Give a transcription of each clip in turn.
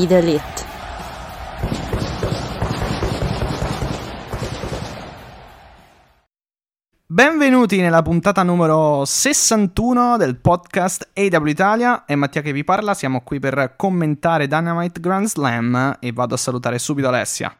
Be the elite. Benvenuti nella puntata numero 61 del podcast AW Italia. È Mattia che vi parla. Siamo qui per commentare Dynamite Grand Slam e vado a salutare subito Alessia.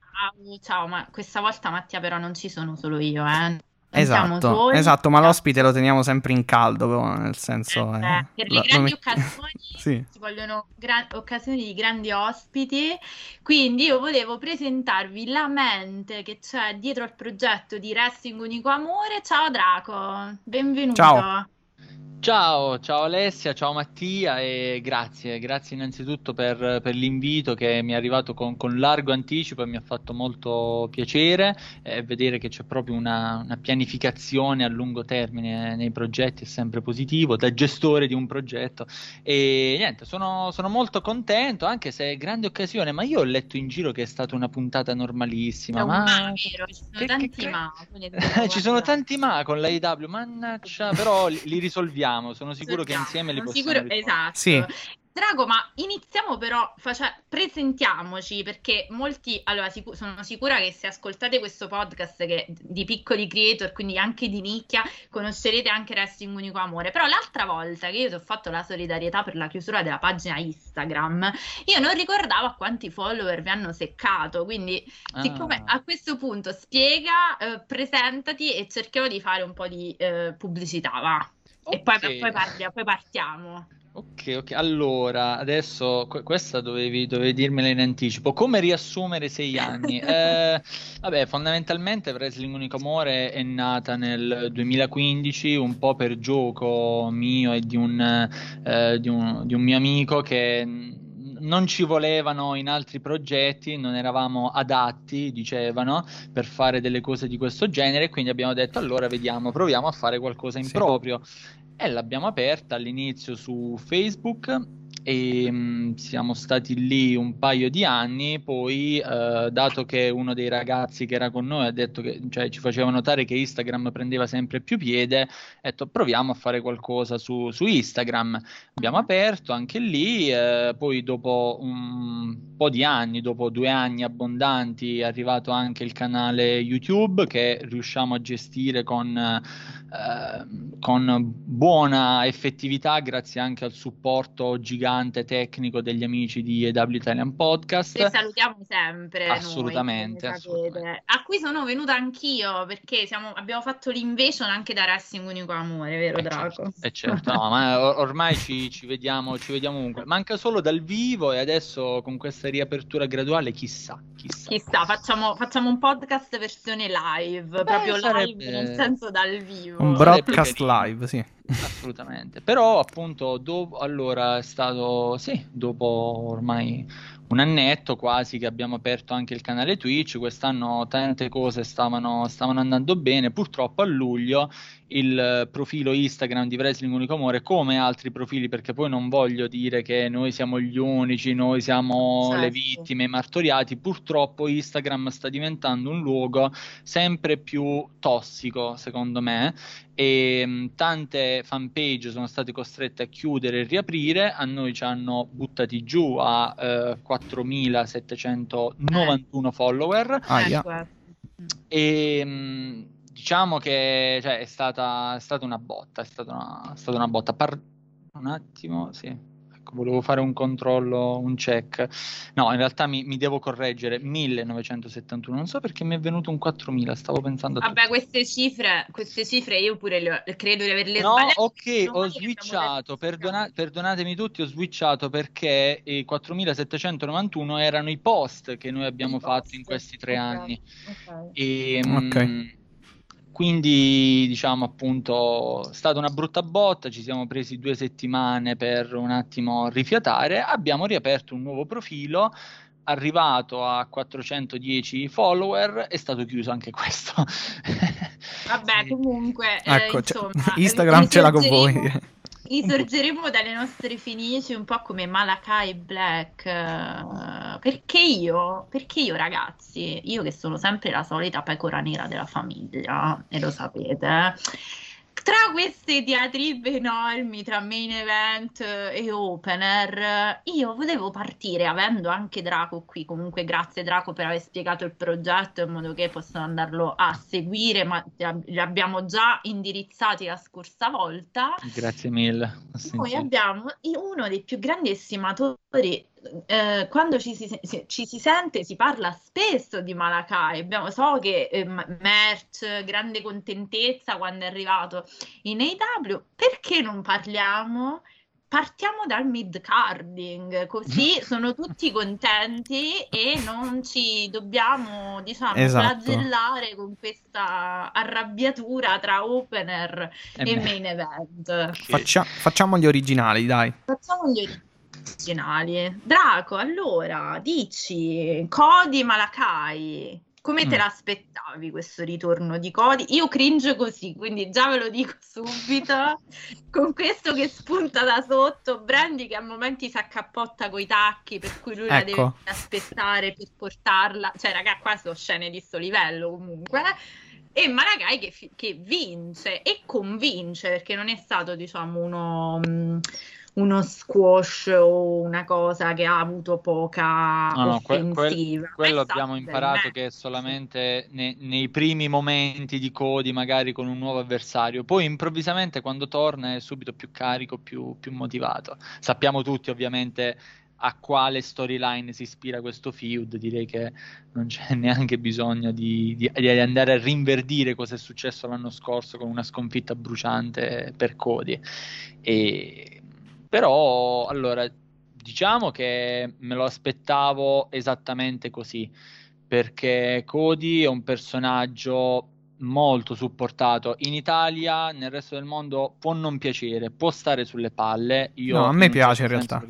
Ciao, ciao, ma questa volta Mattia però non ci sono solo io, eh. Esatto, esatto, ma l'ospite lo teniamo sempre in caldo, nel senso... Eh, eh, per le grandi lo... occasioni sì. ci vogliono gra- occasioni di grandi ospiti, quindi io volevo presentarvi la mente che c'è dietro al progetto di Wrestling Unico Amore. Ciao Draco, benvenuto. Ciao. Ciao, ciao Alessia, ciao Mattia e grazie, grazie innanzitutto per, per l'invito che mi è arrivato con, con, largo anticipo e mi ha fatto molto piacere eh, vedere che c'è proprio una, una, pianificazione a lungo termine nei progetti è sempre positivo, da gestore di un progetto e niente, sono, sono molto contento anche se è grande occasione, ma io ho letto in giro che è stata una puntata normalissima. No, ma... ma vero, ci sono che, tanti che, ma. ci sono tanti ma con l'AEW, mannaggia, però li, li risolviamo sono sicuro che insieme li possiamo sicuro, Esatto. Sì. Drago, ma iniziamo però, face- presentiamoci perché molti, allora sic- sono sicura che se ascoltate questo podcast che, di piccoli creator, quindi anche di nicchia, conoscerete anche Wrestling Unico Amore, però l'altra volta che io ti ho fatto la solidarietà per la chiusura della pagina Instagram, io non ricordavo a quanti follower vi hanno seccato, quindi ah. siccome a questo punto spiega, eh, presentati e cerchiamo di fare un po' di eh, pubblicità, va. Okay. E poi, poi, parliamo, poi partiamo. Ok, ok. Allora, adesso questa dovevi, dovevi, dirmela in anticipo. Come riassumere sei anni? eh, vabbè, fondamentalmente Wrestling Unico Amore è nata nel 2015, un po' per gioco mio e di un, eh, di un, di un mio amico che non ci volevano in altri progetti, non eravamo adatti, dicevano, per fare delle cose di questo genere, quindi abbiamo detto allora vediamo, proviamo a fare qualcosa in sì. proprio. E l'abbiamo aperta all'inizio su Facebook e mh, mm, siamo stati lì un paio di anni, poi eh, dato che uno dei ragazzi che era con noi ha detto che cioè, ci faceva notare che Instagram prendeva sempre più piede, ha detto proviamo a fare qualcosa su, su Instagram. Abbiamo aperto anche lì, eh, poi dopo un po' di anni, dopo due anni abbondanti, è arrivato anche il canale YouTube che riusciamo a gestire con, eh, con buona effettività grazie anche al supporto gigante gigante tecnico degli amici di EW Italian Podcast. Che salutiamo sempre. Assolutamente, noi, assolutamente. A cui sono venuta anch'io perché siamo, abbiamo fatto l'invasion anche da Wrestling Unico Amore, vero eh Draco? Certo, eh certo, no, ma ormai ci, ci, vediamo, ci vediamo ovunque. Manca solo dal vivo e adesso con questa riapertura graduale chissà. Chissà, chissà facciamo, facciamo, un podcast versione live, Beh, proprio sarebbe... live nel senso dal vivo. Un broadcast live, sì. Assolutamente, però appunto dopo, allora è stato, sì, dopo ormai un annetto quasi che abbiamo aperto anche il canale Twitch, quest'anno tante cose stavano, stavano andando bene, purtroppo a luglio il profilo Instagram di Wrestling Unico Amore come altri profili perché poi non voglio dire che noi siamo gli unici, noi siamo certo. le vittime, i martoriati, purtroppo Instagram sta diventando un luogo sempre più tossico secondo me e mh, tante fanpage sono state costrette a chiudere e riaprire, a noi ci hanno buttati giù a eh, 4791 follower. Ah, yeah. e mh, diciamo che cioè, è, stata, è, stata, una botta, è stata una, è stata una botta. Par- un attimo, sì ecco, volevo fare un controllo, un check. No, in realtà mi, mi, devo correggere, 1971, non so perché mi è venuto un 4000, stavo pensando a Vabbè, tutto. queste cifre, queste cifre io pure le, credo di averle no, sbagliate. ok, ho switchato, perdona, perdonatemi tutti, ho switchato perché i 4791 erano i post che noi abbiamo I fatto post. in questi tre okay. anni. Okay. E, okay. Mh, quindi diciamo appunto è stata una brutta botta, ci siamo presi due settimane per un attimo rifiatare, abbiamo riaperto un nuovo profilo arrivato a 410 follower è stato chiuso anche questo. Vabbè, comunque, eh, ecco, insomma, Instagram ce l'ha con voi. Risorgeremo dalle nostre finici un po' come Malakai Black. Perché io, perché io, ragazzi, io che sono sempre la solita pecora nera della famiglia, e lo sapete, tra queste diatribe enormi tra main event e opener, io volevo partire avendo anche Draco qui. Comunque, grazie Draco per aver spiegato il progetto in modo che possano andarlo a seguire, ma li abbiamo già indirizzati la scorsa volta. Grazie mille. Noi abbiamo uno dei più grandi estimatori eh, quando ci si, ci si, sente si parla spesso di Malakai. Abbiamo, so che eh, merch, grande contentezza quando è arrivato in AW. Perché non parliamo? Partiamo dal mid carding, così sono tutti contenti e non ci dobbiamo, diciamo, esatto. flagellare con questa arrabbiatura tra opener e, e main event. Faccia, facciamo gli originali, dai. Facciamo gli originali originali. Draco, allora, dici Cody Malakai. Come te mm. l'aspettavi questo ritorno di Cody? Io cringe così, quindi già ve lo dico subito. con questo che spunta da sotto, Brandy che a momenti si accappotta coi tacchi, per cui lui ecco. la deve aspettare per portarla. Cioè, raga, qua sono scene di sto livello comunque. E Malagai che, che vince e convince, perché non è stato, diciamo, uno... Mh, mm, uno squash o una cosa che ha avuto poca no, no, que- quel, quello abbiamo imparato che è solamente ne- nei primi momenti di Cody, magari con un nuovo avversario. Poi improvvisamente quando torna è subito più carico, più, più motivato. Sappiamo tutti ovviamente a quale storyline si ispira questo feud, direi che non c'è neanche bisogno di, di, di, andare a rinverdire cosa è successo l'anno scorso con una sconfitta bruciante per Cody. E però, allora, diciamo che me lo aspettavo esattamente così, perché Cody è un personaggio molto supportato in Italia, nel resto del mondo può non piacere, può stare sulle palle. Io no, a me piace in realtà.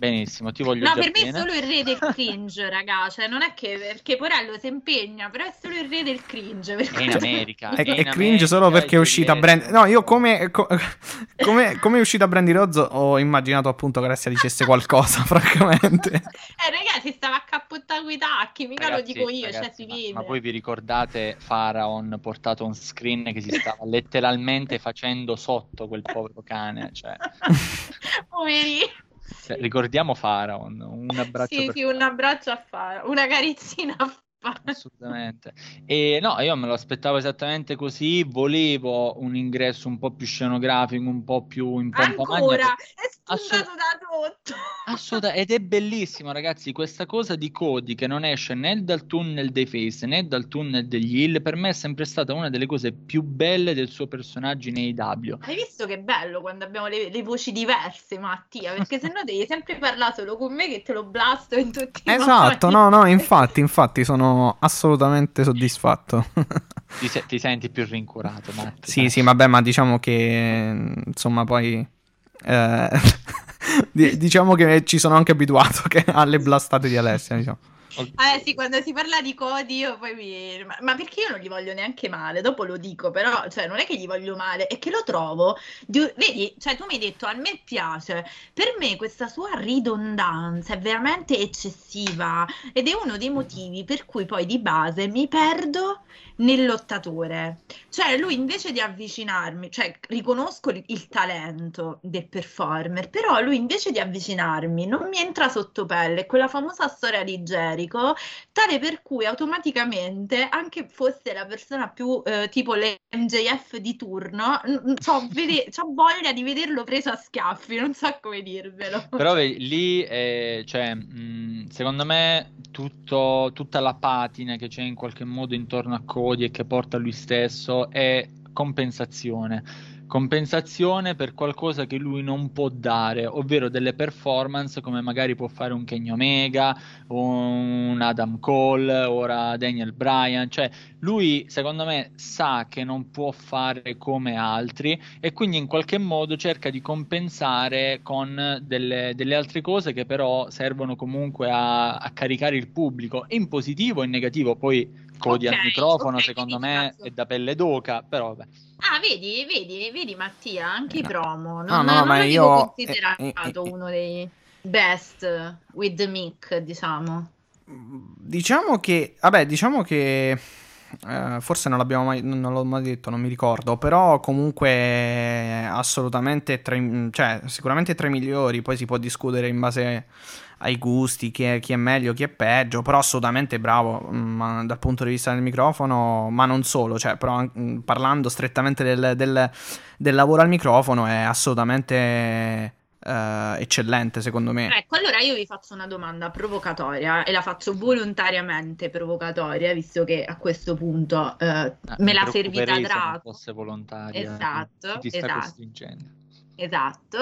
Benissimo, ti voglio No, per me è solo il re del cringe, raga. Cioè, non è che perché Porello si impegna, però è solo il re del cringe. È in America. È, è, in è cringe solo perché è uscita Brandy. No, io come, co- come, come è uscita Brandy Rozzo ho immaginato appunto che Alessia dicesse qualcosa, francamente. Eh, ragazzi, stava a cappottare quei tacchi, mica ragazzi, lo dico io, cioè, ragazzi, cioè si ma, ma voi vi ricordate Faraon portato on screen che si stava letteralmente facendo sotto quel povero cane? Cioè... Poverino. Cioè, ricordiamo Faraon, un abbraccio. Sì, sì, un abbraccio a Faraon, una carizzina a Assolutamente. E no, io me lo aspettavo esattamente così. Volevo un ingresso un po' più scenografico, un po' più in pompa Ancora? Magna. È spuntato da tutto. Assolutamente. Ed è bellissimo, ragazzi, questa cosa di Cody che non esce né dal tunnel dei Face né dal tunnel degli Hill. Per me è sempre stata una delle cose più belle del suo personaggio in AEW. Hai visto che bello quando abbiamo le, le voci diverse, Mattia? Perché se no devi sempre parlare solo con me che te lo blasto in tutti i Esatto, no, no, infatti, infatti sono assolutamente soddisfatto. ti, se- ti, senti più rincurato, Matti? Sì, sì, vabbè, ma diciamo che insomma poi... Eh, diciamo che ci sono anche abituato alle blastate di Alessia, diciamo. Eh sì, quando si parla di Cody io poi mi... Ma, ma, perché io non gli voglio neanche male, dopo lo dico, però, cioè, non è che gli voglio male, è che lo trovo... Di... Vedi, cioè, tu mi hai detto, a me piace, per me questa sua ridondanza è veramente eccessiva ed è uno dei motivi per cui poi di base mi perdo nel lottatore. Cioè, lui invece di avvicinarmi, cioè, riconosco il, talento del performer, però lui invece di avvicinarmi non mi entra sotto pelle, quella famosa storia di generico, tale per cui automaticamente, anche fosse la persona più eh, tipo l'MJF di turno, ho vede- voglia di vederlo preso a schiaffi, non so come dirvelo. Però lì, eh, cioè, mh, secondo me, tutto, tutta la patina che c'è in qualche modo intorno a Cody e che porta lui stesso è compensazione. Compensazione per qualcosa che lui non può dare, ovvero delle performance come magari può fare un Kenny Omega, un Adam Cole, ora Daniel Bryan, cioè lui secondo me sa che non può fare come altri e quindi in qualche modo cerca di compensare con delle, delle altre cose che però servono comunque a, a caricare il pubblico in positivo e in negativo, poi Cody okay, al microfono okay, secondo me è da pelle d'oca, però vabbè. Ah, vedi, vedi, vedi Mattia, anche i promo. Non, no, no, non ma io considerato eh, eh, uno dei best with the mic, diciamo. Diciamo che, vabbè, diciamo che eh, forse non l'abbiamo mai, non l'ho mai detto, non mi ricordo, però comunque assolutamente tra, cioè, sicuramente tra i migliori, poi si può discutere in base ai gusti, chi è, chi è, meglio, chi è peggio, però assolutamente bravo ma, dal punto di vista del microfono, ma non solo, cioè, però parlando strettamente del, del, del lavoro al microfono è assolutamente... Uh, eccellente secondo me. Ecco, allora io vi faccio una domanda provocatoria e la faccio volontariamente provocatoria, visto che a questo punto uh, ah, me l'ha servita Draco. Se fosse volontaria. Esatto, ti sta esatto. Esatto.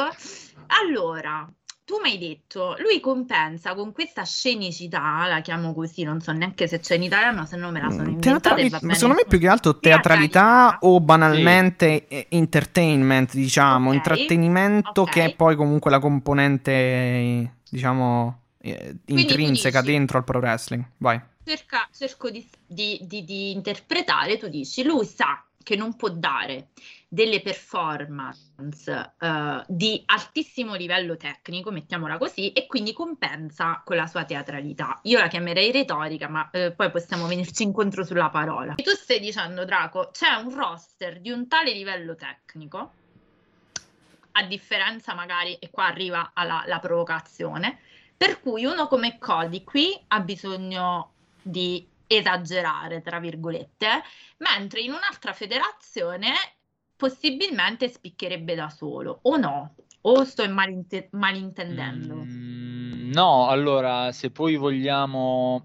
Allora, tu mi hai detto, lui compensa con questa scenicità, la chiamo così, non so neanche se c'è in italiano, se no me la sono mm, inventata. Teatrali- secondo me più che altro teatralità, teatralità. o banalmente sì. entertainment, diciamo, okay. intrattenimento okay. che è poi comunque la componente, diciamo, intrinseca dici, dentro al pro wrestling. Vai. Cerca, cerco di, di, di, di interpretare, tu dici, lui sa che non può dare delle performance uh, di altissimo livello tecnico, mettiamola così, e quindi compensa con la sua teatralità. Io la chiamerei retorica, ma uh, poi possiamo venirci incontro sulla parola. E tu stai dicendo, Draco, c'è un roster di un tale livello tecnico, a differenza magari, e qua arriva alla, la provocazione, per cui uno come Cody qui ha bisogno di esagerare, tra virgolette, mentre in un'altra federazione possibilmente spiccherebbe da solo, o no? O sto malinte- malintendendo? Mm, no, allora, se poi vogliamo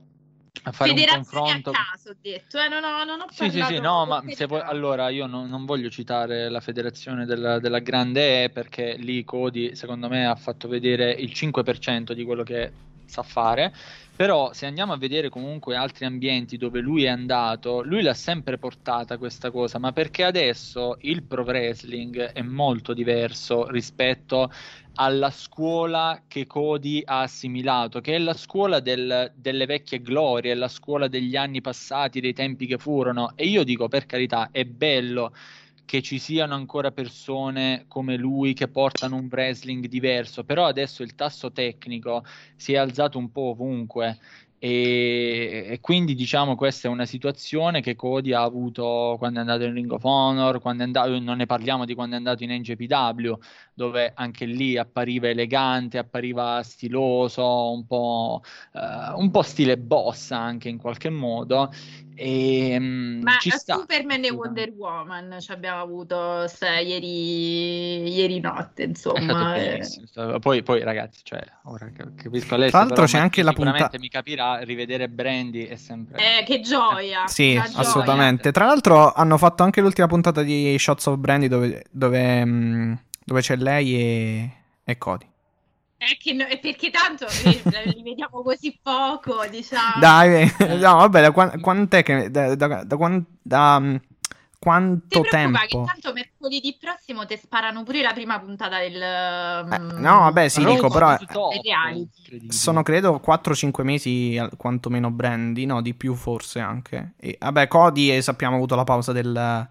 fare un confronto... a caso ho detto, eh, non ho, non ho Sì, sì, sì, no, ma se poi, allora io non, non, voglio citare la federazione della, della Grande E perché lì Cody secondo me ha fatto vedere il 5% di quello che sa fare però se andiamo a vedere comunque altri ambienti dove lui è andato, lui l'ha sempre portata questa cosa, ma perché adesso il pro wrestling è molto diverso rispetto alla scuola che Cody ha assimilato, che è la scuola del, delle vecchie glorie, la scuola degli anni passati, dei tempi che furono. E io dico, per carità, è bello che ci siano ancora persone come lui che portano un wrestling diverso, però adesso il tasso tecnico si è alzato un po' ovunque e, e, quindi diciamo questa è una situazione che Cody ha avuto quando è andato in Ring of Honor, andato, non ne parliamo di quando è andato in NJPW, dove anche lì appariva elegante, appariva stiloso, un po', uh, un po stile boss anche in qualche modo. E, um, Ma ci sta. Superman e Wonder Woman ci abbiamo avuto sai, ieri, ieri notte, insomma. Eh. Poi, poi, ragazzi, cioè, ora capisco lei. Tra l'altro c'è anche la puntata. mi capirà, rivedere Brandy è sempre. Eh, che gioia! Sì, gioia. assolutamente. Tra l'altro hanno fatto anche l'ultima puntata di Shots of Brandy dove, dove, mm, dove c'è lei e, e Cody. È, che no, è perché tanto li vediamo così poco, diciamo. Dai, no, vabbè, da quant'è che... Da, da, da, da mm, quanto tempo? che tanto mercoledì prossimo ti sparano pure la prima puntata del... Eh, mm, no, vabbè, sì, dico, però... Sono credo 4-5 mesi, quantomeno Brandy, no, di più forse anche. E, vabbè, Cody, sappiamo, ha avuto la pausa del...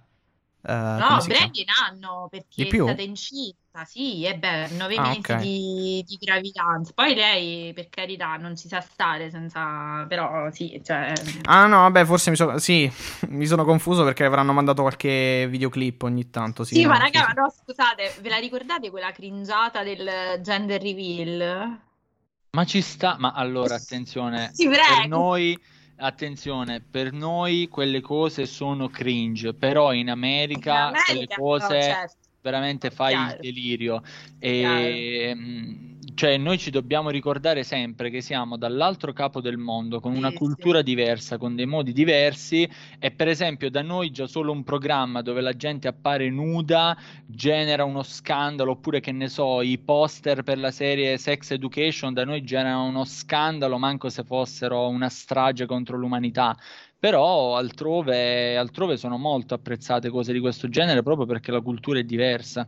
Uh, no, Brandy un anno, perché è stata incinta sì, e beh, nove ah, mesi okay. di, di, gravidanza. Poi lei, per carità, non ci sa stare senza... Però sì, cioè... Ah no, vabbè, forse mi, so... sì, mi sono confuso perché avranno mandato qualche videoclip ogni tanto. Sì, sì ma raga, sì. no, scusate, ve la ricordate quella cringiata del gender reveal? Ma ci sta, ma allora, attenzione, sì, per noi attenzione, per noi quelle cose sono cringe, però in America, in America quelle cose no, certo veramente fai Chiaro. il delirio. E, mh, cioè noi ci dobbiamo ricordare sempre che siamo dall'altro capo del mondo con una Sì, cultura sì. diversa, con dei modi diversi e per esempio da noi già solo un programma dove la gente appare nuda genera uno scandalo oppure che ne so, i poster per la serie Sex Education da noi generano uno scandalo manco se fossero una strage contro l'umanità. Però altrove, altrove sono molto apprezzate cose di questo genere proprio perché la cultura è diversa.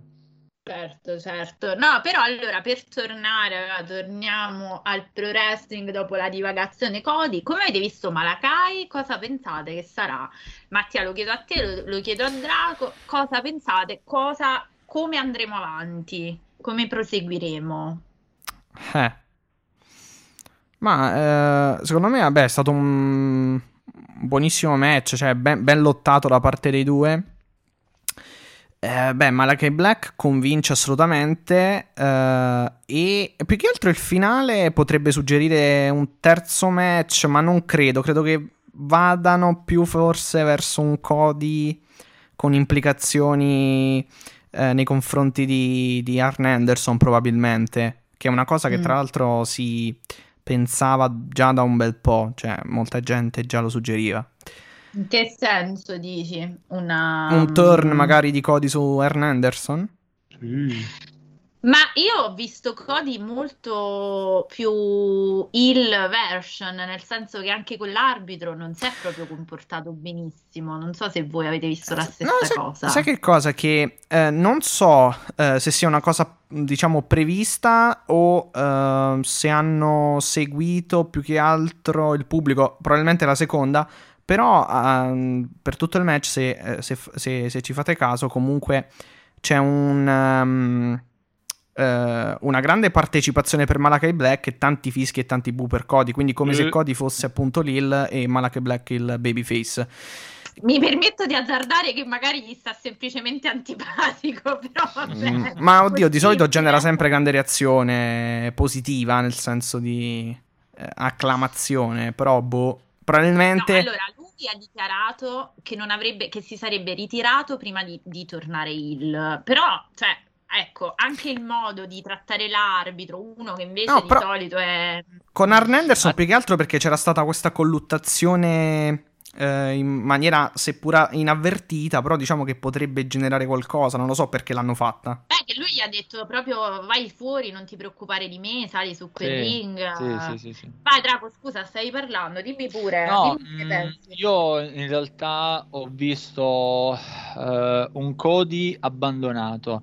Certo, certo. No, però allora per tornare, allora, torniamo al pro wrestling dopo la divagazione Cody. Come avete visto Malakai? Cosa pensate che sarà? Mattia, lo chiedo a te, lo, lo chiedo a Draco. Cosa pensate? Cosa, come andremo avanti? Come proseguiremo? Eh. Ma eh, secondo me, vabbè, è stato un buonissimo match, cioè ben, ben lottato da parte dei due. Eh, beh, Malakai Black convince assolutamente eh, e più che altro il finale potrebbe suggerire un terzo match, ma non credo, credo che vadano più forse verso un Cody con implicazioni eh, nei confronti di, di Arn Anderson probabilmente, che è una cosa che Mm. tra l'altro si pensava già da un bel po', cioè molta gente già lo suggeriva. In che senso dici? Una... Un turn magari di Cody su Arn Anderson? Ma io ho visto Cody molto più heel version, nel senso che anche con l'arbitro non si è proprio comportato benissimo. Non so se voi avete visto la stessa No, sai, cosa. sai che cosa? Che eh, non so eh, se sia una cosa, diciamo, prevista o eh, se hanno seguito più che altro il pubblico, probabilmente la seconda, però ehm, per tutto il match, se, eh, se- se- se ci fate caso, comunque c'è un... ehm, eh, una grande partecipazione per Malakai Black e tanti fischi e tanti bu per Cody, quindi come se Eh. Cody fosse appunto Lil e Malakai Black il babyface. Mi permetto di azzardare che magari gli sta semplicemente antipatico, però vabbè. Mm, ma oddio, di solito genera sempre grande reazione positiva, nel senso di eh, acclamazione, però boh, No, probabilmente... allora, lui ha dichiarato che non avrebbe, che si sarebbe ritirato prima di, di tornare heel. Però, cioè, ecco, anche il modo di trattare l'arbitro, uno che invece No, di però- solito è... Con Arn Anderson Ah. più che altro perché c'era stata questa colluttazione eh, in maniera seppur inavvertita, però diciamo che potrebbe generare qualcosa, non lo so perché l'hanno fatta. Beh, che lui gli ha detto proprio vai fuori, non ti preoccupare di me, sali su quel Sì, ring. sì, sì, sì, sì. Vai, Draco, scusa, stai parlando, dimmi pure. No, dimmi che mm, io in realtà ho visto eh, un Cody abbandonato.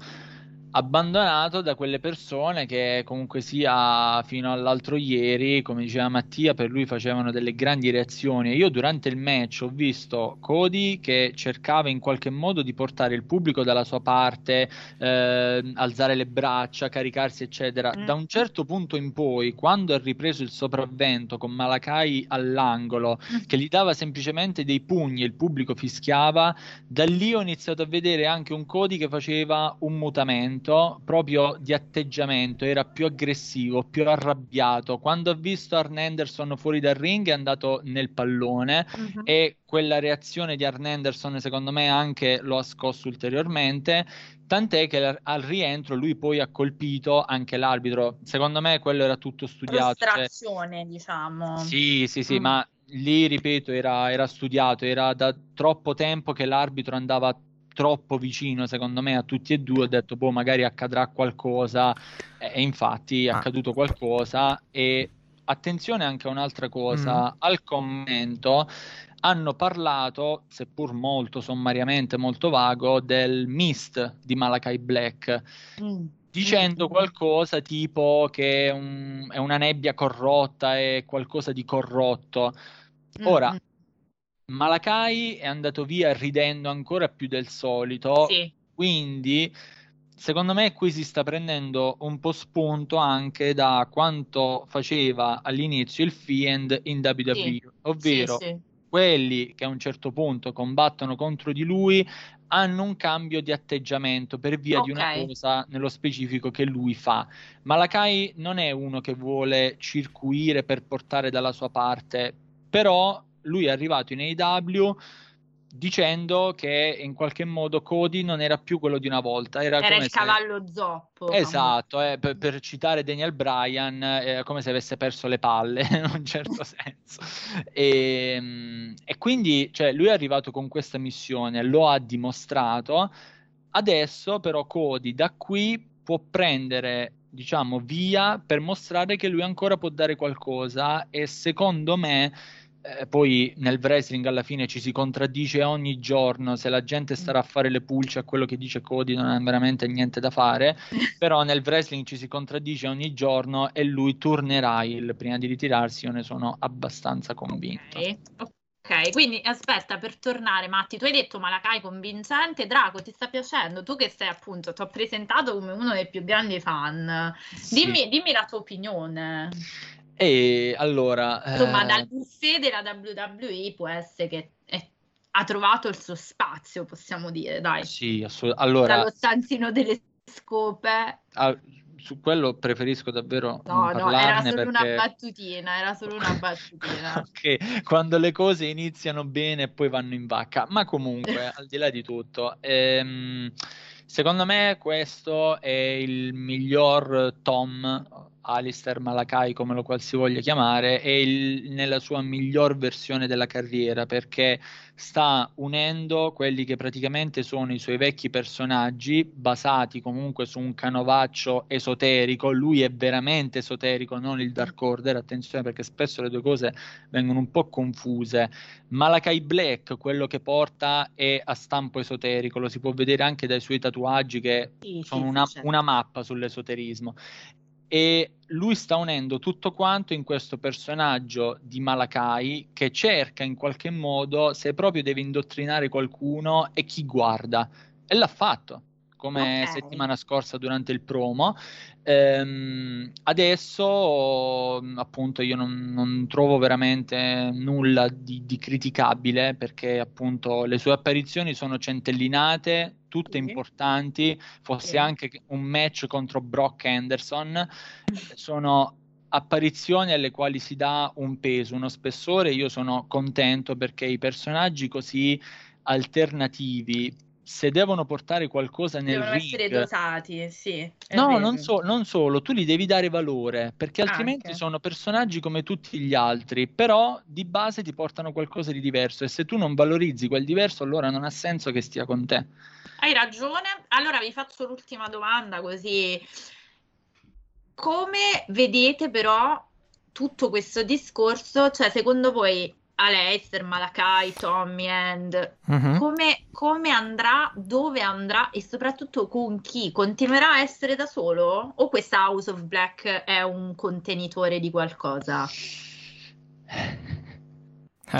Abbandonato da quelle persone che comunque sia fino all'altro ieri, come diceva Mattia, per lui facevano delle grandi reazioni. Io durante il match ho visto Cody che cercava in qualche modo di portare il pubblico dalla sua parte, eh, alzare le braccia, caricarsi, eccetera. Mm. Da un certo punto in poi, quando ha ripreso il sopravvento con Malakai all'angolo, Mm. che gli dava semplicemente dei pugni e il pubblico fischiava, da lì ho iniziato a vedere anche un Cody che faceva un mutamento proprio di atteggiamento, era più aggressivo, più arrabbiato. Quando ha visto Arn Anderson fuori dal ring è andato nel pallone Mhm. e quella reazione di Arn Anderson secondo me anche lo ha scosso ulteriormente. Tant'è che al- rientro lui poi ha colpito anche l'arbitro. Secondo me quello era tutto studiato. cioè- Prostrazione, diciamo. sì, sì, sì, Mm. ma lì, ripeto, era, era studiato, era da troppo tempo che l'arbitro andava troppo vicino, secondo me, a tutti e due. Ho detto, boh, magari accadrà qualcosa, e, infatti è Ah. accaduto qualcosa. E attenzione anche a un'altra cosa, Mm. al commento hanno parlato, seppur molto sommariamente, molto vago, del mist di Malakai Black Mm. dicendo Mm. qualcosa tipo che è, un- è una nebbia corrotta, è qualcosa di corrotto. Ora, Mm, Malakai è andato via ridendo ancora più del solito, Sì. quindi secondo me qui si sta prendendo un po' spunto anche da quanto faceva all'inizio il Fiend in WWE, Sì, ovvero sì, quelli che a un certo punto combattono contro di lui hanno un cambio di atteggiamento per via di una cosa nello specifico che lui fa. Malakai non è uno che vuole circuire per portare dalla sua parte, però lui è arrivato in AEW dicendo che in qualche modo Cody non era più quello di una volta, era, era il se... cavallo zoppo. Esatto, eh, per, per, citare Daniel Bryan, è come se avesse perso le palle in un certo senso. E, ehm, e quindi cioè, lui è arrivato con questa missione, lo ha dimostrato. Adesso però Cody da qui può prendere diciamo via per mostrare che lui ancora può dare qualcosa e secondo me eh, poi nel wrestling alla fine ci si contraddice ogni giorno, se la gente starà a fare le pulce a quello che dice Cody non ha veramente niente da fare, però nel wrestling ci si contraddice ogni giorno e lui tornerà il prima di ritirarsi, io ne sono abbastanza convinto. Okay. Ok, quindi aspetta per tornare, Matti. Tu hai detto Malakai convincente. Drago, ti sta piacendo? Tu che sei appunto, ti ho presentato come uno dei più grandi fan. Sì. Dimmi, dimmi la tua opinione. E allora. Insomma, eh... dal buffet della WWE può essere che è, ha trovato il suo spazio, possiamo dire, dai. Sì, assolutamente. Allora... Dallo stanzino delle scope. Ah, su quello preferisco davvero no, no, era solo perché... una battutina, era solo una battutina. ok, quando le cose iniziano bene e poi vanno in vacca, ma comunque, al di là di tutto, ehm, secondo me questo è il miglior Tom Alistair Malakai, come lo qual si voglia chiamare, è il, nella sua miglior versione della carriera perché sta unendo quelli che praticamente sono i suoi vecchi personaggi basati comunque su un canovaccio esoterico. Lui è veramente esoterico, non il Dark Order. Attenzione perché spesso le due cose vengono un po' confuse. Malakai Black, quello che porta, è a stampo esoterico, lo si può vedere anche dai suoi tatuaggi che sì, sono sì, una, certo. una mappa sull'esoterismo e lui sta unendo tutto quanto in questo personaggio di Malakai che cerca in qualche modo se proprio deve indottrinare qualcuno e chi guarda e l'ha fatto come okay. settimana scorsa durante il promo Ehm, adesso appunto io non, non, trovo veramente nulla di, di, criticabile perché appunto le sue apparizioni sono centellinate, tutte importanti, fosse anche un match contro Brock Anderson, sono apparizioni alle quali si dà un peso, uno spessore, io sono contento perché i personaggi così alternativi se devono portare qualcosa nel devono ring, essere dosati, sì. No, non, so, non, solo, tu li devi dare valore, perché altrimenti Anche. sono personaggi come tutti gli altri, però di base ti portano qualcosa di diverso e se tu non valorizzi quel diverso, allora non ha senso che stia con te. Hai ragione. Allora vi faccio l'ultima domanda così. Come vedete però tutto questo discorso? Cioè, secondo voi Aleister, Malakai, Tommy End, uh-huh. come, come, andrà, dove andrà e soprattutto con chi? Continuerà a essere da solo? O questa House of Black è un contenitore di qualcosa? Eh.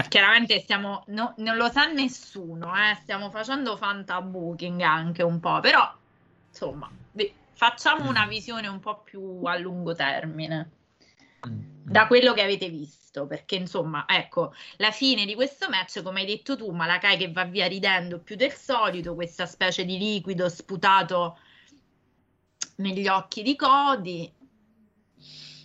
Chiaramente stiamo, no, non lo sa nessuno, eh? stiamo facendo fantabooking anche un po', però insomma, facciamo una visione un po' più a lungo termine da quello che avete visto, perché insomma, ecco, la fine di questo match, come hai detto tu, Malakai che va via ridendo più del solito, questa specie di liquido sputato negli occhi di Cody,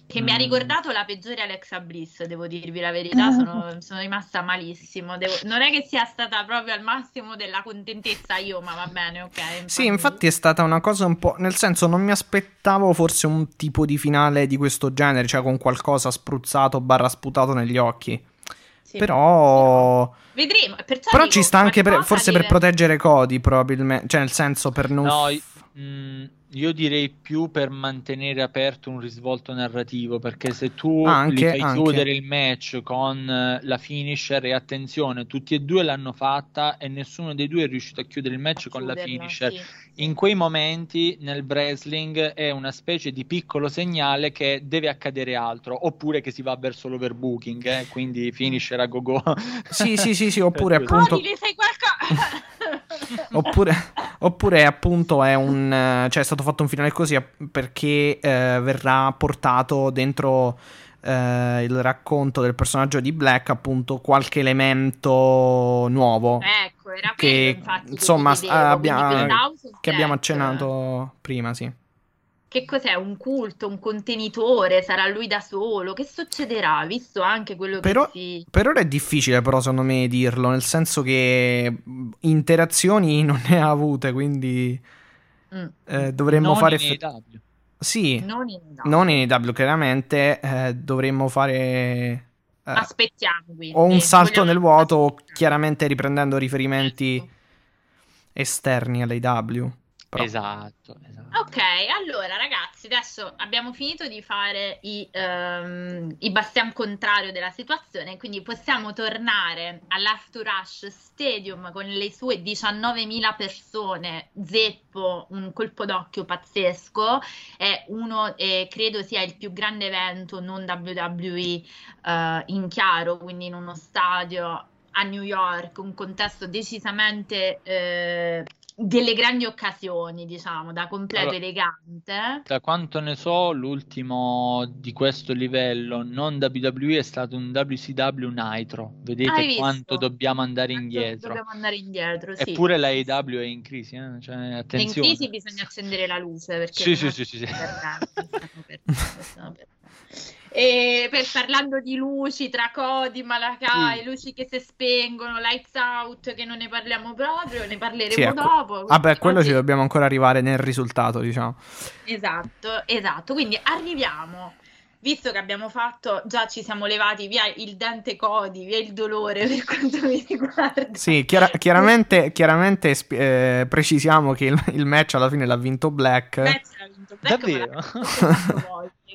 che mm. mi ha mm. ricordato la peggiore Alexa Bliss, devo dirvi la verità, sono, sono rimasta malissimo. Devo... non è che sia stata proprio al massimo della contentezza io, ma va bene, ok. Infatti... Sì, infatti è stata una cosa un po'... nel senso non mi aspettavo forse un tipo di finale di questo genere, cioè con qualcosa spruzzato barra sputato negli occhi. Sì. Però... Vedremo. Però ci sta anche per, forse deve... per proteggere Cody, probabilmente. Cioè, nel senso, per non. No, mh, mm, io direi più per mantenere aperto un risvolto narrativo, perché se tu anche, fai anche. chiudere il match con eh, la finisher e attenzione, tutti e due l'hanno fatta e nessuno dei due è riuscito a chiudere il match a con chiuderlo, la finisher. Sì. In quei momenti nel wrestling è una specie di piccolo segnale che deve accadere altro, oppure che si va verso l'overbooking, eh? quindi finisher a go go. Sì, sì, sì, sì, oppure appunto... oppure, oppure appunto è un cioè è stato fatto un finale così perché eh, verrà portato dentro eh, il racconto del personaggio di Black appunto qualche elemento nuovo. Ecco era che quello, infatti, insomma che, vedevo, abbia, che abbiamo accennato prima sì che cos'è? Un culto, un contenitore? Sarà lui da solo? Che succederà? Visto anche quello Però- che si... Per ora è difficile, però, secondo me, dirlo, nel senso che interazioni non ne ha avute, quindi Mm, eh, dovremmo Non fare... in. Sì, non in non in AEW, chiaramente, eh, dovremmo fare... eh, Aspettiamo quindi. o un salto nel vuoto, chiaramente riprendendo riferimenti Certo. esterni all'AEW. Però- Esatto, esatto. Ok, allora ragazzi, adesso abbiamo finito di fare i, ehm, i bastian contrario della situazione, quindi possiamo tornare all'After Rush Stadium con le sue 19.000 persone, zeppo, un colpo d'occhio pazzesco, è uno, eh, credo sia il più grande evento non WWE eh, in chiaro, quindi in uno stadio a New York, un contesto decisamente eh, delle grandi occasioni, diciamo, da completo Allora- elegante. Da quanto ne so, l'ultimo di questo livello non WWE è stato un WCW Nitro. Vedete quanto dobbiamo andare Quanto indietro. Dobbiamo andare indietro, sì. Eppure la AEW è in crisi, eh? Cioè, in attenzione. crisi bisogna accendere la luce perché Sì, sì, sì, sì, sì. stiamo perdendo, stiamo perdendo, stiamo perdendo. E per parlando di luci tra Cody, Malakai, Sì. luci che si spengono, lights out, che non ne parliamo proprio, ne parleremo Sì, ecco. dopo. Vabbè, quello Oggi- ci dobbiamo ancora arrivare nel risultato, diciamo. Esatto, esatto. Quindi arriviamo, visto che abbiamo fatto, già ci siamo levati via il dente Cody, via il dolore per quanto mi riguarda. Sì, chiara- chiaramente, chiaramente eh, precisiamo che il, il match alla fine l'ha vinto Black. Match l'ha vinto Black, Davvero?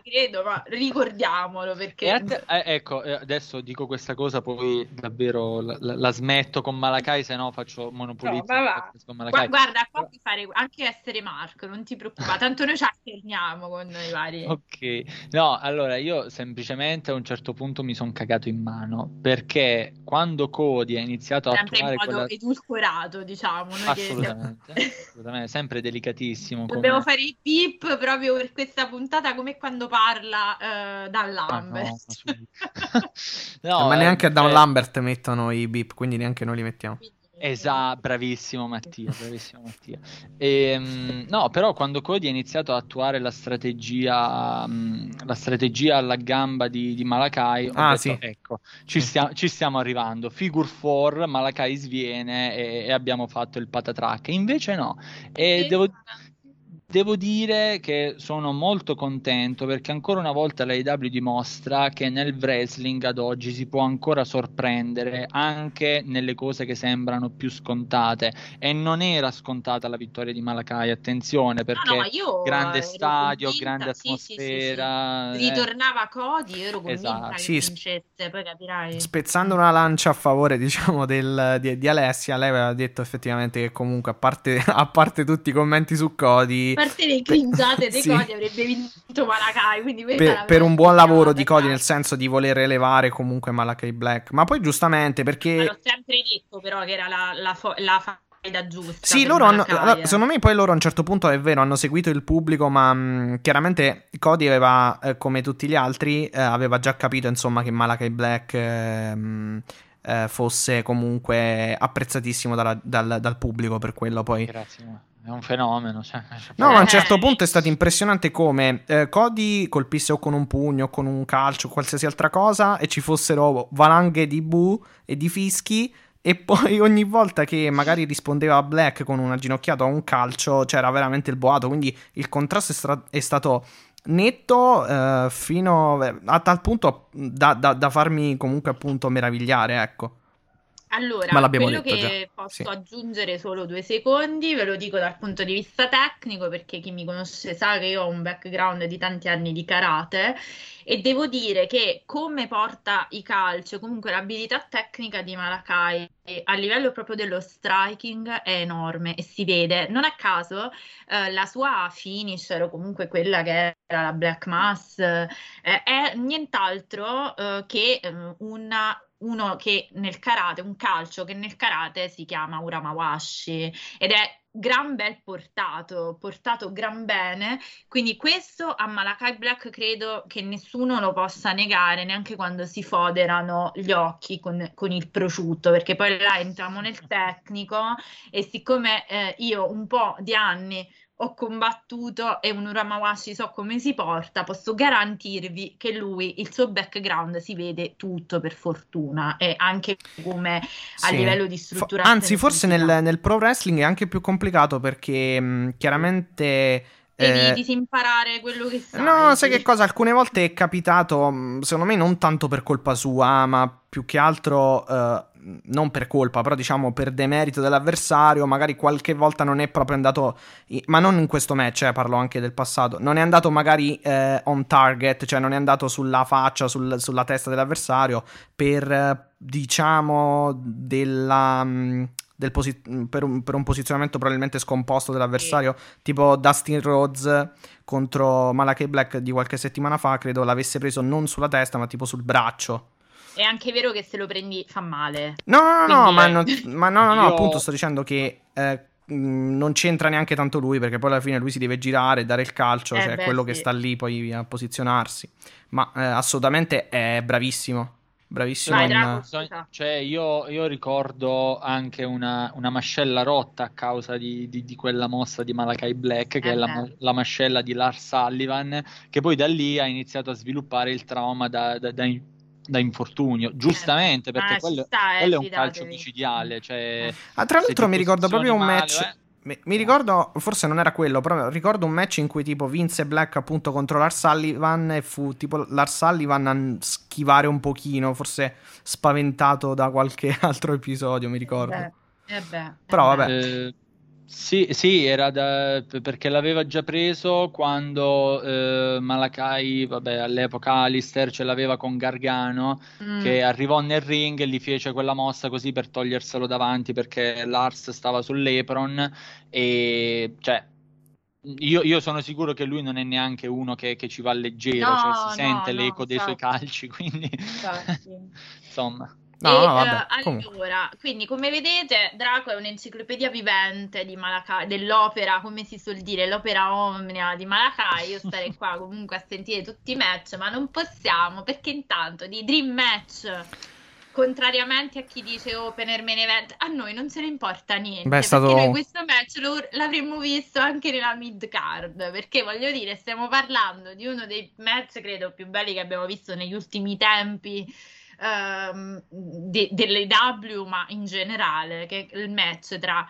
Credo, ma ricordiamolo perché... Te- eh, ecco, eh, adesso dico questa cosa, poi davvero la, la- la smetto con Malakai, se no faccio monopolizzo No, con Gua- Malakai. Guarda, qua puoi fare anche essere Marco, non ti preoccupare, tanto noi ci alterniamo con i vari... Ok, no, allora io semplicemente a un certo punto mi sono cagato in mano perché quando Cody ha iniziato a Sempre in attuare modo quella... edulcorato, diciamo. Noi che Assolutamente, assolutamente, sempre delicatissimo. come- Dobbiamo fare il pip proprio per questa puntata, come quando parla eh, Dan Ah, no, Lambert. ma su- No, ma eh, neanche a Down cioè- Lambert mettono i beep, quindi neanche noi li mettiamo. Esatto, bravissimo Mattia, bravissimo Mattia. Ehm, no, però quando Cody ha iniziato a attuare la strategia, mh, la strategia alla gamba di, di Malakai, ho Ah, detto, sì. ecco, ci, stia- ci stiamo arrivando. Figure 4, Malakai sviene e, e abbiamo fatto il patatrack. Invece no, e devo, Devo dire che sono molto contento perché ancora una volta l'AEW dimostra che nel wrestling ad oggi si può ancora sorprendere anche nelle cose che sembrano più scontate e non era scontata la vittoria di Malakai, attenzione perché No, no, grande stadio, convinta, grande sì, sì, sì, sì. atmosfera, eh, Ritornava Cody, ero convinta Esatto. che vincesse, poi capirai. Spezzando una lancia a favore, diciamo, del- di, di Alessia, lei aveva detto effettivamente che comunque, a parte, a parte tutti i commenti su Cody, parte le cringiate dei Sì. Cody avrebbe vinto Malakai, quindi per, per un buon lavoro di Cody, nel senso di voler elevare comunque Malakai Black. Ma poi giustamente Ma perché... l'ho sempre detto però che era la, la, fo- la faida giusta Sì, loro hanno, eh. secondo me poi loro a un certo punto è vero, hanno seguito il pubblico, ma mh, chiaramente Cody aveva, eh, come tutti gli altri, eh, aveva già capito insomma che Malakai Black ehm, eh, fosse comunque apprezzatissimo dalla- dal, dal pubblico per quello poi. grazie, ma è un fenomeno. Cioè, No, ma a un Eh. certo punto è stato impressionante come eh, Cody colpisse o con un pugno o con un calcio o qualsiasi altra cosa e ci fossero valanghe di bu e di fischi e poi ogni volta che magari rispondeva a Black con una ginocchiata o un calcio c'era veramente il boato, quindi il contrasto è, stra- è stato netto eh, fino a tal punto da, da- da farmi comunque appunto meravigliare, ecco. Allora, Ma l'abbiamo quello detto che già, posso sì. aggiungere solo due secondi, ve lo dico dal punto di vista tecnico, perché chi mi conosce sa che io ho un background di tanti anni di karate e devo dire che come porta i calci, comunque l'abilità tecnica di Malakai a livello proprio dello striking è enorme e si vede. Non a caso eh, la sua finisher, o comunque quella che era la Black Mass, eh, è nient'altro eh, che eh, una uno che nel karate, un calcio che nel karate si chiama Uramawashi ed è gran bel portato, portato gran bene, quindi questo a Malakai Black credo che nessuno lo possa negare, neanche quando si foderano gli occhi con, con il prosciutto, perché poi là entriamo nel tecnico e siccome eh, io un po' di anni ho combattuto e un Uramawashi so come si porta, posso garantirvi che lui, il suo background si vede tutto per fortuna e anche come a Sì. livello di Fo- struttura. anzi, forse nel, nel pro wrestling è anche più complicato perché mh, chiaramente... Devi eh, disimparare quello che sai. No, sai che cosa? Alcune volte è capitato, mh, secondo me non tanto per colpa sua, ma più che altro, eh, non per colpa, però diciamo per demerito dell'avversario, magari qualche volta non è proprio andato, ma non in questo match, eh, parlo anche del passato, non è andato magari eh, on target, cioè non è andato sulla faccia, sul- sulla testa dell'avversario per, eh, diciamo, della... posi- per, un, per un posizionamento probabilmente scomposto dell'avversario, tipo Dustin Rhodes contro Malachi Black di qualche settimana fa, credo l'avesse preso non sulla testa, ma tipo sul braccio. È anche vero che se lo prendi fa male. No, no, no, Quindi- ma, non- ma no, no, no, Io- appunto sto dicendo che eh, non c'entra neanche tanto lui, perché poi alla fine lui si deve girare, dare il calcio, Eh cioè beh, quello che sì. sta lì poi a posizionarsi. Ma eh, assolutamente è bravissimo, bravissimo Vai, in- Drago. Cioè, io, io ricordo anche una, una mascella rotta a causa di, di- di quella mossa di Malakai Black, che Eh è la, la mascella di Lars Sullivan, che poi da lì ha iniziato a sviluppare il trauma da, da- da da infortunio. Giustamente, perché Eh, quello, sta, eh, quello è un fidatevi. calcio micidiale. Cioè, Ah, tra l'altro mi ricordo proprio un male, match. eh. Mi, mi ricordo, forse non era quello, però ricordo un match in cui tipo vinse Black appunto contro Lars Sullivan e fu tipo Lars Sullivan a schivare un pochino, forse spaventato da qualche altro episodio, mi ricordo. Eh, eh beh, Però eh beh. vabbè. Eh, sì, sì, era da- perché l'aveva già preso quando eh, Malakai, vabbè, all'epoca Alistair ce l'aveva con Gargano, Mm. che arrivò nel ring e gli fece quella mossa così per toglierselo davanti perché Lars stava sull'apron e cioè io, io sono sicuro che lui non è neanche uno che, che ci va leggero, No, cioè si no, sente no, l'eco dei suoi infatti. calci, quindi insomma. No, E, no, vabbè, eh, comunque. allora, quindi come vedete, Draco è un'enciclopedia vivente di Malakai, dell'opera, come si suol dire, l'opera omnia di Malakai. Io starei qua comunque a sentire tutti i match, ma non possiamo perché intanto di Dream Match, contrariamente a chi dice opener main event, a noi non ce ne importa niente. Beh, stato- Perché noi questo match lo- l'avremmo visto anche nella mid card. Perché voglio dire, stiamo parlando di uno dei match, credo, più belli che abbiamo visto negli ultimi tempi ehm, de- delle W, ma in generale, che è il match tra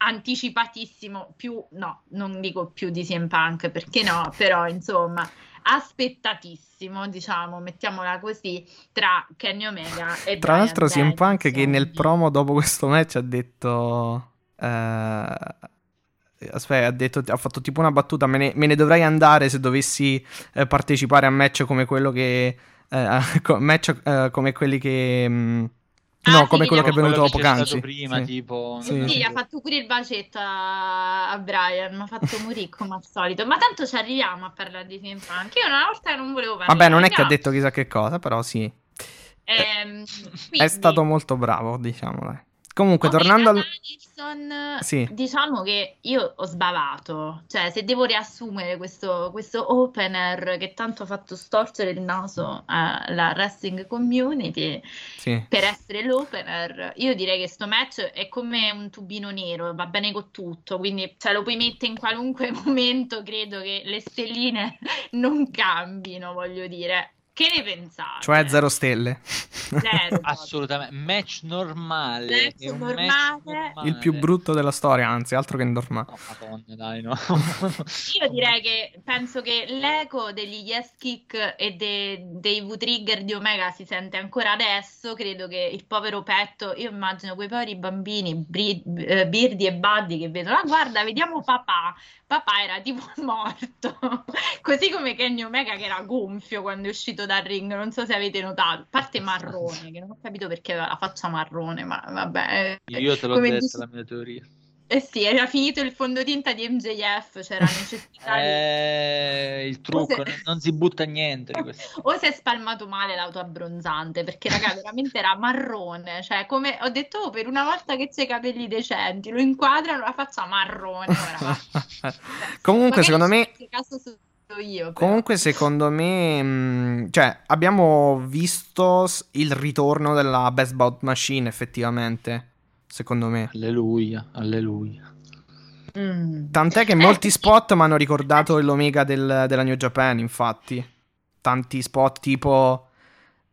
anticipatissimo più, no, non dico più di CM Punk perché no, però insomma, aspettatissimo, diciamo, mettiamola così, tra Kenny Omega e Tra Bryan l'altro, CM Punk che nel promo dopo questo match ha detto. eh, Aspetta, ha detto, ha fatto tipo una battuta. Me ne, me ne dovrei andare se dovessi eh, partecipare a match come quello che. Eh, co- match eh, come quelli che. Ah, no, sì, come quello che è venuto poc'anzi. stato prima, Sì. tipo Sì, Sì, sì. ha fatto pure il bacetto a, a Brian, mi ha fatto morire come al solito. Ma tanto ci arriviamo a parlare di CM Punk. Io una volta non volevo parlare. Vabbè, non è che ha detto chissà che cosa, però sì. ehm, È quindi- stato molto bravo, diciamo. dai. Comunque, Omega tornando al. Danielson, Sì. diciamo che io ho sbavato, cioè se devo riassumere questo, questo opener che tanto ha fatto storcere il naso alla wrestling community Sì. per essere l'opener, io direi che sto match è come un tubino nero, va bene con tutto, quindi cioè, lo puoi mettere in qualunque momento, credo che le stelline non cambino, voglio dire. Che ne pensate? Cioè, zero stelle. Zero. Assolutamente, match normale. Match è un normale. match normale. Il più brutto della storia, anzi, altro che normale. No, madonna, dai, no. Io direi che penso che l'eco degli yes kick e de- dei V-trigger di Omega si sente ancora adesso. Credo che il povero petto, io immagino quei poveri bambini, Bri- eh, Birdi e Buddy, che vedono, ah, guarda, vediamo papà. Papà era tipo morto, così come Kenny Omega che era gonfio quando è uscito dal ring. Non so se avete notato, a parte marrone, che non ho capito perché aveva la faccia marrone, ma vabbè. eh, Io te l'ho come detto dici- la mia teoria. Eh sì, era finito il fondotinta di MJF, c'era necessità di... Eh, il trucco, se- non, si butta niente di questo. O si è spalmato male l'auto abbronzante, perché raga, veramente era marrone, cioè come ho detto oh, per una volta che c'è i capelli decenti, lo inquadrano la faccia marrone. Comunque, Magari secondo me. caso solo io, però. Comunque, secondo me, mh, cioè, abbiamo visto il ritorno della Best Bout Machine, effettivamente. Secondo me. Alleluia, alleluia. Mm. Tant'è che Eh, molti spot mi hanno ricordato l'Omega del- della New Japan, infatti. Tanti spot tipo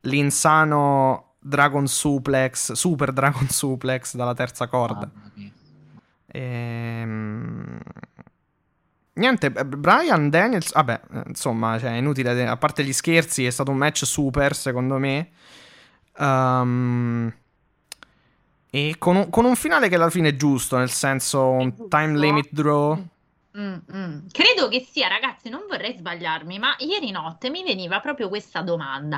l'insano Dragon Suplex, Super Dragon Suplex dalla terza corda. Mia. Niente, Brian Daniels, vabbè, eh, insomma, cioè, è inutile, a parte gli scherzi, è stato un match super, secondo me. Ehm, e con un, con un finale che alla fine è giusto, nel senso, un time limit draw. Mm, mm. Credo che sia, ragazzi, non vorrei sbagliarmi, ma ieri notte mi veniva proprio questa domanda.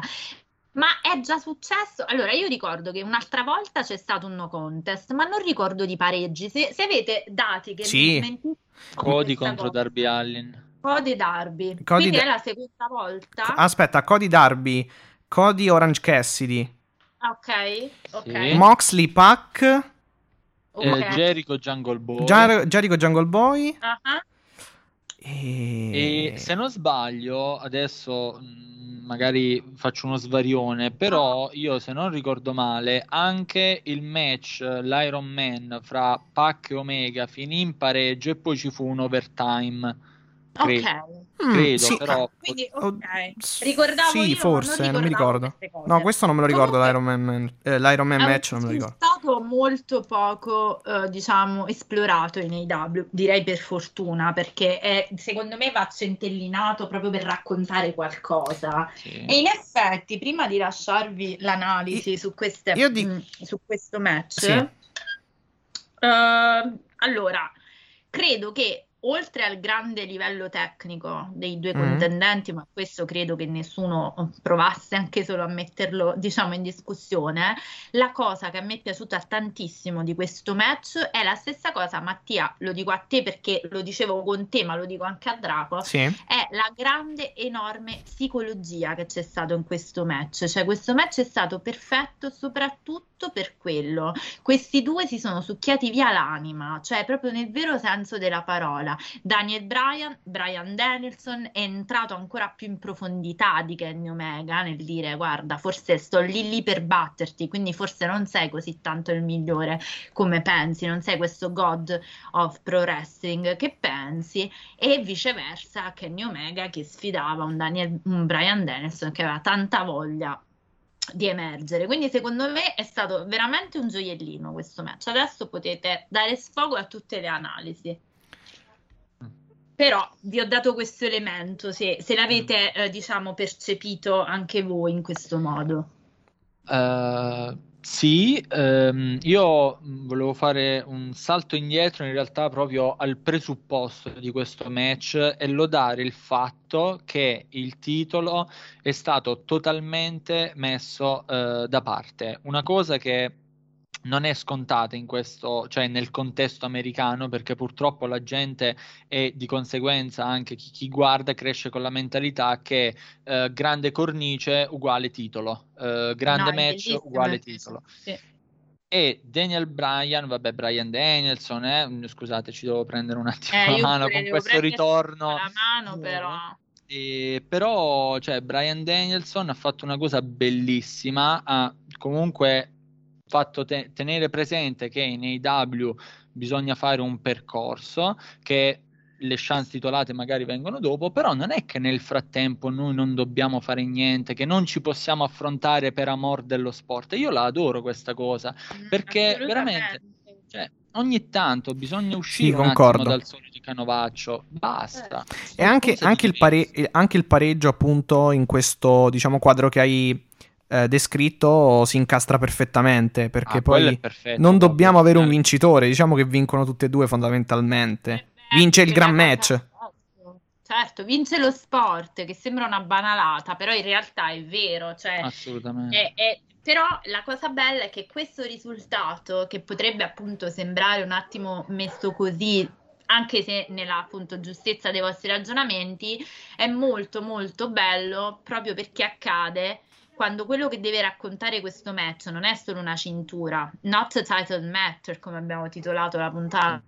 Ma è già successo? Allora, io ricordo che un'altra volta c'è stato un no contest, ma non ricordo di pareggi. Se, se avete dati che Sì. mi Cody contro cosa. Darby Allin. Cody Darby. Cody Quindi Da- è la seconda volta. Aspetta, Cody Darby, Cody Orange Cassidy, Ah, ok, ok. Sì. Moxley Pack, ok. Eh, Jericho Jungle Boy. Jar- Jericho Jungle Boy. Ah. E... E se non sbaglio, adesso mh, magari faccio uno svarione, però io se non ricordo male, anche il match l'Iron Man fra Pac e Omega finì in pareggio e poi ci fu un overtime. Credo, Ok. Mm, credo, sì, però Quindi, ok. s- Ricordavo sì, io, forse, non non mi ricordo. No, questo non me lo ricordo, Comunque- l'Iron Man, eh, l'Iron Man È match non me lo ricordo. stato molto poco, eh, diciamo, esplorato in AW, direi per fortuna, perché è, secondo me va centellinato proprio per raccontare qualcosa. sì. E in effetti, prima di lasciarvi l'analisi su, queste, io di- mh, su questo match, Sì. eh, allora, credo che oltre al grande livello tecnico dei due Mm. contendenti, ma questo credo che nessuno provasse anche solo a metterlo, diciamo, in discussione, la cosa che a me è piaciuta tantissimo di questo match è la stessa cosa, Mattia, lo dico a te perché lo dicevo con te, ma lo dico anche a Draco, Sì. è la grande, enorme psicologia che c'è stato in questo match. Cioè, questo match è stato perfetto soprattutto per quello. Questi due si sono succhiati via l'anima, cioè proprio nel vero senso della parola. Daniel Bryan, Brian Danielson è entrato ancora più in profondità di Kenny Omega nel dire guarda, forse sto lì lì per batterti, quindi forse non sei così tanto il migliore come pensi, non sei questo god of pro wrestling che pensi e viceversa Kenny Omega che sfidava un, Daniel, un Brian Danielson che aveva tanta voglia di emergere. Quindi secondo me è stato veramente un gioiellino questo match. Adesso potete dare sfogo a tutte le analisi. Però vi ho dato questo elemento, se, se l'avete eh, diciamo percepito anche voi in questo modo. Eh, sì, ehm, io mh, volevo fare un salto indietro in realtà proprio al presupposto di questo match e lodare il fatto che il titolo è stato totalmente messo eh, da parte. Una cosa che non è scontata in questo, cioè nel contesto americano, perché purtroppo la gente e di conseguenza anche chi, chi guarda cresce con la mentalità che eh, grande cornice uguale titolo, eh, grande No, match uguale titolo. Sì. E Daniel Bryan, vabbè, Brian Danielson, eh, scusate, ci devo prendere un attimo Eh, la mano con questo ritorno. La mano però. E però, cioè, Brian Danielson ha fatto una cosa bellissima, ha comunque fatto te- tenere presente che in AW bisogna fare un percorso, che le chance titolate magari vengono dopo, però non è che nel frattempo noi non dobbiamo fare niente, che non ci possiamo affrontare per amor dello sport. Io la adoro questa cosa, perché veramente, cioè, ogni tanto bisogna uscire attimo dal solito canovaccio, basta. E anche, anche il pare- anche il pareggio, appunto, in questo diciamo quadro che hai eh, descritto si incastra perfettamente. Perché Ah, poi perfetto, non proprio, dobbiamo avere un vincitore. Diciamo che vincono tutte e due fondamentalmente. Eh, Vince il gran match. Certo, vince lo sport, che sembra una banalata, però in realtà è vero, cioè Assolutamente. è- è- però la cosa bella è che questo risultato, che potrebbe appunto sembrare un attimo messo così, anche se nella appunto giustezza dei vostri ragionamenti, è molto molto bello proprio perché accade quando quello che deve raccontare questo match non è solo una cintura, not a title matter, come abbiamo titolato la puntata.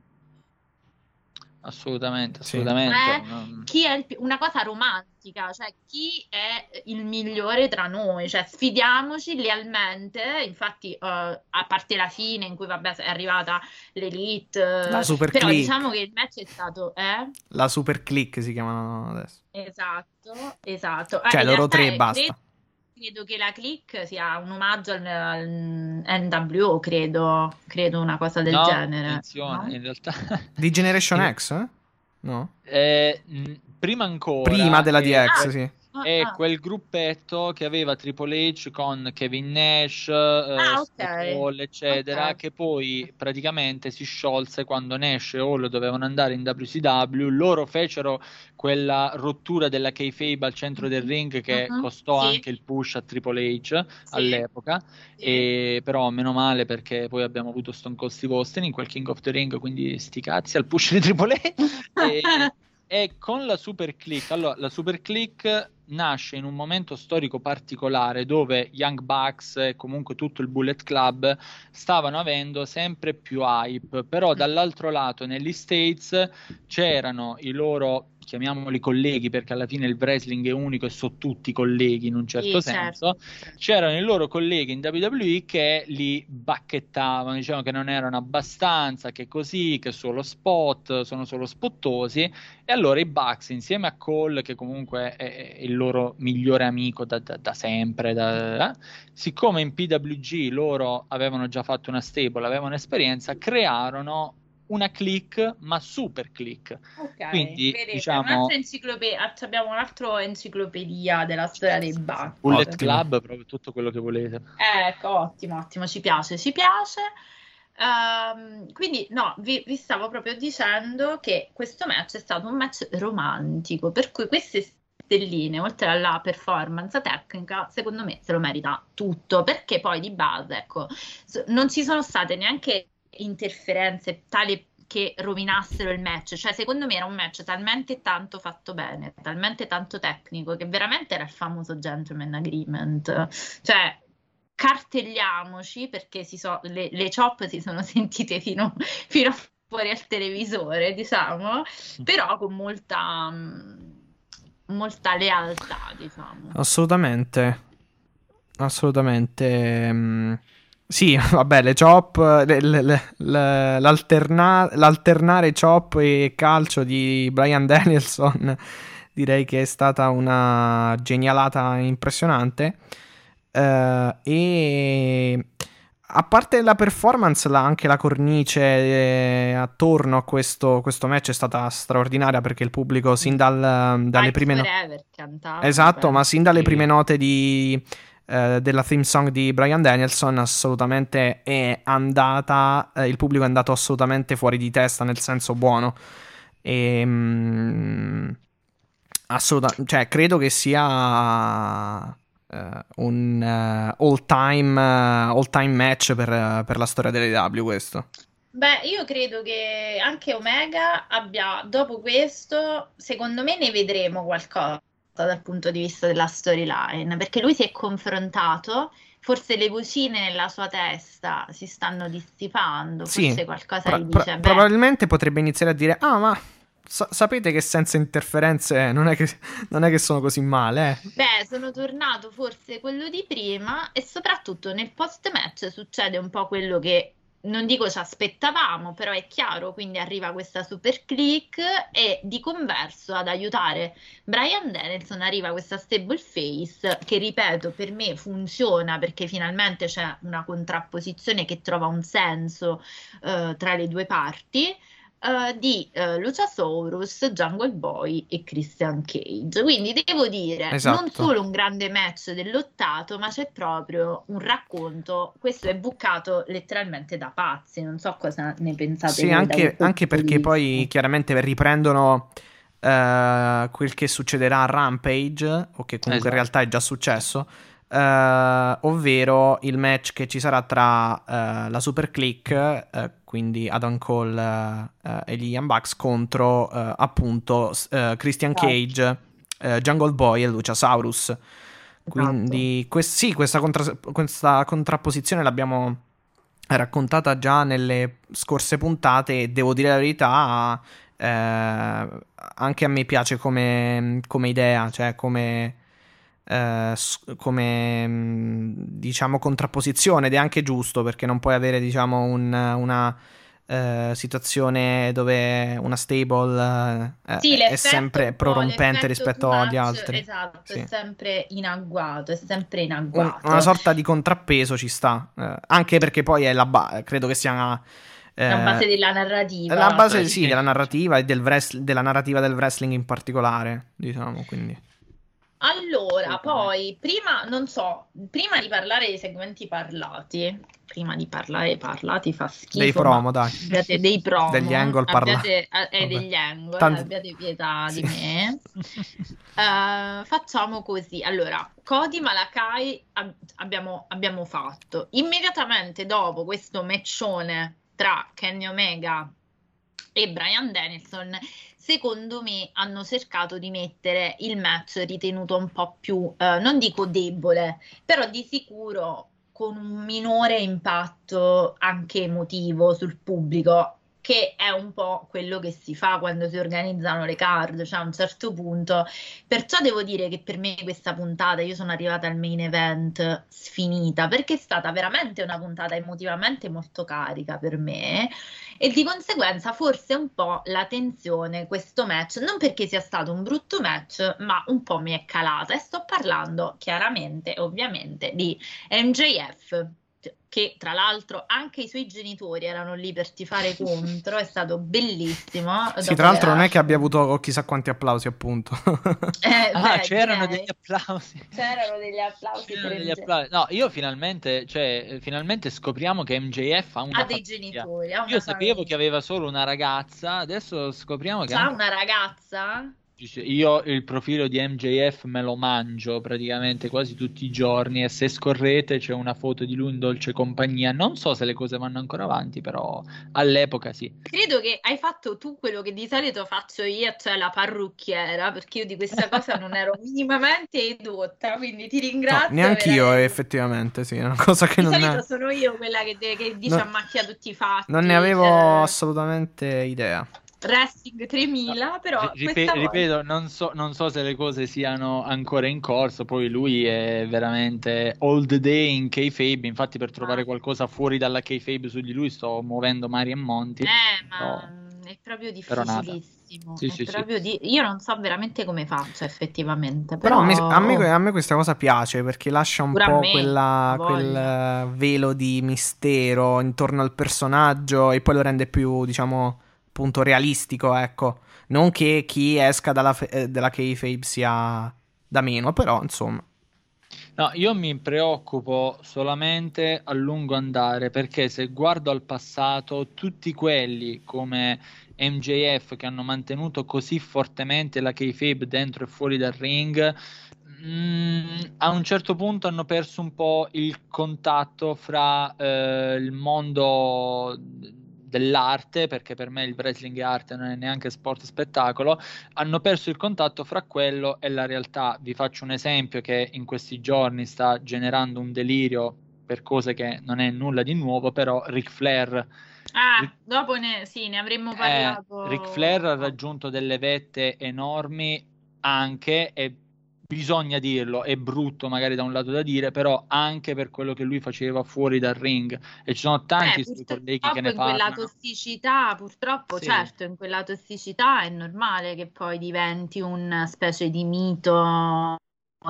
Assolutamente, Sì. assolutamente. Eh, Non- chi è il una cosa romantica cioè chi è il migliore tra noi, cioè sfidiamoci lealmente, infatti uh, a parte la fine in cui vabbè è arrivata l'Elite, la super però click. diciamo che il match è stato... Eh? La super click si chiamano adesso. Esatto, esatto. Cioè Eh, loro tre è- e basta. Credo che la click sia un omaggio al, al NWO, credo, credo una cosa del No, genere. attenzione, no? in realtà Di Generation. X? eh? No? eh, prima ancora Prima della eh, DX, Ah. sì. Ah, è ah. quel gruppetto che aveva Triple H con Kevin Nash, eh, Ah, ok. Scott Hall, eccetera, Ok. che poi praticamente si sciolse quando Nash e Hall dovevano andare in WCW. Loro fecero quella rottura della kayfabe al centro del ring che Mhm, costò sì. anche il push a Triple H Sì, all'epoca. sì. E però meno male perché poi abbiamo avuto Stone Cold Steve Austin in quel King of the Ring, quindi sti cazzi al push di Triple H. E, e con la Super Click, allora la Super Click nasce in un momento storico particolare dove Young Bucks e comunque tutto il Bullet Club stavano avendo sempre più hype, però dall'altro lato negli States c'erano i loro chiamiamoli colleghi perché alla fine il wrestling è unico e sono tutti colleghi in un certo Sì, senso certo. c'erano i loro colleghi in WWE che li bacchettavano, dicevano che non erano abbastanza, che così, che solo spot, sono solo spottosi. E allora i Bucks, insieme a Cole, che comunque è, è il loro migliore amico da, da- da sempre, da- siccome in PWG loro avevano già fatto una stable, avevano esperienza, crearono una click, ma super click. Ok, Quindi, vedete, diciamo- un'altra enciclopedia, abbiamo un'altra enciclopedia della storia dei Bucks. Bullet. Club, proprio tutto quello che volete. Ecco, ottimo, ottimo, ci piace, ci piace. Ehm, quindi, no, vi, vi stavo proprio dicendo che questo match è stato un match romantico, per cui queste stelline, oltre alla performance tecnica, secondo me se lo merita tutto, perché poi di base, ecco, non ci sono state neanche interferenze tali che rovinassero il match, cioè secondo me era un match talmente tanto fatto bene, talmente tanto tecnico, che veramente era il famoso gentleman agreement, cioè cartelliamoci perché si so- le, le chop si sono sentite fino, fino fuori al televisore, diciamo, però con molta, mm, molta lealtà, diciamo. Assolutamente. Assolutamente. Sì, vabbè, le chop, le- le- le- l'alterna- l'alternare chop e calcio di Brian Danielson direi che è stata una genialata impressionante. Eh, e a parte la performance, la- anche la cornice eh, attorno a questo, questo match è stata straordinaria perché il pubblico sin dal- dalle Fight prime no- Forever cantava, Esatto, ma sin dalle prime note di, eh, della theme song di Brian Danielson assolutamente è andata, eh, il pubblico è andato assolutamente fuori di testa nel senso buono. E, mm, assoluta- cioè, credo che sia eh, un eh, all-time, eh, all-time match per, per la storia delle W questo. Beh, io credo che anche Omega abbia, dopo questo, secondo me ne vedremo qualcosa dal punto di vista della storyline, perché lui si è confrontato, forse le vocine nella sua testa si stanno dissipando, Sì, forse qualcosa Pro- gli pro- dice, beh, probabilmente potrebbe iniziare a dire: Ah, ma sa- sapete che senza interferenze non è che, non è che sono così male. eh." Beh, sono tornato forse quello di prima e soprattutto nel post-match succede un po' quello che non dico ci aspettavamo, però è chiaro, quindi arriva questa super click e di converso ad aiutare Brian Danielson arriva questa stable face che ripeto per me funziona perché finalmente c'è una contrapposizione che trova un senso eh, tra le due parti eh, di eh, Luchasaurus, Jungle Boy e Christian Cage. Quindi devo dire, Esatto. non solo un grande match dell'ottato, ma c'è proprio un racconto. Questo è buccato letteralmente da pazzi. Non so cosa ne pensate. Sì, anche, anche perché poi chiaramente riprendono eh, quel che succederà a Rampage, o che comunque Esatto. in realtà è già successo. eh, ovvero il match che ci sarà tra eh, la Super Click, quindi Adam Cole eh, e gli Young Bucks contro eh, appunto eh, Christian Esatto. Cage, Jungle Boy e Luchasaurus. Quindi quest- sì, questa, contra- questa contrapposizione l'abbiamo raccontata già nelle scorse puntate e devo dire la verità, anche a me piace come, come idea, cioè come, eh, come mm, diciamo contrapposizione ed è anche giusto perché non puoi avere diciamo un, una eh, situazione dove una stable eh, Sì, è sempre prorompente rispetto agli altri. Esatto, Sì. è sempre in agguato, è sempre in agguato. una sorta di contrappeso ci sta, eh, anche perché poi è la ba- credo che sia una, eh, La base della narrativa. la base sì, sì, della narrativa e del wrest- della narrativa del wrestling in particolare, diciamo, quindi. Allora, Assolutamente. poi, prima, non so, prima di parlare dei segmenti parlati, prima di parlare parlati fa schifo, Dei promo, dai. abbiate dei promo, Degli angle parlati. eh, Vabbè. degli angle, Tanto- abbiate pietà Sì. di me. Eh, facciamo così. Allora, Cody Malakai ab- abbiamo, abbiamo fatto. Immediatamente dopo questo matchone tra Kenny Omega e Brian Dennison, secondo me hanno cercato di mettere il match ritenuto un po' più, eh, non dico debole, però di sicuro con un minore impatto anche emotivo sul pubblico, che è un po' quello che si fa quando si organizzano le card, cioè a un certo punto. Perciò devo dire che per me questa puntata, io sono arrivata al main event sfinita, perché è stata veramente una puntata emotivamente molto carica per me e di conseguenza forse un po' la tensione, questo match, non perché sia stato un brutto match, ma un po' mi è calata e sto parlando chiaramente, ovviamente, di MJF che tra l'altro anche i suoi genitori erano lì per tifare contro, è stato bellissimo. Sì, tra l'altro che- non è che abbia avuto chissà quanti applausi, appunto. Eh, Ah, beh, c'erano direi. degli applausi. C'erano degli applausi C'erano degli applausi. No, io finalmente, cioè, finalmente scopriamo che MJF ha una Ha dei famiglia. genitori, ha una Io sapevo famiglia. che aveva solo una ragazza, adesso scopriamo che anche- una ragazza? Io il profilo di MJF me lo mangio praticamente quasi tutti i giorni e se scorrete c'è una foto di lui in dolce compagnia. Non so se le cose vanno ancora avanti, però all'epoca sì. Credo che hai fatto tu quello che di solito faccio io, cioè la parrucchiera, perché io di questa cosa non ero minimamente edotta, quindi ti No, ringrazio. neanche io, effettivamente, sì, è una cosa che Di non, solito sono io quella che, de- che dice No. a macchia tutti i fatti. non ne avevo eh, assolutamente idea. Wrestling 3000, però Ri- ripe- questa volta- ripeto, non so, non so se le cose siano ancora in corso, poi lui è veramente all the day in kayfabe, infatti per trovare Ah. qualcosa fuori dalla kayfabe su di lui sto muovendo Mari e Monti. Eh, ma No. è proprio difficilissimo. Sì, è sì, sì. proprio di- Io non so veramente come faccio effettivamente, Però però, a me, a me- a me questa cosa piace perché lascia un Pure po' me, quella- quel eh, velo di mistero intorno al personaggio e poi lo rende più, diciamo, appunto realistico, ecco. Non che chi esca dalla, fe- eh, dalla kayfabe sia da meno, però insomma. No, io mi preoccupo solamente a lungo andare perché se guardo al passato, tutti quelli come MJF che hanno mantenuto così fortemente la kayfabe dentro e fuori dal ring, mm, a un certo punto hanno perso un po' il contatto fra eh, il mondo dell'arte, perché per me il wrestling è arte, non è neanche sport spettacolo, hanno perso il contatto fra quello e la realtà. Vi faccio un esempio che in questi giorni sta generando un delirio per cose che non è nulla di nuovo, però Ric Flair, Ah, Ric- dopo ne, sì, ne avremmo eh, parlato. Ric Flair ha raggiunto delle vette enormi anche, e bisogna dirlo, è brutto magari da un lato da dire, però anche per quello che lui faceva fuori dal ring. E ci sono tanti Eh, suoi colleghi che ne in quella parlano. tossicità, purtroppo, Sì. certo, in quella tossicità è normale che poi diventi una specie di mito.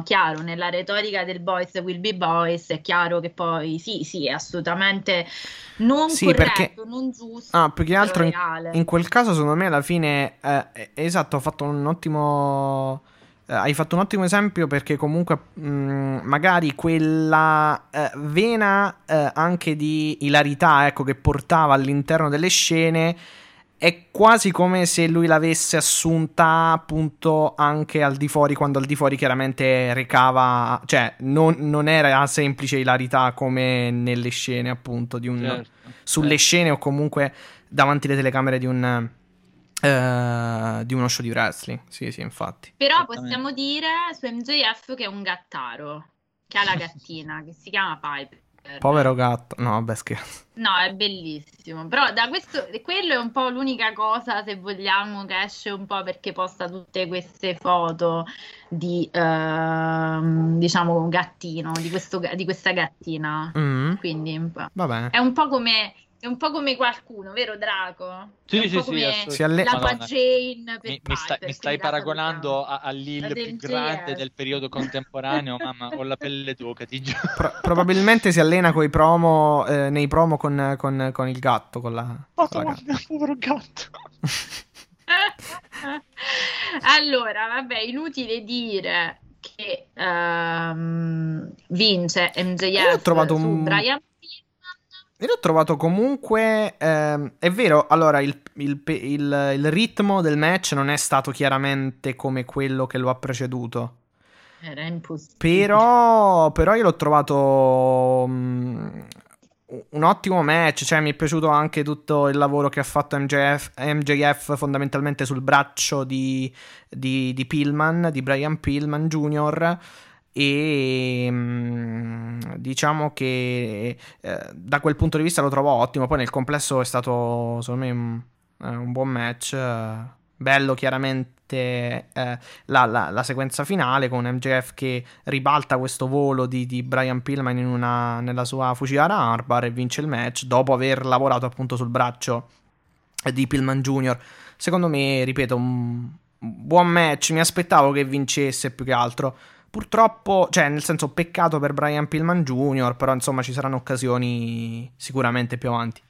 Chiaro, nella retorica del boys will be boys è chiaro che poi sì, sì, è assolutamente non Sì, corretto, perché- non giusto, Ah, più che altro in, in quel caso, secondo me, alla fine, eh, eh, esatto, ho fatto un ottimo. Eh, hai fatto un ottimo esempio perché comunque mh, magari quella eh, vena eh, anche di ilarità, ecco, che portava all'interno delle scene è quasi come se lui l'avesse assunta appunto anche al di fuori, quando al di fuori chiaramente recava, cioè non, non era semplice ilarità come nelle scene appunto di un Certo, sulle certo. scene o comunque davanti alle telecamere di un eh, di uno show di wrestling. Sì, sì, infatti. Però possiamo dire su MJF che è un gattaro, che ha la gattina, che si chiama Piper. Povero gatto. No, vabbè, scherzo. No, è bellissimo. Però da questo, quello è un po' l'unica cosa, se vogliamo, che esce un po' perché posta tutte queste foto di, ehm, diciamo, gattino, di, questo, di questa gattina. Mm, Quindi un po'. va bene. è un po' come. È un po' come qualcuno, vero Draco? Sì, È un sì, po' sì. Si alle- la. Jane per Mi, mi stai, Piper, mi stai paragonando salutiamo. a, a Lil La più del grande del periodo contemporaneo, mamma, ho la pelle d'oca, ti giuro. Pro- probabilmente si allena coi promo, eh, nei promo con, con- con il gatto. Con la, con la gatta. Povero gatto. allora, vabbè, inutile dire che ehm, vince MJF Io ho trovato su un- Brian. Io l'ho trovato comunque. ehm, è vero, allora il, il il- il ritmo del match non è stato chiaramente come quello che lo ha preceduto. Era impossibile. Però, però io l'ho trovato mm, un ottimo match. Cioè, mi è piaciuto anche tutto il lavoro che ha fatto MJF, MJF fondamentalmente sul braccio di, di, di Pillman, di Brian Pillman Jr. E mm, diciamo che eh, da quel punto di vista lo trovo ottimo. Poi nel complesso è stato, secondo me, un, eh, un buon match. eh, bello, chiaramente. eh, la, la- la sequenza finale con MJF che ribalta questo volo di, di Brian Pillman una- nella sua Fujiwara Armbar e vince il match dopo aver lavorato appunto sul braccio di Pillman Jr. Secondo me, ripeto, un buon match. Mi aspettavo che vincesse più che altro. Purtroppo, cioè, nel senso, peccato per Brian Pillman Jr., però insomma ci saranno occasioni sicuramente più avanti.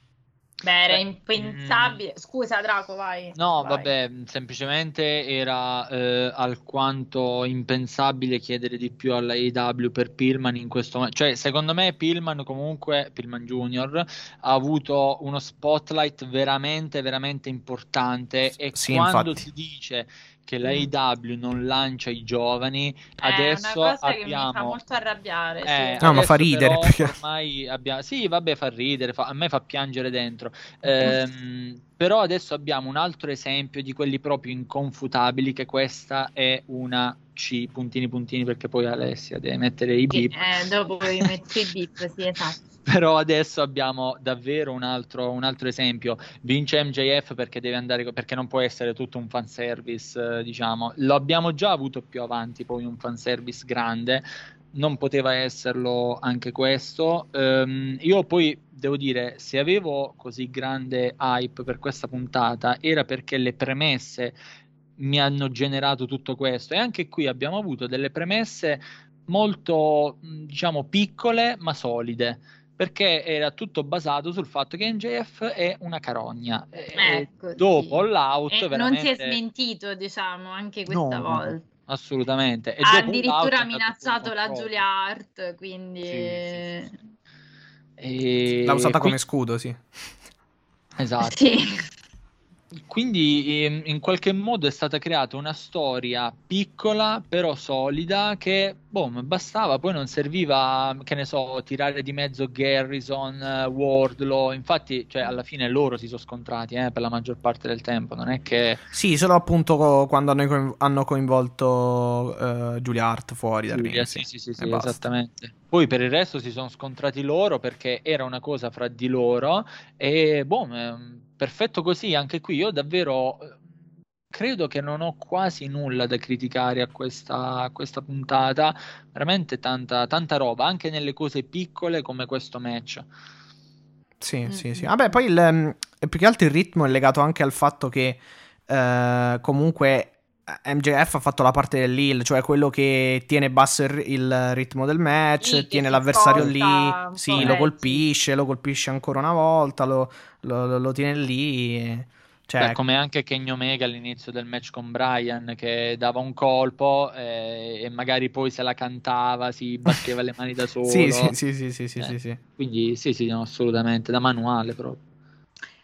Beh, era Beh, impensabile. Scusa, Draco, vai. No, Vai. vabbè, semplicemente era eh, alquanto impensabile chiedere di più alla AEW per Pillman in questo momento. Cioè, secondo me Pillman comunque, Pillman Jr., ha avuto uno spotlight veramente, veramente importante e Sì, quando infatti. si dice che la AEW non lancia i giovani, adesso è una cosa che mi fa abbiamo... molto arrabbiare. Eh, sì. No, ma fa adesso ridere, ormai abbiamo... Sì, vabbè, fa ridere, fa- a me fa piangere dentro. Ehm, però adesso abbiamo un altro esempio di quelli proprio inconfutabili, che questa è una C, puntini puntini, perché poi Alessia deve mettere i beep. eh, dopo metto i beep, sì, esatto. Però adesso abbiamo davvero un altro, un altro esempio. Vince MJF perché deve andare, perché non può essere tutto un fanservice, eh, diciamo. Lo abbiamo già avuto più avanti, poi un fanservice grande. Non poteva esserlo anche questo. Ehm, io poi devo dire, se avevo così grande hype per questa puntata, era perché le premesse mi hanno generato tutto questo. E anche qui abbiamo avuto delle premesse molto, diciamo, piccole ma solide perché era tutto basato sul fatto che NJF è una carogna. E Ecco, dopo sì. l'out, E non veramente... si è smentito, diciamo, anche questa no, volta. assolutamente. E Ha addirittura minacciato la. Giulia Hart, quindi... Sì, sì, sì, sì. E L'ha usata qui- come scudo, sì. Esatto. Sì. Quindi ehm, in qualche modo è stata creata una storia piccola però solida che boh, bastava, poi non serviva, che ne so, tirare di mezzo Garrison, eh, Wardlow, infatti cioè, alla fine loro si sono scontrati eh, per la maggior parte del tempo, non è che... Sì, solo appunto quando hanno, hanno coinvolto eh, Giulia Hart fuori dal Giulia, ring. sì, sì, sì, sì, basta. esattamente. Poi per il resto si sono scontrati loro perché era una cosa fra di loro e ehm, perfetto così, anche qui io davvero eh, credo che non ho quasi nulla da criticare a questa, a questa puntata, veramente tanta, tanta roba, anche nelle cose piccole come questo match. Sì, Mm, sì, sì. mm. Vabbè, poi il, ehm, più che altro il ritmo è legato anche al fatto che eh, comunque MJF ha fatto la parte dell'heal, cioè quello che tiene basso il, il ritmo del match, che tiene l'avversario lì, sì, lo eh, colpisce, lo colpisce ancora una volta, lo, lo- lo- lo tiene lì. Cioè, Beh, come anche Kenny Omega all'inizio del match con Brian che dava un colpo eh, e magari poi se la cantava, si batteva le mani da solo. sì, sì, sì, sì, sì, sì, Eh. sì, sì. Quindi sì, sì, no, assolutamente, da manuale proprio.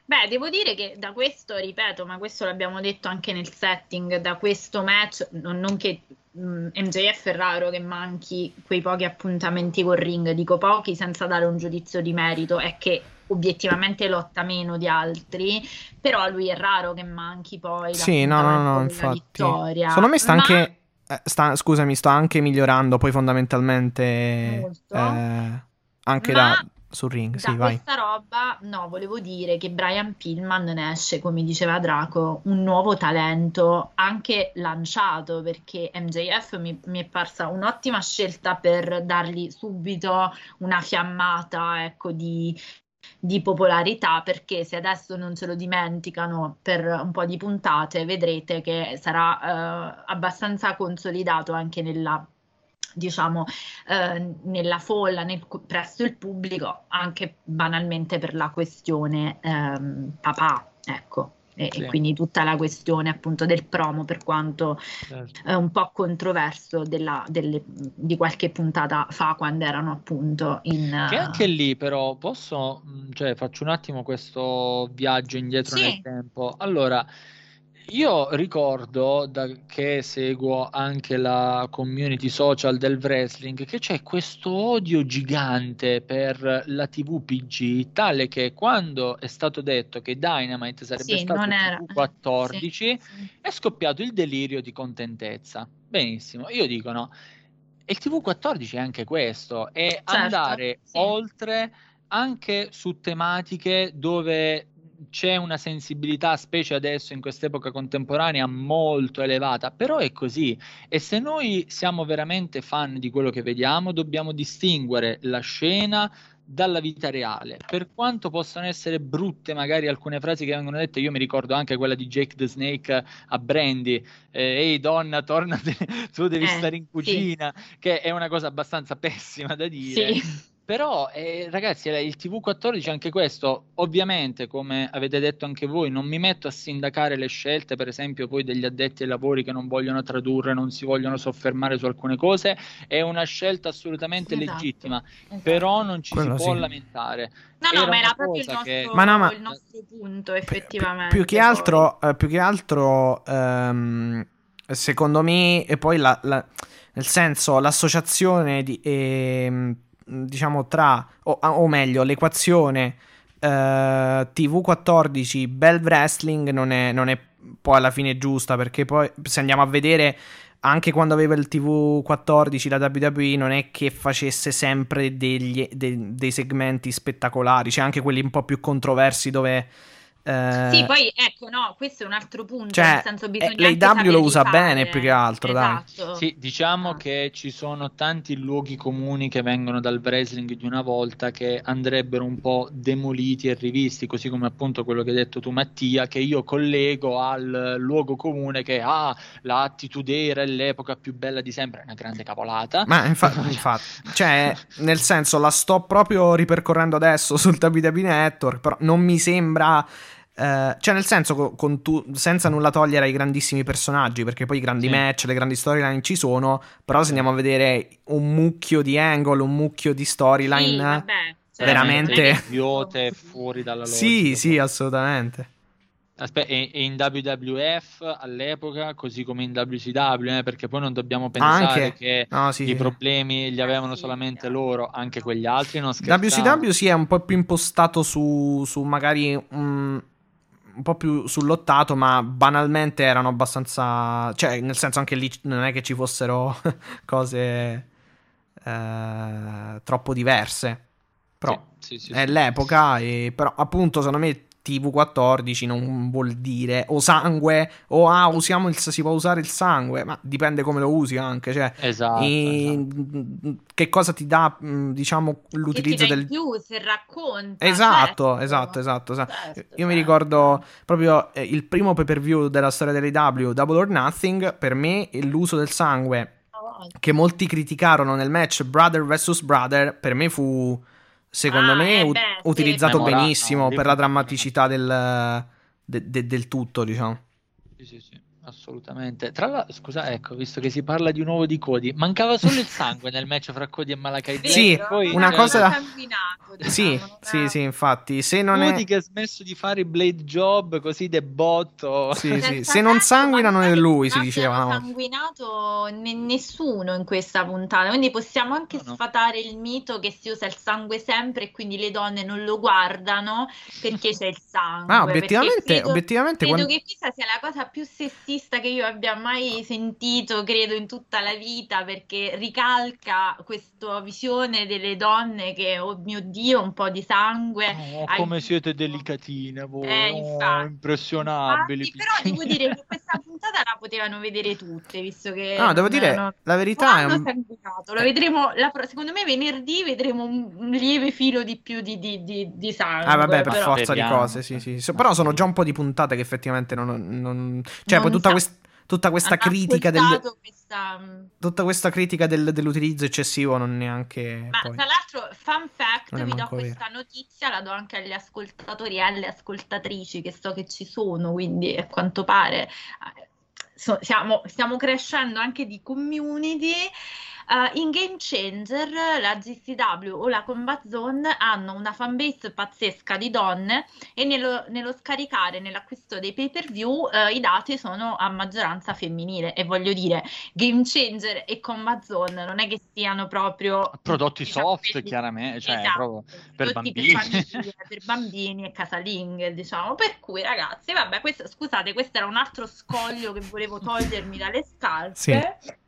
Beh, devo dire che da questo, ripeto, ma questo l'abbiamo detto anche nel setting, da questo match, non, non che mh, MJF è raro che manchi quei pochi appuntamenti col ring, dico pochi senza dare un giudizio di merito, è che obiettivamente lotta meno di altri, però lui è raro che manchi poi Sì, no, no, no, infatti. vittoria. Secondo me sta Ma- anche. eh, sta- scusami, sta anche migliorando poi fondamentalmente. Molto. eh, anche Ma da, sul ring, da sì, vai. questa roba, no, volevo dire che Brian Pillman ne esce, come diceva Draco, un nuovo talento anche lanciato, perché MJF mi, mi è parsa un'ottima scelta per dargli subito una fiammata, ecco, di, di popolarità, perché se adesso non se lo dimenticano per un po' di puntate, vedrete che sarà eh, abbastanza consolidato anche nella diciamo, eh, nella folla, nel, presso il pubblico, anche banalmente per la questione ehm, papà, ecco. E, Sì. e quindi tutta la questione appunto del promo, per quanto Certo. è un po' controverso della- delle- di qualche puntata fa, quando erano appunto in... Che eh, anche lì però posso, mh, cioè faccio un attimo questo viaggio indietro Sì. nel tempo. Allora, io ricordo da- che seguo anche la community social del wrestling che c'è questo odio gigante per la TV PG, tale che quando è stato detto che Dynamite sarebbe Sì, stato era- TV14 sì, sì. è scoppiato il delirio di contentezza. Benissimo, io dico no. E il TV14 è anche questo, è Certo, andare sì. oltre anche su tematiche dove c'è una sensibilità, specie adesso in quest'epoca contemporanea, molto elevata, però è così. E se noi siamo veramente fan di quello che vediamo, dobbiamo distinguere la scena dalla vita reale. Per quanto possano essere brutte magari alcune frasi che vengono dette, io mi ricordo anche quella di Jake the Snake a Brandy, eh, ehi donna, torna, tu devi Eh, stare in sì. cucina, che è una cosa abbastanza pessima da dire. Sì. Però, eh, ragazzi, eh, il TV14 anche questo, ovviamente, come avete detto anche voi, non mi metto a sindacare le scelte, per esempio, poi degli addetti ai lavori che non vogliono tradurre, non si vogliono soffermare su alcune cose, è una scelta assolutamente Esatto, legittima, esatto. però non ci Quello si può sì. lamentare. No, no, Era ma era una proprio il nostro, che- Ma no, ma- il nostro punto, effettivamente. Più che poi. altro, eh, più che altro ehm, secondo me, e poi la- la- nel senso, l'associazione di, ehm, diciamo tra, o, o meglio, l'equazione eh, TV14 bel wrestling non è, non è poi alla fine giusta perché poi se andiamo a vedere anche quando aveva il TV14 la WWE non è che facesse sempre degli- de- dei segmenti spettacolari, c'è anche quelli un po' più controversi dove eh, Sì, poi ecco, no, questo è un altro punto, Cioè, nel senso eh, bisogna anche saperli lo usa fare. bene più che altro, dai. Esatto. Sì, diciamo Ah. che ci sono tanti luoghi comuni che vengono dal wrestling di una volta che andrebbero un po' demoliti e rivisti, così come appunto quello che hai detto tu Mattia, che io collego al luogo comune che ah, la Attitude Era è l'epoca più bella di sempre, è una grande cavolata. Ma infa- infatti, cioè, nel senso, la sto proprio ripercorrendo adesso sul WWE Network, però non mi sembra... eh, cioè, nel senso, co- con tu- senza nulla togliere ai grandissimi personaggi, perché poi i grandi Sì. match, le grandi storyline ci sono, però se andiamo a vedere un mucchio di angle, un mucchio di storyline... Sì, vabbè, cioè, veramente- idiote fuori dalla logica. sì, sì, assolutamente. Aspetta, e, e in WWF all'epoca, così come in WCW, eh, perché poi non dobbiamo pensare Anche. che No, sì, i sì. problemi li avevano Sì, solamente loro, anche quegli altri non scherzavano. WCW si è un po' più impostato su, su magari mm, un po' più sullottato, ma banalmente erano abbastanza. Cioè, nel senso, anche lì non è che ci fossero cose eh, troppo diverse. Però Sì, sì, sì, è l'epoca, e però appunto, secondo me. TV14 non vuol dire o sangue o ah usiamo il si può usare il sangue ma dipende come lo usi anche cioè Esatto, e- esatto. che cosa ti dà mh, diciamo Che ti l'utilizzo dà del più se racconta. Esatto, certo. esatto, esatto, esatto. Certo, Io mi certo. ricordo proprio eh, il primo pay per view della storia dell'AW, Double or Nothing. Per me, l'uso del sangue che molti criticarono nel match Brother vs Brother, per me fu, secondo Ah, me, eh beh, sì. utilizzato Memora- benissimo no, per la drammaticità del, de- de- del tutto, diciamo. Sì, sì, sì, assolutamente. Tra l'altro, scusa, ecco, visto che si parla di nuovo di Cody, mancava solo il sangue nel match fra Cody e Malakai Black. Sì, poi, una cioè, cosa- sanguinato, diciamo, Sì, non sì, sì, infatti, se non Cody è... che ha smesso di fare i blade job così de botto. Sì, Nel sì, se non sanguina non è lui, si non diceva una volta. sanguinato ne- nessuno in questa puntata, quindi possiamo anche No, no. sfatare il mito che si usa il sangue sempre e quindi le donne non lo guardano perché c'è il sangue. Ah, perché obiettivamente, credo, obiettivamente credo quando- che questa sia la cosa più sessista che io abbia mai sentito, credo, in tutta la vita, perché ricalca questa visione delle donne che, oh mio Dio, un po' di sangue. Oh, come siete delicatine voi, eh, oh, impressionabili. Infatti, però devo dire che questa puntata la potevano vedere tutte, visto che... No, devo dire, erano... la verità è un... Lo vedremo, la... secondo me venerdì vedremo un lieve filo di più di, di, di, di sangue. Ah vabbè, per però... forza Speriamo. di cose, sì, sì. So, però sono già un po' di puntate che effettivamente non... non... Cioè, non poi tutta, quest... tutta questa critica del... Questa... Tutta questa critica del... dell'utilizzo eccessivo non neanche... Ma poi... tra l'altro, fun fact, vi do questa vero. notizia, la do anche agli ascoltatori e alle ascoltatrici che so che ci sono, quindi a quanto pare... So, siamo, stiamo crescendo anche di community Uh, in Game Changer la GCW o la Combat Zone hanno una fanbase pazzesca di donne e nello, nello scaricare, nell'acquisto dei pay per view, uh, i dati sono a maggioranza femminile. E voglio dire, Game Changer e Combat Zone non è che siano proprio prodotti soft, quelli... chiaramente, cioè esatto, per bambini. Per, famiglie, per bambini e casalinghe, diciamo. Per cui, ragazzi, vabbè, questo, scusate, questo era un altro scoglio che volevo togliermi dalle scarpe. Sì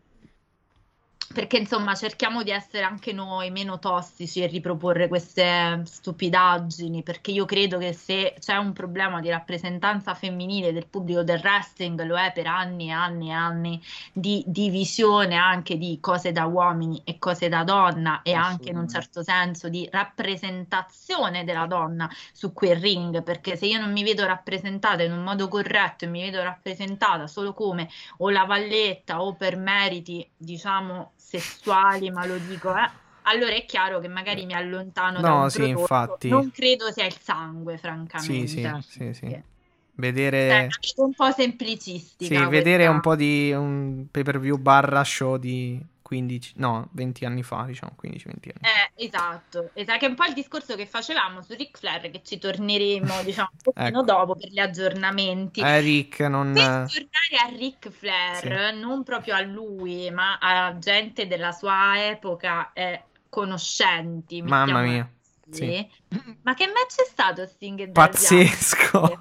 perché insomma cerchiamo di essere anche noi meno tossici e riproporre queste stupidaggini, perché io credo che se c'è un problema di rappresentanza femminile del pubblico del wrestling, lo è per anni e anni e anni di divisione anche di cose da uomini e cose da donna e anche in un certo senso di rappresentazione della donna su quel ring, perché se io non mi vedo rappresentata in un modo corretto e mi vedo rappresentata solo come o la valletta o per meriti, diciamo, sessuali, ma lo dico, eh, allora è chiaro che magari mi allontano no, da un sì, prodotto. infatti. Non credo sia il sangue, francamente. Sì, sì, sì, sì. Sì. Vedere... Cioè, un po' semplicistica. Sì, vedere questa. un po' di un pay per view barra show di 15, no, 20 anni fa, diciamo, 15-20 anni. Eh, esatto, esatto, che è un po' il discorso che facevamo su Ric Flair, che ci torneremo, diciamo, un pochino Ecco. dopo per gli aggiornamenti. Eh, Rick, non... Per tornare a Ric Flair, non proprio a lui, ma a gente della sua epoca e conoscenti. Mamma mia. Sì. Ma che match è stato Sting e Pazzesco.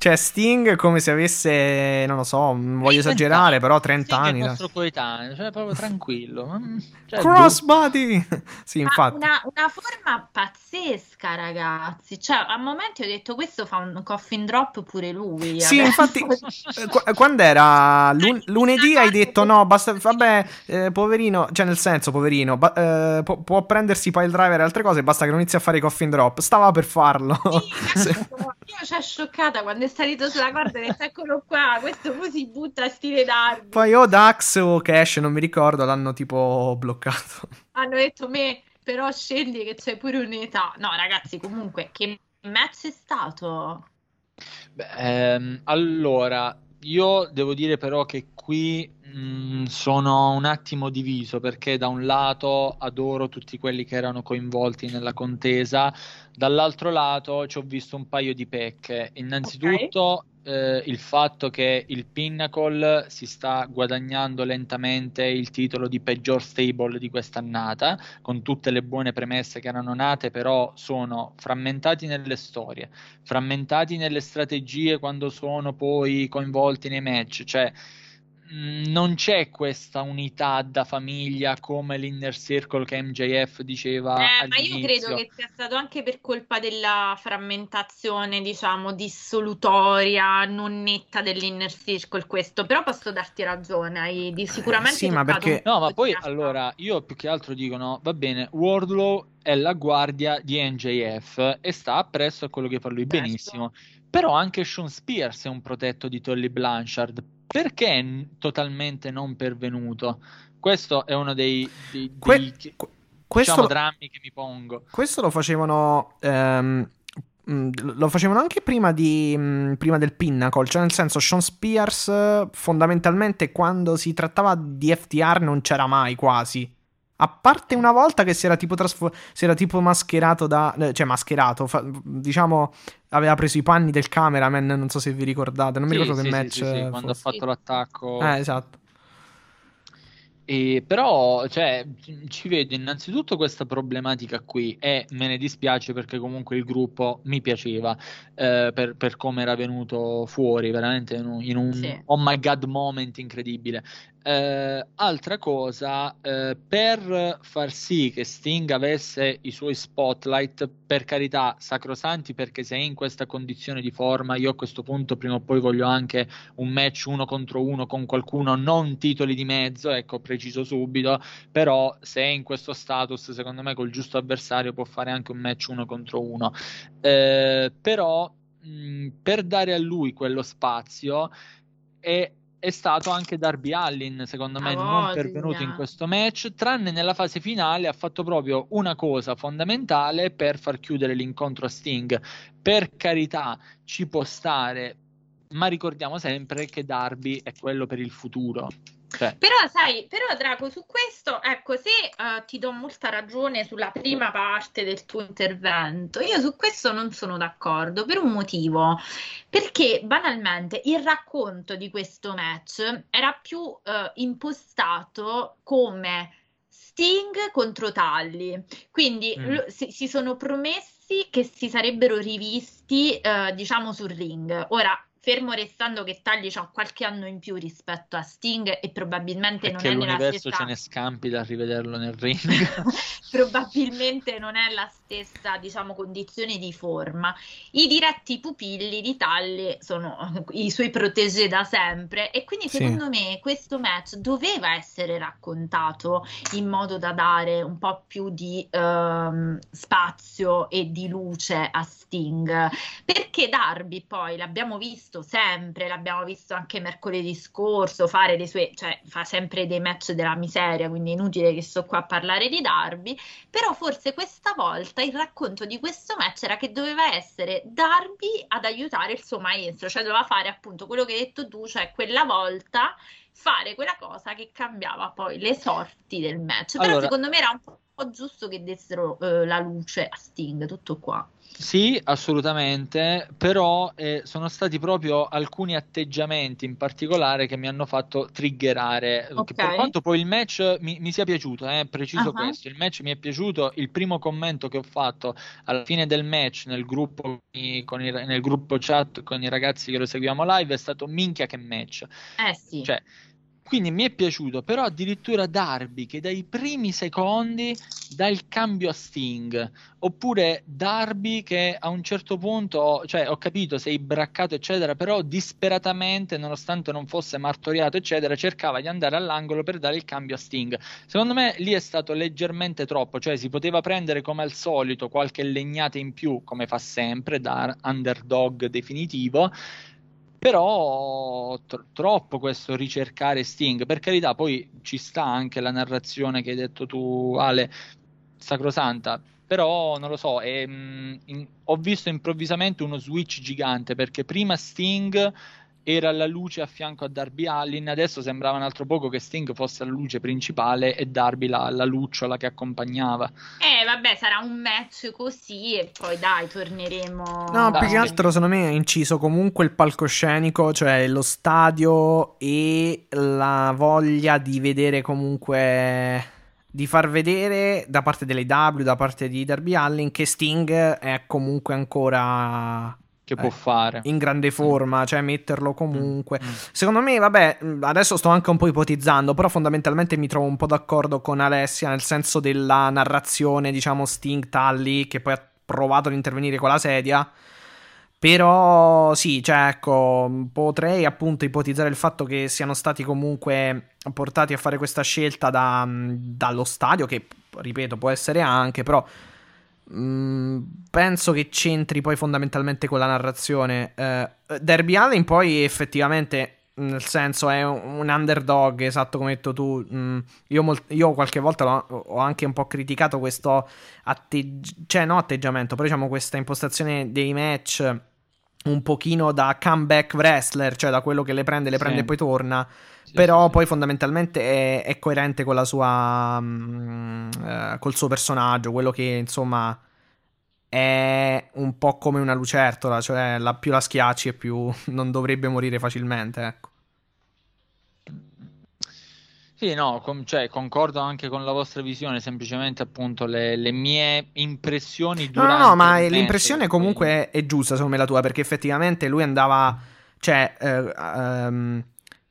Cioè, Sting come se avesse, non lo so, voglio esagerare, però 30 Sì, che è anni. il nostro coetaneo, cioè proprio tranquillo. Mm, cioè, Crossbody! sì, Ma infatti. una, una forma pazzesca, ragazzi. Cioè, a momenti ho detto questo fa un coffin drop pure lui. Sì, adesso. infatti, eh, qu- quando era lun- lunedì hai detto no, basta, vabbè, eh, poverino, cioè nel senso, poverino, ba- eh, può, può prendersi pile driver e altre cose, basta che non inizi a fare i coffin drop. Stava per farlo. Sì, Sì. ecco, Io ci ho scioccata quando è salito sulla corda e detto eccolo qua, questo poi si butta a stile Darby. Poi o Dax o Cash, non mi ricordo, l'hanno tipo bloccato. Hanno detto me, però scegli che c'è pure un'età. No, ragazzi, comunque, che match è stato? Beh, ehm, allora, io devo dire però che qui mh, sono un attimo diviso perché da un lato adoro tutti quelli che erano coinvolti nella contesa, dall'altro lato ci ho visto un paio di pecche. Innanzitutto eh, il fatto che il Pinnacle si sta guadagnando lentamente il titolo di peggior stable di quest'annata, con tutte le buone premesse che erano nate, però sono frammentati nelle storie, frammentati nelle strategie quando sono poi coinvolti nei match, cioè non c'è questa unità da famiglia come l'inner circle che MJF diceva Eh, ma io credo che sia stato anche per colpa della frammentazione, diciamo, dissolutoria, non netta dell'inner circle questo, però posso darti ragione, hai di sicuramente Sì, ma perché- un No, ma poi allora io più che altro dico no, va bene, Wardlow è la guardia di NJF e sta appresso a quello che fa lui Certo. benissimo. Però anche Sean Spears è un protetto di Tolly Blanchard. Perché è totalmente non pervenuto? Questo è uno dei, dei- Que- dei- que- questo, diciamo, drammi che mi pongo. questo lo facevano. ehm, mh, lo facevano anche prima, di, mh, prima del Pinnacle. Cioè, nel senso, Sean Spears, fondamentalmente, quando si trattava di FTR, non c'era mai quasi. A parte una volta che si era tipo, trasfo- si era tipo mascherato da. eh, cioè, mascherato. fa- diciamo, aveva preso i panni del cameraman. Non so se vi ricordate. Non mi Sì, ricordo sì, che sì, match. sì, sì, quando ha fatto l'attacco. Eh, esatto. E però, cioè, ci vedo innanzitutto questa problematica qui e me ne dispiace perché comunque il gruppo mi piaceva eh, per, per come era venuto fuori, veramente in un, in un Sì. oh my god moment incredibile. Eh, altra cosa, eh, per far sì che Sting avesse i suoi spotlight, per carità, sacrosanti, perché se è in questa condizione di forma, io a questo punto prima o poi voglio anche un match uno contro uno con qualcuno, non titoli di mezzo, ecco, preciso subito, però se è in questo status, secondo me col giusto avversario può fare anche un match uno contro uno. Eh, però mh, per dare a lui quello spazio è, è stato anche Darby Allin, secondo me, A non voglia. pervenuto in questo match, tranne nella fase finale ha fatto proprio una cosa fondamentale per far chiudere l'incontro a Sting. Per carità, ci può stare, ma ricordiamo sempre che Darby è quello per il futuro. Cioè, Però sai, però Draco, su questo, ecco, se eh, ti do molta ragione sulla prima parte del tuo intervento, io su questo non sono d'accordo per un motivo, perché banalmente il racconto di questo match era più eh, impostato come Sting contro Talli, quindi Mm. lo- si, si sono promessi che si sarebbero rivisti, eh, diciamo, sul ring. Ora, fermo restando che Tagli ha qualche anno in più rispetto a Sting e probabilmente non perché è nella l'universo stessa ce ne scampi da rivederlo nel ring. probabilmente non è la stessa, diciamo, condizione di forma. I diretti pupilli di Talli sono i suoi protégé da sempre e quindi Sì. secondo me questo match doveva essere raccontato in modo da dare un po' più di ehm, spazio e di luce a Sting. Perché Darby poi l'abbiamo visto sempre, l'abbiamo visto anche mercoledì scorso fare le sue, cioè fa sempre dei match della miseria, quindi è inutile che sto qua a parlare di Darby, però forse questa volta il racconto di questo match era che doveva essere Darby ad aiutare il suo maestro, cioè doveva fare appunto quello che hai detto tu, cioè quella volta fare quella cosa che cambiava poi le sorti del match. Però Allora- secondo me era un po' giusto che dessero eh, la luce a Sting, tutto qua. Sì, assolutamente, però eh, sono stati proprio alcuni atteggiamenti in particolare che mi hanno fatto triggerare. che Ok. Per quanto poi il match mi, mi sia piaciuto, eh, preciso Ah. questo, il match mi è piaciuto. Il primo commento che ho fatto alla fine del match nel gruppo, i- con i- nel gruppo chat con i ragazzi che lo seguiamo live è stato minchia che match. Eh sì. Cioè, quindi mi è piaciuto, però addirittura Darby che dai primi secondi dà il cambio a Sting, oppure Darby che a un certo punto, cioè ho capito sei braccato eccetera, però disperatamente, nonostante non fosse martoriato eccetera, cercava di andare all'angolo per dare il cambio a Sting. Secondo me lì è stato leggermente troppo, cioè si poteva prendere come al solito qualche legnata in più, come fa sempre, da underdog definitivo. Però tro- troppo questo ricercare Sting, per carità, poi ci sta anche la narrazione che hai detto tu, Ale, sacrosanta, però non lo so, è, mm, in- ho visto improvvisamente uno switch gigante perché prima Sting era la luce a fianco a Darby Allin, adesso sembrava un altro poco che Sting fosse la luce principale e Darby la, la lucciola che accompagnava. Eh, vabbè, sarà un match così e poi dai, torneremo. No, Dai, più che altro secondo me è inciso comunque il palcoscenico, cioè lo stadio e la voglia di vedere comunque di far vedere da parte delle W, da parte di Darby Allin che Sting è comunque ancora Che Eh, può fare? in grande forma, cioè metterlo comunque. Mm. Secondo me, vabbè, adesso sto anche un po' ipotizzando, però fondamentalmente mi trovo un po' d'accordo con Alessia nel senso della narrazione, diciamo, Sting Tully, che poi ha provato ad intervenire con la sedia. Però sì, cioè, ecco, potrei appunto ipotizzare il fatto che siano stati comunque portati a fare questa scelta da- dallo stadio, che ripeto, può essere anche, però Mm, penso che c'entri poi fondamentalmente con la narrazione. Eh, Derby Allen poi effettivamente, nel senso, è un, un underdog, esatto come hai detto tu. Mm, io, mol- io qualche volta ho anche un po' criticato questo atteggiamento, cioè no atteggiamento, però diciamo questa impostazione dei match un pochino da comeback wrestler, cioè da quello che le prende, le Sì. prende e poi torna. Sì, Però sì, poi fondamentalmente è, è coerente con la sua. mm, eh, col suo personaggio, quello che insomma è un po' come una lucertola, cioè la, più la schiacci e più non dovrebbe morire facilmente, ecco. Sì, no, com- cioè, concordo anche con la vostra visione, semplicemente appunto le, le mie impressioni No, durante no, no, ma il match, l'impressione comunque è giusta, secondo me, la tua, perché effettivamente lui andava, cioè, eh, ehm,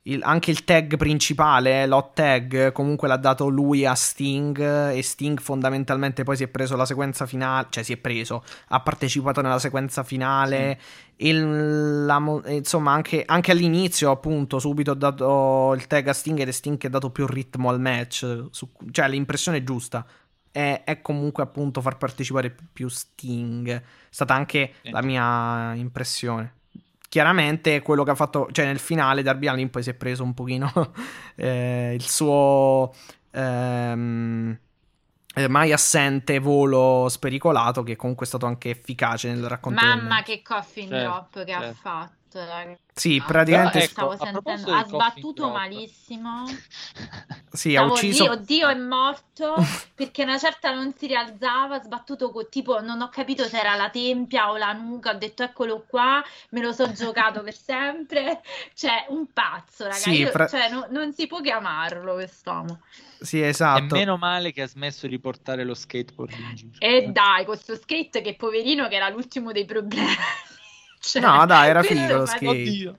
il- anche il tag principale, l'hot tag, comunque l'ha dato lui a Sting e Sting fondamentalmente poi si è preso la sequenza finale, cioè si è preso, ha partecipato nella sequenza finale, il- la mo- eh, insomma anche, anche all'inizio appunto subito ho dato il tag a Sting ed è Sting che ha dato più ritmo al match, su- cioè l'impressione è giusta. È, è comunque appunto far partecipare più Sting. È stata anche Sì. la mia impressione. Chiaramente quello che ha fatto, cioè nel finale Darby Allin poi si è preso un pochino eh, il suo ehm, eh, mai assente volo spericolato che comunque è stato anche efficace nel racconto del Mamma che coffin Certo, drop che ha certo. fatto, ragazzi. Sì, praticamente Però, ecco, sentendo, ha sbattuto drop. malissimo. sì, ha Stavo ucciso lì, oddio, è morto perché una certa non si rialzava, ha sbattuto co- tipo, non ho capito se era la tempia o la nuca, ho detto eccolo qua, me lo so giocato per sempre. Cioè, un pazzo, raga. Sì, fra- cioè, no- non si può chiamarlo quest'uomo. Sì, E esatto. meno male che ha smesso di portare lo skateboard in giro. E dai, questo skate che poverino che era l'ultimo dei problemi. Cioè, No, dai, era figo lo skate. Oddio.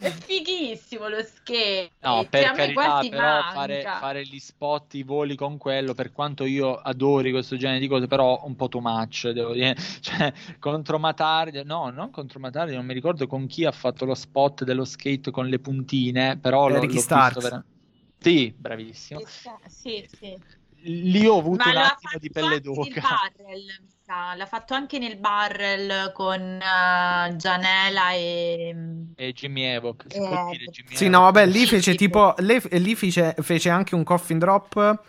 È fighissimo lo skate. No, Cioè, per a me carità, però fare, fare gli spot, i voli con quello, per quanto io adori questo genere di cose, però un po' too much, devo dire. Cioè, contro Matari, no, non contro Matari, non mi ricordo con chi ha fatto lo spot dello skate con le puntine, però l'ho, l'ho Starks. visto vera- Sì, bravissimo. Sì, sì. Lì ho avuto Ma un attimo di pelle d'oca. barrel, sa. L'ha fatto anche nel barrel con eh, Gianela e... E Jimmy Evoc, si Eh, Jimmy Sì, Evoc? no, vabbè, lì Sì, fece tipo- lì fece, fece anche un coffin drop.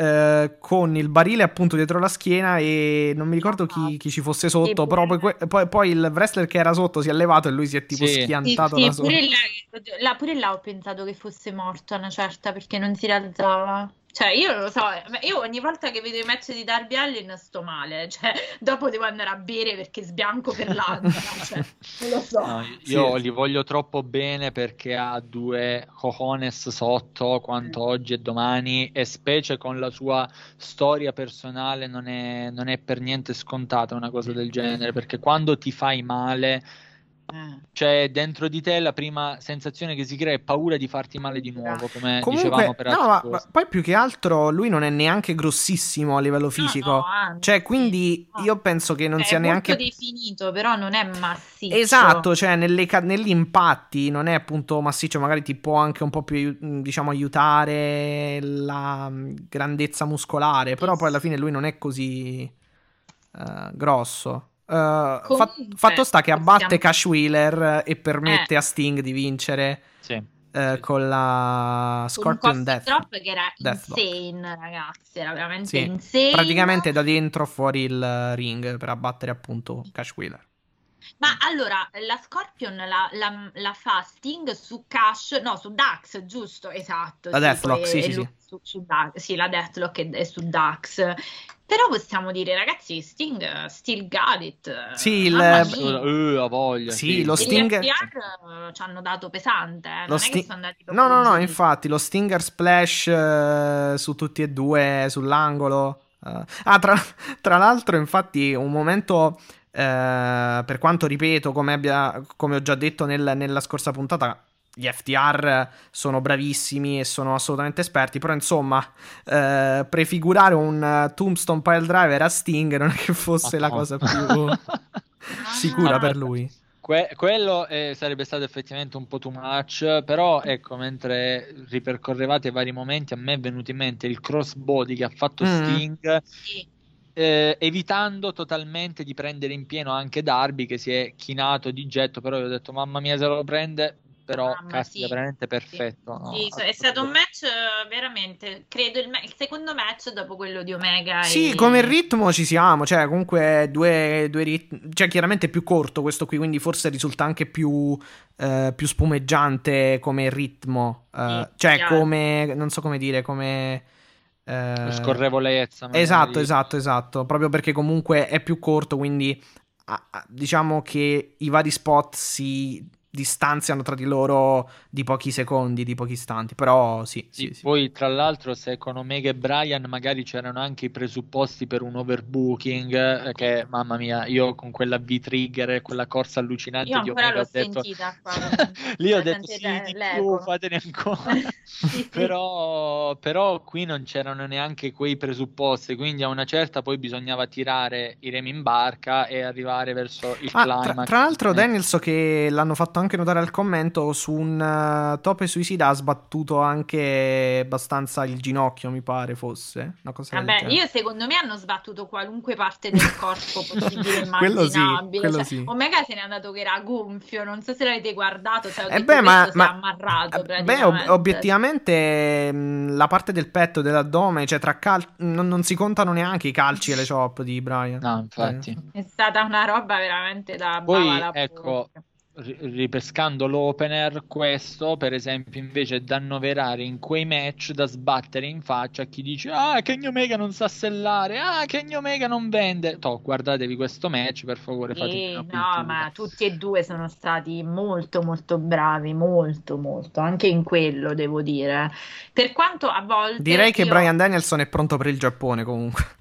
eh, con il barile appunto dietro la schiena e non mi ricordo chi, chi ci fosse sotto Sì, però poi, poi- poi il wrestler che era sotto si è levato e lui si è tipo Sì. Sì, schiantato sì, da solo pure là, là- pure là ho pensato che fosse morto a una certa perché non si rialzava. Cioè, io non lo so, io ogni volta che vedo i match di Darby Allin sto male, cioè, dopo devo andare a bere perché sbianco per l'ansia, cioè, non lo so. No, io Sì. li voglio troppo bene perché ha due cojones sotto quanto oggi e domani e specie con la sua storia personale non è, non è per niente scontata una cosa del genere perché quando ti fai male Eh. cioè dentro di te la prima sensazione che si crea è paura di farti male di nuovo come dicevamo comunque per no ma, ma poi più che altro lui non è neanche grossissimo a livello fisico No, no, anzi. cioè quindi No. io penso che non Cioè, sia è neanche molto definito, però non è massiccio. Esatto, cioè nelle ca- negli impatti non è appunto massiccio, magari ti può anche un po' più aiu- diciamo aiutare la mm, grandezza muscolare, però poi alla fine lui non è così eh, grosso. Fa- Comunque, fatto sta che possiamo- abbatte Cash Wheeler e permette Eh. a Sting di vincere Sì. Sì. con la Scorpion Death. drop che era Deathlock. insane, ragazzi, era veramente Sì, insane. praticamente da dentro fuori il ring per abbattere appunto Cash Wheeler. Ma allora, la Scorpion la, la- la fa Sting su Cash, no, su Dax, giusto? Esatto. La sì, Deathlock, sì, sì, sì. Su, su Dax, sì, la Deathlock è, è su Dax. Però possiamo dire, ragazzi, Sting uh, still got it. Sì, il- eh, ha voglia, Sì, sì. lo E gli Sting- FTR ci hanno dato pesante, eh, Lo non è Sting- che sono andati proprio No, no, no, leggeri. infatti lo Stinger Splash eh, su tutti e due, sull'angolo. eh. Ah, tra, tra l'altro, infatti, un momento, eh, per quanto ripeto, come, abbia- come ho già detto nel- nella scorsa puntata, gli FTR sono bravissimi e sono assolutamente esperti, però insomma, eh, prefigurare un Tombstone Pile Driver a Sting non è che fosse la no. cosa più sicura per lui. Que- quello eh, sarebbe stato effettivamente un po' too much, però ecco, mentre ripercorrevate i vari momenti, a me è venuto in mente il crossbody che ha fatto Mm. Sting, Sì. Eh, evitando totalmente di prendere in pieno anche Darby che si è chinato di getto, però io ho detto mamma mia se lo prende, però Mamma, caspita, sì. veramente perfetto. no? Sì, è stato un match veramente, credo il, me- il secondo match dopo quello di Omega. Sì, e- come ritmo ci siamo, cioè comunque due, due ritmi, cioè chiaramente è più corto questo qui, quindi forse risulta anche più, eh, più spumeggiante come ritmo, eh, Sì, cioè chiaro. come, non so come dire, come... eh, Scorrevolezza. Esatto, esatto, esatto, proprio perché comunque è più corto, quindi diciamo che i vari spot si distanziano tra di loro di pochi secondi, di pochi istanti. Però sì, Sì, sì, sì. poi tra l'altro se con Omega e Brian magari c'erano anche i presupposti per un overbooking eh, che mamma mia io con quella V-trigger e quella corsa allucinante Io di Omega l'ho ho detto sentita qua. lì ho La detto sì di più fatene ancora però, però qui non c'erano neanche quei presupposti quindi a una certa poi bisognava tirare i remi in barca e arrivare verso il Ah, tra, climax tra l'altro, Eh, Daniel, so che l'hanno fatto anche notare al commento su un uh, tope suicida ha sbattuto anche abbastanza il ginocchio, mi pare fosse. Una cosa Vabbè, io secondo me hanno sbattuto qualunque parte del corpo possibile Quello sì, immaginabile. quello Cioè, sì. Omega se n'è andato che era gonfio, non so se l'avete guardato, cioè, ho Eh detto, beh, ma, ma- è ammarrato eh, beh, ob- obiettivamente mh, la parte del petto e dell'addome, cioè tra cal- non, non si contano neanche i calci e le chop di Brian. no infatti È stata una roba veramente da Poi, bava la ecco, bocca. Ri- ripescando l'opener, questo per esempio invece è da annoverare in quei match da sbattere in faccia a chi dice ah Kenny Omega non sa sellare, ah Kenny Omega non vende. Toh, guardatevi questo match per favore, una no, cultura. ma tutti e due sono stati molto molto bravi, molto molto, anche in quello devo dire. Per quanto a volte Direi che io- Brian Danielson è pronto per il Giappone comunque.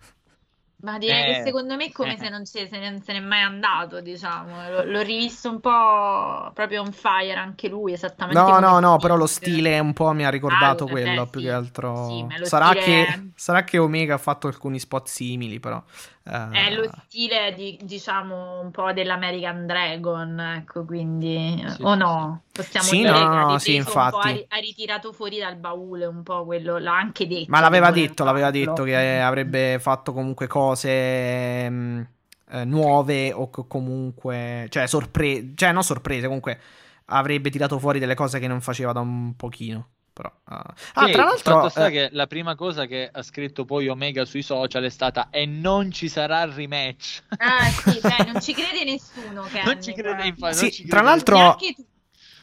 Ma direi Eh, che secondo me è come eh. se non se, se ne, se n'è mai andato, diciamo. L'ho, l'ho rivisto un po' proprio on fire anche lui, esattamente No, no, no, però lo stile un po' mi ha ricordato Ah, quello, beh, più sì. che altro. Sì, sarà, stile- che, sarà che Omega ha fatto alcuni spot simili, però. Eh, È lo stile di, diciamo, un po' dell'American Dragon, ecco, quindi... Sì, o no? Possiamo Sì, dire no, che sì, infatti. ha, ri- ha ritirato fuori dal baule un po' quello, l'ha anche detto. Ma l'aveva detto, l'aveva farlo. detto che avrebbe fatto comunque cose mh, eh, nuove o co- comunque, cioè sorprese, cioè non sorprese, comunque avrebbe tirato fuori delle cose che non faceva da un pochino. Però, ah. Ah, Sì, tra l'altro, fatto sta eh, che la prima cosa che ha scritto poi Omega sui social è stata e non ci sarà rematch. Ah, sì, beh, non ci crede nessuno, Kenny, Non ci crede, infatti, Sì, ci tra crede l'altro-.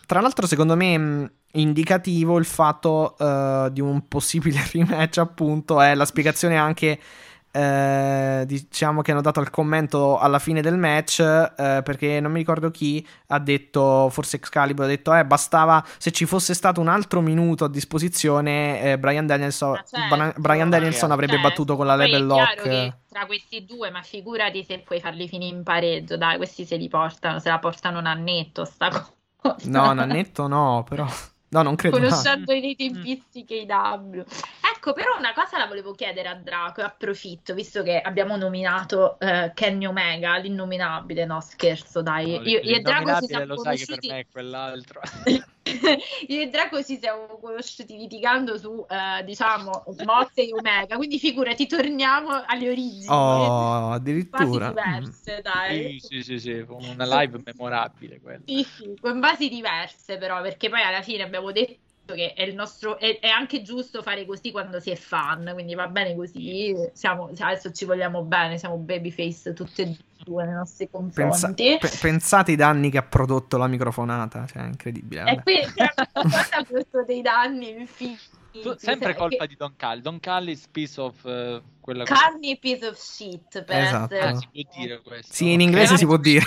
Tra l'altro, secondo me, mh, indicativo il fatto eh, di un possibile rematch, appunto, è la spiegazione anche. Eh, diciamo che hanno dato al commento alla fine del match eh, perché non mi ricordo chi ha detto forse Excalibur ha detto eh bastava se ci fosse stato un altro minuto a disposizione eh, Brian Danielson, Ma certo, Bra- Brian Danielson certo. avrebbe battuto con la Poi level lock che tra questi due, ma figurati se puoi farli finire in pareggio, dai, questi se li portano, se la portano un annetto sta cosa. no Nannetto no però no non credo no. Conoscendo le tempistiche IW. Ecco, però una cosa la volevo chiedere a Draco, e approfitto, visto che abbiamo nominato eh, Kenny Omega, l'innominabile, no scherzo, dai. Io, io e Draco L'innominabile siamo lo sai che per conosciuti... me è quell'altro. Io e Draco ci siamo conosciuti litigando su, eh, diciamo, Motte e Omega, quindi figurati, torniamo alle origini. oh addirittura Mm. diverse, dai. Sì, sì, sì, sì, una live memorabile quella. Sì, sì, con basi diverse però, perché poi alla fine abbiamo detto che è il nostro è, è anche giusto fare così quando si è fan, quindi va bene così. Siamo, adesso ci vogliamo bene, siamo babyface tutte e due nei nostri Pensa- confronti. pe- pensate i danni che ha prodotto la microfonata cioè è incredibile e vabbè. qui cosa ha questo dei danni infiniti. Tu- sempre Sai, colpa che- di Don Callis. Don Callis, piece of eh, quella Carni piece of shit per Esatto. essere Ah, si può dire questo. sì in inglese si può dire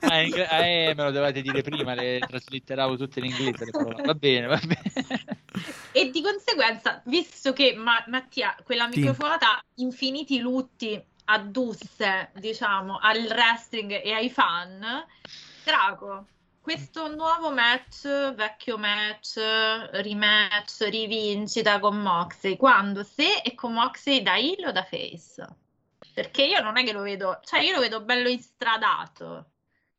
Ah, in ingle- eh, me lo dovete dire prima, le traslitteravo tutte in inglese. Va bene, va bene. E di conseguenza, visto che Ma- Mattia, quella Sì. microfonata infiniti lutti addusse, diciamo, al wrestling e ai fan, Draco, questo nuovo match, vecchio match, rematch, rivincita con Moxley, quando, se e con Moxley da heel o da face? Perché io non è che lo vedo, cioè io lo vedo bello instradato.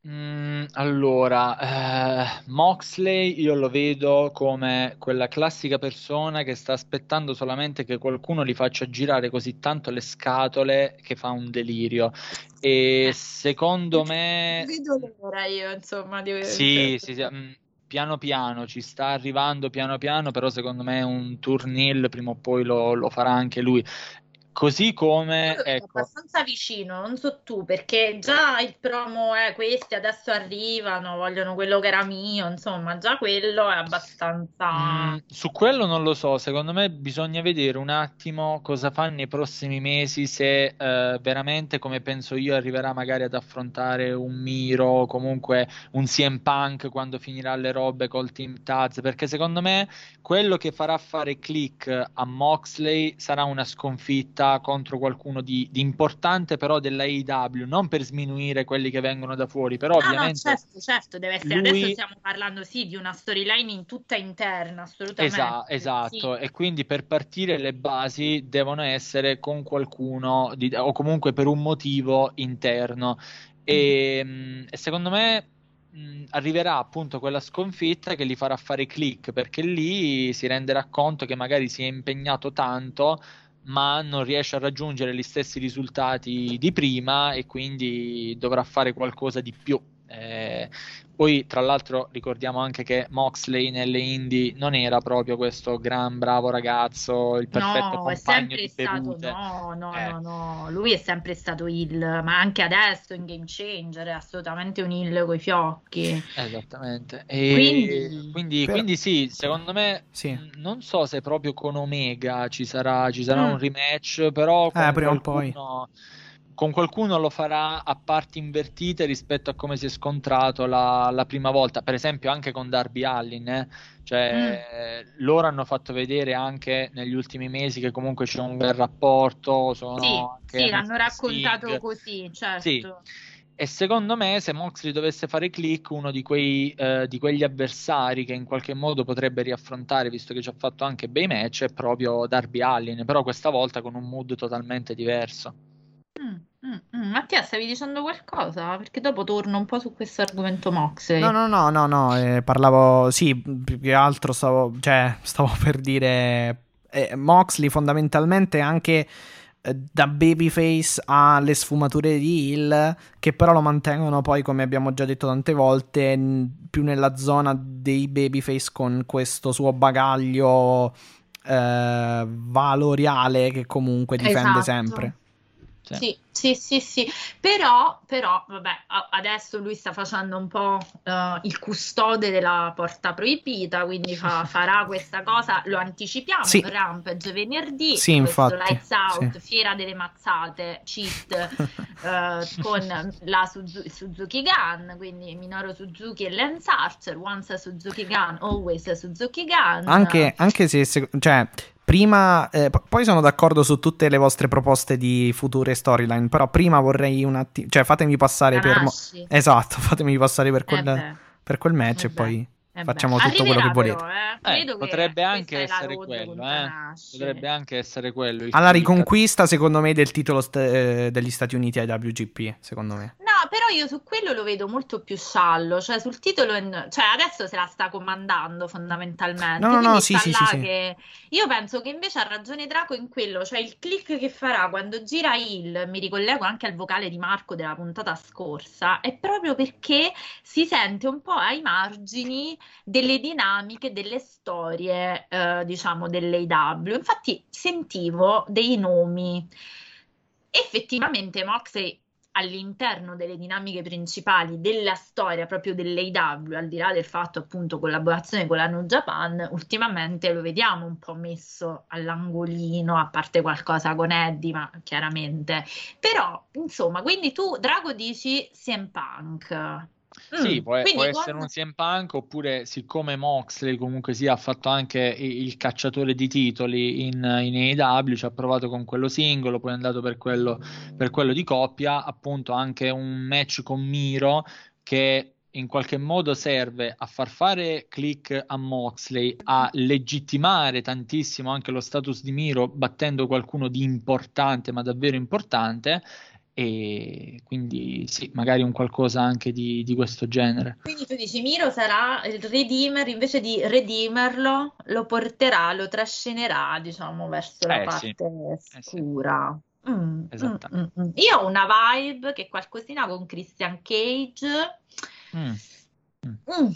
Mm, allora, eh, Moxley io lo vedo come quella classica persona che sta aspettando solamente che qualcuno gli faccia girare così tanto le scatole che fa un delirio. E Eh. secondo me... Vedo l'ora io, insomma, di Sì, sì, sì, mm, piano piano ci sta arrivando piano piano, però secondo me un turnil prima o poi lo, lo farà anche lui. Così come, ecco, abbastanza vicino, non so tu, perché già il promo è questi adesso arrivano, vogliono quello che era mio, insomma, già quello è abbastanza... Mm, su quello non lo so, secondo me bisogna vedere un attimo cosa fa nei prossimi mesi, se eh, veramente, come penso io, arriverà magari ad affrontare un Miro, o comunque un CM Punk quando finirà le robe col Team Taz, perché secondo me quello che farà fare click a Moxley sarà una sconfitta contro qualcuno di, di importante però della AEW, non per sminuire quelli che vengono da fuori, però No, no, ovviamente... certo, certo, deve essere. lui- Adesso stiamo parlando, sì, di una storyline in tutta interna, assolutamente. Esa- esatto, Sì. e quindi per partire le basi devono essere con qualcuno di- o comunque per un motivo interno. E, mh, e secondo me mh, arriverà appunto quella sconfitta che li farà fare click perché lì si renderà conto che magari si è impegnato tanto. Ma non riesce a raggiungere gli stessi risultati di prima e quindi dovrà fare qualcosa di più. Eh, poi, tra l'altro, ricordiamo anche che Moxley nelle indie non era proprio questo gran bravo ragazzo, il perfetto No, è compagno sempre di stato, bevute. no, no, Eh. no, no, lui è sempre stato il, ma anche adesso in Game Changer è assolutamente un il coi fiocchi. Esattamente. E Quindi- quindi, Però- quindi sì, secondo me Sì. non so se proprio con Omega ci sarà, ci sarà Mm. un rematch, però con Eh, prima o poi. Con qualcuno lo farà a parti invertite rispetto a come si è scontrato la, la prima volta. Per esempio, anche con Darby Allin, eh. Cioè, loro hanno fatto vedere anche negli ultimi mesi che comunque c'è un bel rapporto. Sono Sì, sì, l'hanno raccontato Sting. così, certo. Sì. E secondo me, se Moxley dovesse fare click, uno di, quei, eh, di quegli avversari che in qualche modo potrebbe riaffrontare, visto che ci ha fatto anche bei match, è proprio Darby Allin, però questa volta con un mood totalmente diverso. Mm. Mattia, stavi dicendo qualcosa? Perché dopo torno un po' su questo argomento Moxley. No, no, no, no, no, eh, parlavo, sì, più che altro stavo, cioè, stavo per dire, eh, Moxley fondamentalmente anche eh, da babyface ha le sfumature di heel, che però lo mantengono poi, come abbiamo già detto tante volte, n- più nella zona dei babyface con questo suo bagaglio eh, valoriale che comunque difende Esatto. sempre. Sì. Sì, sì, sì, sì, però, però, vabbè, a- adesso lui sta facendo un po' eh, il custode della porta proibita, quindi fa- farà questa cosa, lo anticipiamo, Sì. Rampage venerdì, Sì, infatti, Lights Out, sì. Fiera delle Mazzate, cheat, eh, con la Suzu- Suzuki Gun, quindi Minoru Suzuki e Lance Archer, once Suzuki Gun, always Suzuki Gun. Anche, anche se, se- cioè, prima, eh, p- poi sono d'accordo su tutte le vostre proposte di future storyline, però prima vorrei un attimo, cioè fatemi passare per... mo- Tanahashi. esatto, fatemi passare per Eh quel, beh. per quel match Eh e poi... Eh Facciamo beh, tutto quello che arriverà volete. però, eh. Eh, che potrebbe anche essere quello, eh. Potrebbe anche essere quello. il Alla riconquista, secondo me, del titolo st- eh, degli Stati Uniti ai WGP, secondo me. No, però io su quello lo vedo molto più sciallo, cioè sul titolo, in- cioè adesso se la sta comandando fondamentalmente, No, no, no, sì, sì, sì. che... Io penso che invece ha ragione Draco in quello, cioè il click che farà quando gira il, mi ricollego anche al vocale di Marco della puntata scorsa, è proprio perché si sente un po' ai margini delle dinamiche, delle storie, eh, diciamo, dell'AW. Infatti sentivo dei nomi. Effettivamente Moxley all'interno delle dinamiche principali della storia proprio dell'AW, al di là del fatto appunto collaborazione con la New Japan, ultimamente lo vediamo un po' messo all'angolino, a parte qualcosa con Eddie, ma chiaramente. Però, insomma, quindi tu, Drago, dici CM Punk. Sì, Mm, può, può quindi essere con- un CM Punk oppure siccome Moxley comunque sia ha fatto anche il cacciatore di titoli in, in AEW, ci ha provato con quello singolo, poi è andato per quello, per quello di coppia, appunto anche un match con Miro che in qualche modo serve a far fare click a Moxley, a legittimare tantissimo anche lo status di Miro battendo qualcuno di importante, ma davvero importante. E quindi sì, magari un qualcosa anche di, di questo genere. Quindi tu dici Miro sarà il redeemer, invece di redimerlo, lo porterà, lo trascinerà, diciamo, verso la Eh, sì. parte sì. scura. Mm, Esattamente. mm, mm, mm. Io ho una vibe che qualcosina con Christian Cage, Mm. Mm,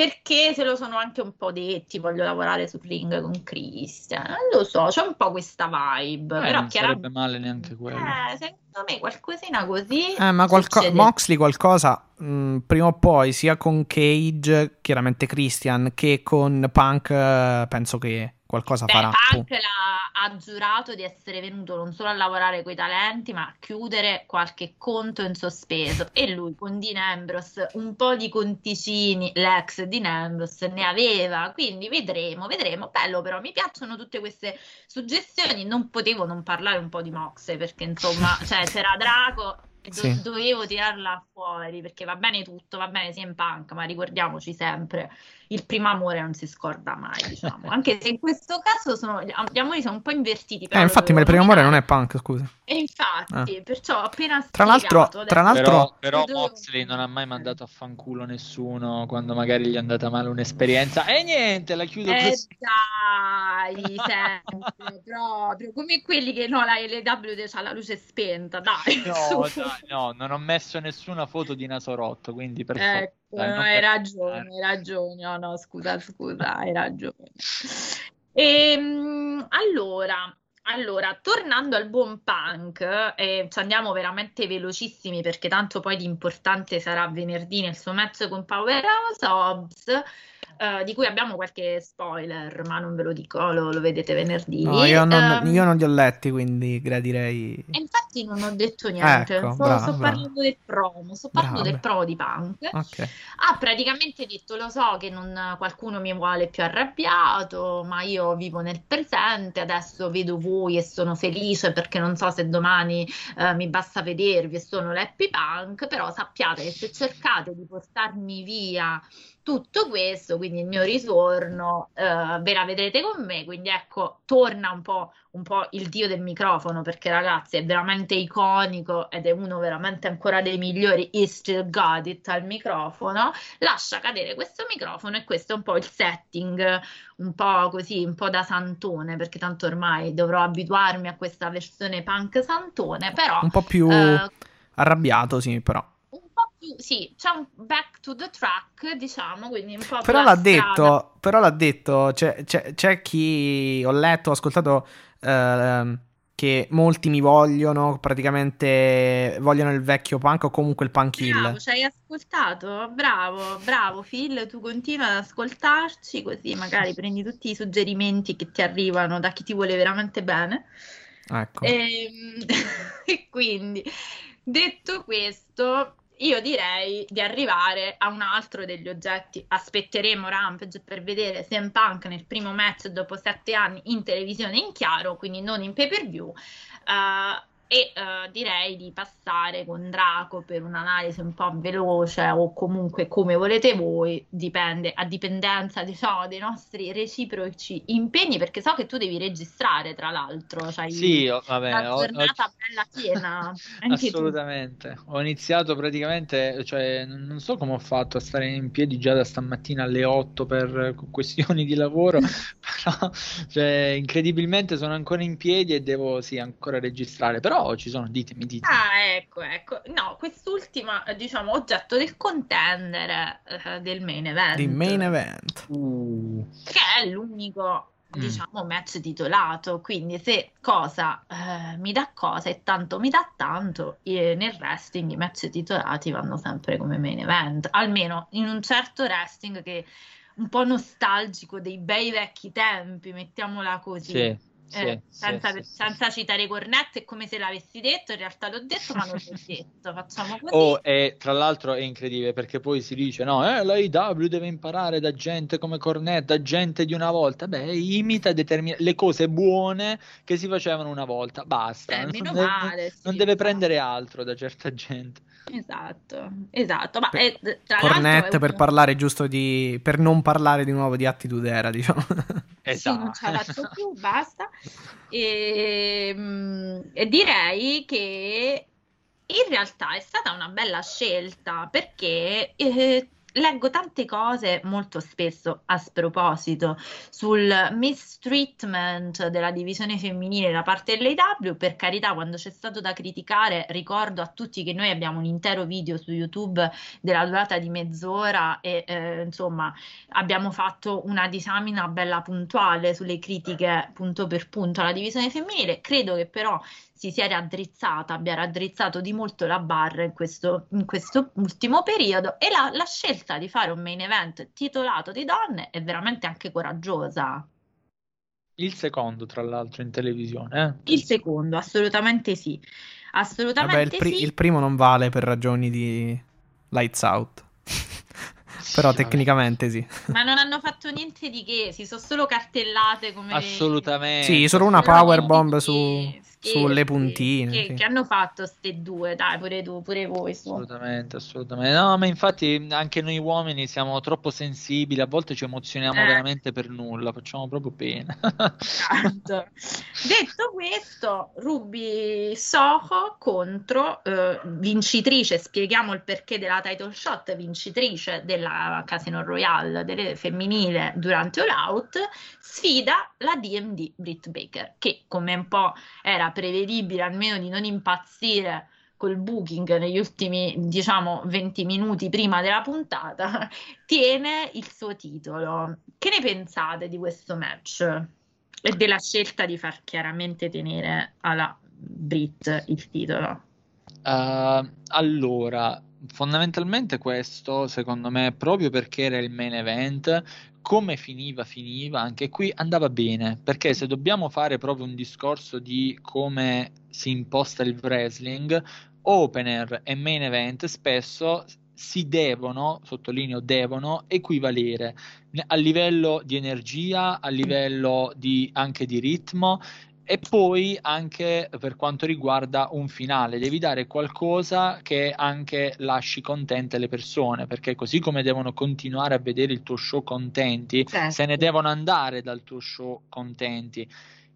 perché se lo sono anche un po' detti, voglio lavorare sul ring con Christian, non lo so, c'è un po' questa vibe, Eh, però non chiaramente... sarebbe male neanche quello. Eh, secondo me qualcosina così Eh, ma qualco-. Moxley qualcosa mh, prima o poi, sia con Cage, chiaramente Christian, che con Punk, eh, penso che qualcosa Beh, farà. Punk l'ha- ha giurato di essere venuto non solo a lavorare con i talenti, ma a chiudere qualche conto in sospeso. E lui con Dean Ambrose un po' di conticini, l'ex Dean Ambrose ne aveva. Quindi vedremo, vedremo. Bello, però mi piacciono tutte queste suggestioni. Non potevo non parlare un po' di Moxe perché insomma, cioè, c'era Draco. e do- Sì. dovevo tirarla fuori perché va bene tutto, va bene sia in punk, ma ricordiamoci sempre il primo amore non si scorda mai, diciamo. Anche se in questo caso sono, gli amori sono un po' invertiti. Eh, infatti, ma il primo amore non è Punk, scusa. E infatti, perciò ho appena Tra l'altro- tra l'altro- Però, però Moxley non ha mai mandato a fanculo nessuno quando magari gli è andata male un'esperienza. E niente, la chiudo Eh così. dai, sempre, proprio, come quelli che no, la LW c'ha la luce spenta, dai. No, dai, no, non ho messo nessuna foto di naso rotto, quindi per favore, Ecco, dai, non no, hai ragione, hai ragione. No, no, scusa, scusa, hai ragione. Ehm, allora, allora, tornando al buon punk, eh, ci andiamo veramente velocissimi perché tanto poi l'importante sarà venerdì nel suo match con Powerhouse Hobbs, eh, di cui abbiamo qualche spoiler, ma non ve lo dico, lo, lo vedete venerdì. No, io non, Ehm, io non li ho letti, quindi gradirei. e infatti non ho detto niente, Ecco, sto, brava, sto brava. parlando del promo, sto parlando Brava. del promo di punk. Ok. Ha praticamente detto: Lo so che non- qualcuno mi vuole più arrabbiato, ma io vivo nel presente. Adesso vedo voi e sono felice perché non so se domani eh, mi basta vedervi e sono l'happy punk. Però sappiate che se cercate di portarmi via tutto questo, quindi il mio ritorno, eh, ve la vedrete con me. Quindi ecco, torna un po', un po' il dio del microfono perché ragazzi è veramente iconico ed è uno veramente ancora dei migliori. He still got it al microfono lascia cadere questo microfono e questo è un po' il setting, un po' così, un po' da santone, perché tanto ormai dovrò abituarmi a questa versione punk santone, però Un po' più eh, arrabbiato, sì, però. Sì, c'è un back to the track, diciamo, quindi un po' Però l'ha strada. detto, però l'ha detto, c'è, c'è- c'è chi ho letto, ho ascoltato ehm, che molti mi vogliono, praticamente vogliono il vecchio punk o comunque il punk Bravo, hill. ci hai ascoltato? Bravo, bravo Phil, tu continua ad ascoltarci così magari prendi tutti i suggerimenti che ti arrivano da chi ti vuole veramente bene. Ecco. Ehm, E quindi, detto questo, io direi di arrivare a un altro degli oggetti. Aspetteremo Rampage per vedere CM Punk nel primo match dopo sette anni in televisione in chiaro, quindi non in pay per view. Eh, e eh, direi di passare con Draco per un'analisi un po' veloce o comunque come volete voi, dipende a dipendenza diciamo dei nostri reciproci impegni, perché so che tu devi registrare tra l'altro, c'hai Sì, ho- vabbè, una ho- giornata ho- bella piena, anche tu. Assolutamente. Ho iniziato praticamente, cioè, non so come ho fatto a stare in piedi già da stamattina alle 8 per questioni di lavoro, però, cioè, incredibilmente sono ancora in piedi e devo, sì, ancora registrare. Però ci sono, ditemi, ditemi. Ah, ecco, ecco. No, quest'ultima, diciamo, oggetto del contender eh, del main event. Di main event. Uh, che è l'unico, Mm. diciamo, match titolato. Quindi se cosa eh, mi dà cosa e tanto mi dà tanto, eh, nel wrestling i match titolati vanno sempre come main event, almeno in un certo wrestling che è un po' nostalgico dei bei vecchi tempi, mettiamola così. sì, sì, Eh, sì, senza, sì, sì. senza citare cornette, è come se l'avessi detto, in realtà l'ho detto, ma non l'ho detto. Facciamo così. Oh, e tra l'altro è incredibile perché poi si dice: no, eh, la AEW deve imparare da gente come Cornette, da gente di una volta. Beh, imita determin- le cose buone che si facevano una volta. Basta, Eh, non, deve, male, sì, non deve prendere altro da certa gente. Esatto, esatto. Ma Per- eh, tra l'altro Cornette è per uno- parlare giusto di... per non parlare di nuovo di Attitude Era, diciamo. Sì, non ce la faccio più, basta. E, mm, e direi che in realtà è stata una bella scelta perché eh, leggo tante cose molto spesso a sproposito sul mistreatment della divisione femminile da parte dell'AW. Per carità, quando c'è stato da criticare, ricordo a tutti che noi abbiamo un intero video su YouTube della durata di mezz'ora e eh, insomma abbiamo fatto una disamina bella puntuale sulle critiche punto per punto alla divisione femminile. Credo che però si sia raddrizzata, abbia raddrizzato di molto la barra in questo, in questo ultimo periodo e la, la, scelta di fare un main event titolato di donne è veramente anche coraggiosa. Il secondo, tra l'altro, in televisione. Eh? Il secondo, assolutamente sì. Assolutamente Vabbè, il, pri- sì. il primo non vale per ragioni di lights out. Però tecnicamente sì. Ma non hanno fatto niente di che, si sono solo cartellate come... Assolutamente. Sì, solo una power bomb su sulle puntine. Che, sì. che, hanno fatto ste due, dai, pure tu, pure voi. Su. Assolutamente, assolutamente. No, ma infatti anche noi uomini siamo troppo sensibili, a volte ci emozioniamo Eh. veramente per nulla, facciamo proprio pena. Esatto. Detto questo, Ruby Soho contro eh, vincitrice, spieghiamo il perché della title shot, vincitrice della Casino Royale delle femminile durante All Out, sfida la DMD Britt Baker, che come un po' era prevedibile almeno di non impazzire col booking negli ultimi, diciamo, 20 minuti prima della puntata, tiene il suo titolo. Che ne pensate di questo match? E della scelta di far chiaramente tenere alla Brit il titolo? Uh, allora, fondamentalmente questo, secondo me, proprio perché era il main event, come finiva, finiva, anche qui andava bene, perché se dobbiamo fare proprio un discorso di come si imposta il wrestling, opener e main event spesso si devono, sottolineo devono, equivalere a livello di energia, a livello di, anche di ritmo e poi anche per quanto riguarda un finale, devi dare qualcosa che anche lasci contente le persone, perché così come devono continuare a vedere il tuo show contenti, Certo. se ne devono andare dal tuo show contenti.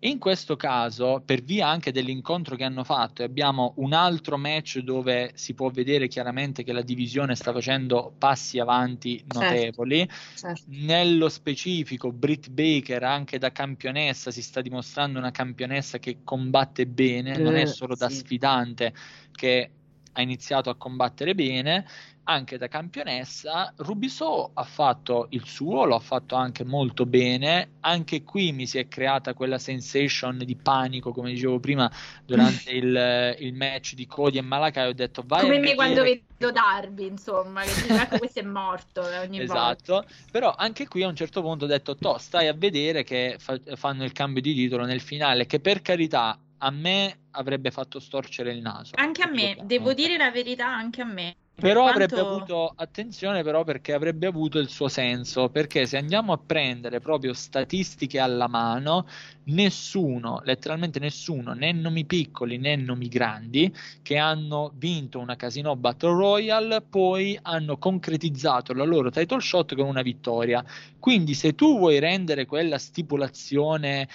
In questo caso, per via anche dell'incontro che hanno fatto, abbiamo un altro match dove si può vedere chiaramente che la divisione sta facendo passi avanti notevoli. Certo. Nello specifico, Britt Baker, anche da campionessa, si sta dimostrando una campionessa che combatte bene, non è Eh, solo da sì. sfidante che ha iniziato a combattere bene, anche da campionessa. Rubiso ha fatto il suo, lo ha fatto anche molto bene. Anche qui mi si è creata quella sensation di panico, come dicevo prima, durante il, il match di Cody e Malakai. Ho detto, vai Come me quando vedo Darby, insomma, che dico, ecco questo è morto eh, ogni volta. Esatto, però anche qui a un certo punto ho detto, to, stai a vedere che fa- fanno il cambio di titolo nel finale, che per carità a me avrebbe fatto storcere il naso. Anche a me, devo dire la verità, anche a me. Però Per avrebbe quanto- avuto, attenzione però perché avrebbe avuto il suo senso, perché se andiamo a prendere proprio statistiche alla mano, nessuno, letteralmente nessuno, né nomi piccoli né nomi grandi, che hanno vinto una Casino Battle Royale, poi hanno concretizzato la loro title shot con una vittoria. Quindi se tu vuoi rendere quella stipulazione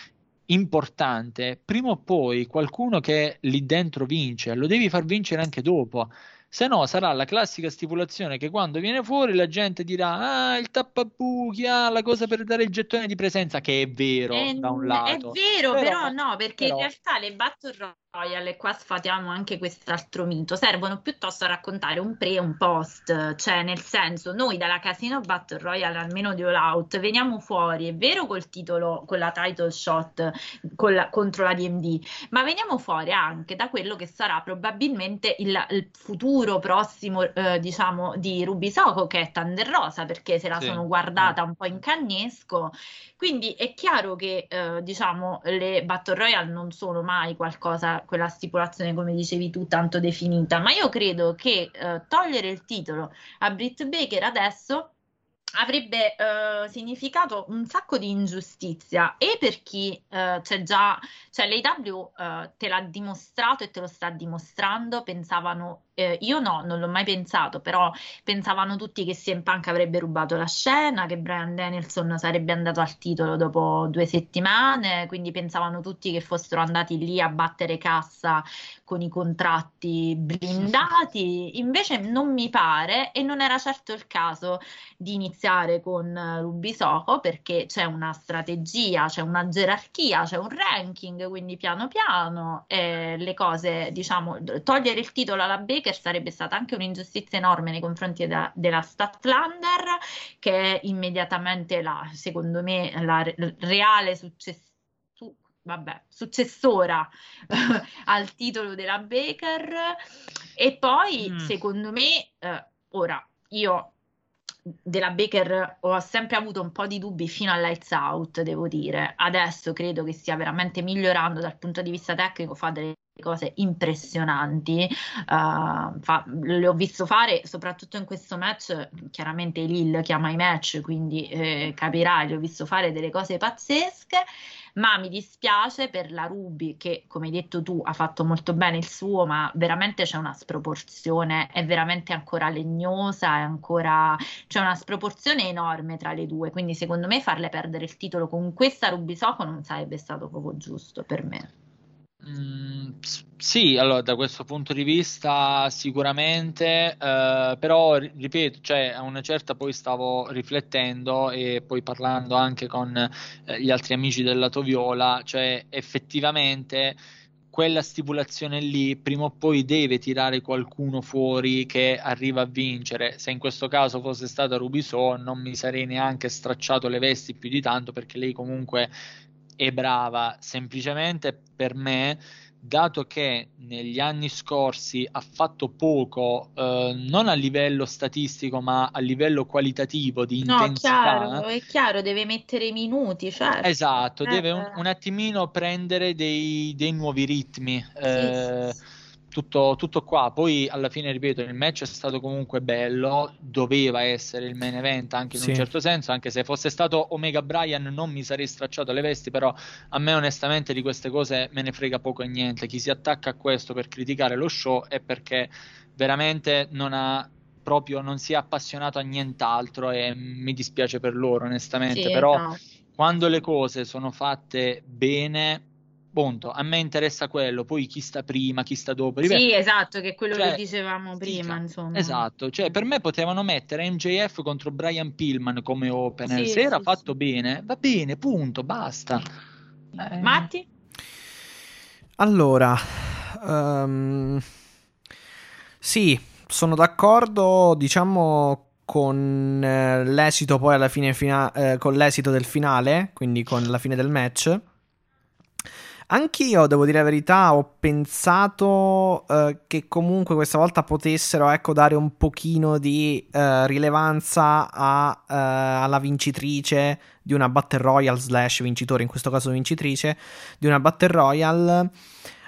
importante, prima o poi qualcuno che lì dentro vince, lo devi far vincere anche dopo. Se no, sarà la classica stipulazione che quando viene fuori la gente dirà: Ah, il tappabuchi, ah, la cosa per dare il gettone di presenza, che è vero Eh, da un è lato. vero, Però- però, no, perché però- in realtà le Battle E qua sfatiamo anche quest'altro mito, servono piuttosto a raccontare un pre e un post, cioè nel senso noi dalla Casino Battle Royale, almeno di All Out, veniamo fuori, è vero col titolo, con la title shot con la- contro la DMD, ma veniamo fuori anche da quello che sarà probabilmente il, il futuro prossimo, eh, diciamo, di Ruby Soho, che è Thunder Rosa, perché se la Sì. sono guardata un po' in cagnesco. Quindi è chiaro che, eh, diciamo, le Battle Royale non sono mai qualcosa, quella stipulazione, come dicevi tu, tanto definita, ma io credo che eh, togliere il titolo a Britt Baker adesso avrebbe eh, significato un sacco di ingiustizia. E per chi eh, c'è già, cioè l'AW eh, te l'ha dimostrato e te lo sta dimostrando, pensavano eh, io no, non l'ho mai pensato, però pensavano tutti che CM Punk avrebbe rubato la scena, che Brian Danielson sarebbe andato al titolo dopo due settimane, quindi pensavano tutti che fossero andati lì a battere cassa con i contratti blindati. Invece non mi pare e non era certo il caso di iniziare con Ruby Soho perché c'è una strategia, c'è una gerarchia, c'è un ranking, quindi piano piano eh, le cose, diciamo, togliere il titolo alla Baker Baker sarebbe stata anche un'ingiustizia enorme nei confronti da, della Statlander, che è immediatamente la, secondo me, la reale successiva vabbè, successora al titolo della Baker. E poi, mm. secondo me, eh, ora io della Baker ho sempre avuto un po' di dubbi fino a Lights Out, devo dire. Adesso credo che stia veramente migliorando dal punto di vista tecnico, fa delle cose impressionanti. Uh, fa, le ho visto fare soprattutto in questo match. Chiaramente Lil chiama i match, quindi eh, capirai, le ho visto fare delle cose pazzesche. Ma mi dispiace per la Ruby che, come hai detto tu, ha fatto molto bene il suo, ma veramente c'è una sproporzione, è veramente ancora legnosa, è ancora c'è una sproporzione enorme tra le due. Quindi, secondo me, farle perdere il titolo con questa Ruby Soco non sarebbe stato proprio giusto per me. Mm, sì, allora da questo punto di vista sicuramente, eh, però ripeto, cioè, a una certa poi stavo riflettendo e poi parlando anche con eh, gli altri amici del lato viola, cioè effettivamente quella stipulazione lì prima o poi deve tirare qualcuno fuori che arriva a vincere. Se in questo caso fosse stata Rubiso, non mi sarei neanche stracciato le vesti più di tanto perché lei comunque è brava, semplicemente per me, dato che negli anni scorsi ha fatto poco, eh, non a livello statistico, ma a livello qualitativo di no, intensità. Chiaro, è chiaro, deve mettere i minuti, certo. Esatto, eh, deve un, un, attimino prendere dei, dei nuovi ritmi. Sì, eh, sì, sì tutto, tutto, qua. Poi alla fine, ripeto, il match è stato comunque bello, doveva essere il main event anche in sì. un certo senso, anche se fosse stato Omega Brian non mi sarei stracciato le vesti, però a me onestamente di queste cose me ne frega poco e niente. Chi si attacca a questo per criticare lo show è perché veramente non ha proprio non si è appassionato a nient'altro e mi dispiace per loro onestamente, sì, però no. quando le cose sono fatte bene Punto. A me interessa quello, poi chi sta prima, chi sta dopo. Ripeto, sì, esatto, che è quello cioè, che dicevamo prima, sì, insomma. Esatto, cioè per me potevano mettere MJF contro Brian Pillman come opener. Sì, Se era sì, fatto bene, va bene, punto, basta. Eh. Matti? Allora, um, sì, sono d'accordo, diciamo con eh, l'esito poi alla fine, fina- eh, con l'esito del finale, quindi con la fine del match. Anch'io, devo dire la verità, ho pensato uh, che comunque questa volta potessero ecco, dare un pochino di uh, rilevanza a, uh, alla vincitrice di una Battle Royale slash vincitore, in questo caso vincitrice, di una Battle Royale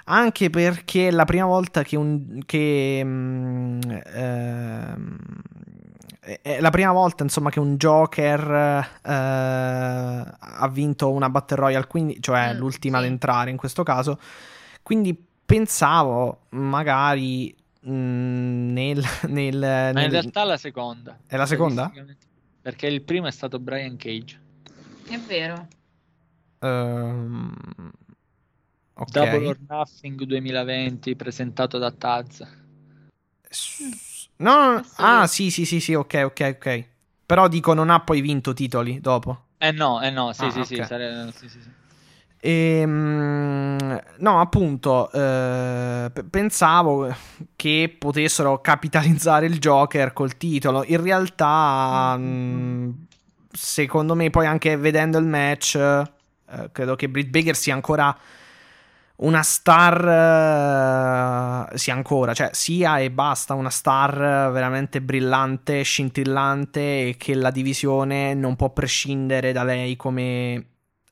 anche perché è la prima volta che, un, che um, è la prima volta insomma che un Joker eh, ha vinto una Battle Royale, quindi, cioè mm, l'ultima sì. ad entrare in questo caso. Quindi pensavo magari mh, mm, nel, nel, nel, Ma in realtà la seconda. È la seconda? Perché il primo è stato Brian Cage. È vero. Um, okay. Double or Nothing 2020 presentato da Taz. S- No, no, ah, sì, sì, sì, sì, ok, ok, ok. Però dico, non ha poi vinto titoli dopo. Eh no, eh no, sì, ah, sì, okay. sì, sare... sì, sì, sì. Ehm, no, appunto, eh, pensavo che potessero capitalizzare il Joker col titolo. In realtà, mm-hmm. mh, secondo me, poi anche vedendo il match, eh, credo che Britt Baker sia ancora una star uh, sia ancora, cioè sia e basta una star veramente brillante, scintillante e che la divisione non può prescindere da lei come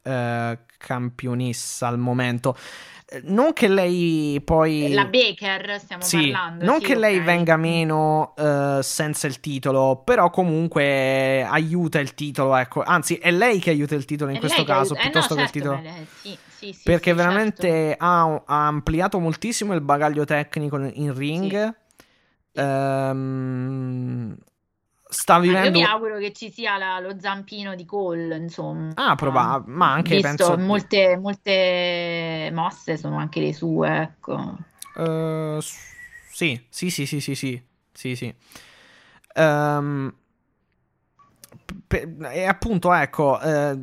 eh, campionessa al momento. Eh, non che lei poi. La Baker stiamo sì, parlando. Non sì, che lei ok. venga meno eh, senza il titolo, però comunque aiuta il titolo. Ecco. Anzi, è lei che aiuta il titolo in È questo lei caso, aiuta- eh, piuttosto no, che il certo, titolo. lei- sì, sì, perché sì, veramente certo. ha, ha ampliato moltissimo il bagaglio tecnico in ring. Ehm, sta Ah, Io vivendo. mi auguro che ci sia la- lo zampino di Cole, insomma. Ah, proba- ma anche Visto penso. molte, molte mosse sono anche le sue, ecco. Eh, s- sì, sì, sì, sì, sì, sì, sì, sì. Ehm, pe- e appunto, ecco, eh,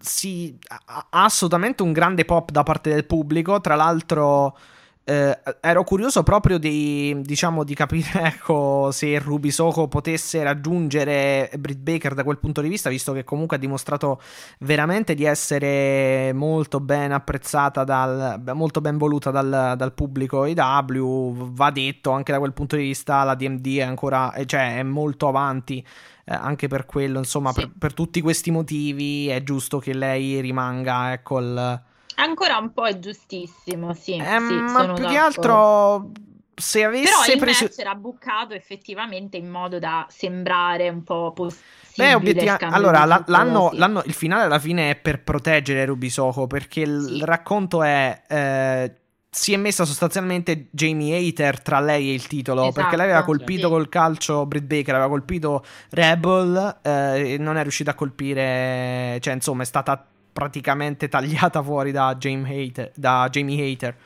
sì, ha ha assolutamente un grande pop da parte del pubblico. Tra l'altro, eh, ero curioso proprio di, diciamo, di capire, ecco, se Ruby Soho potesse raggiungere Britt Baker da quel punto di vista, visto che comunque ha dimostrato veramente di essere molto ben apprezzata, dal, molto ben voluta dal, dal pubblico IW. Va detto anche da quel punto di vista, la DMD è ancora, eh, cioè, è molto avanti. eh, anche per quello, insomma, Sì. per, per tutti questi motivi è giusto che lei rimanga, ecco, il, Ancora un po' è giustissimo, sì, eh, sì, ma sono più che altro se Però avesse il preso match era bucato effettivamente in modo da sembrare un po' possibile. Beh, obiettiva- il cambio allora la- l'anno, l'anno- il finale alla fine è per proteggere Ruby Soho perché il Sì. racconto è eh, si è messa sostanzialmente Jamie Hater tra lei e il titolo Esatto, perché lei aveva colpito sì. col calcio Britt Baker aveva colpito Rebel eh, e non è riuscita a colpire cioè insomma è stata praticamente tagliata fuori da Jamie Hater, da Jamie Hater.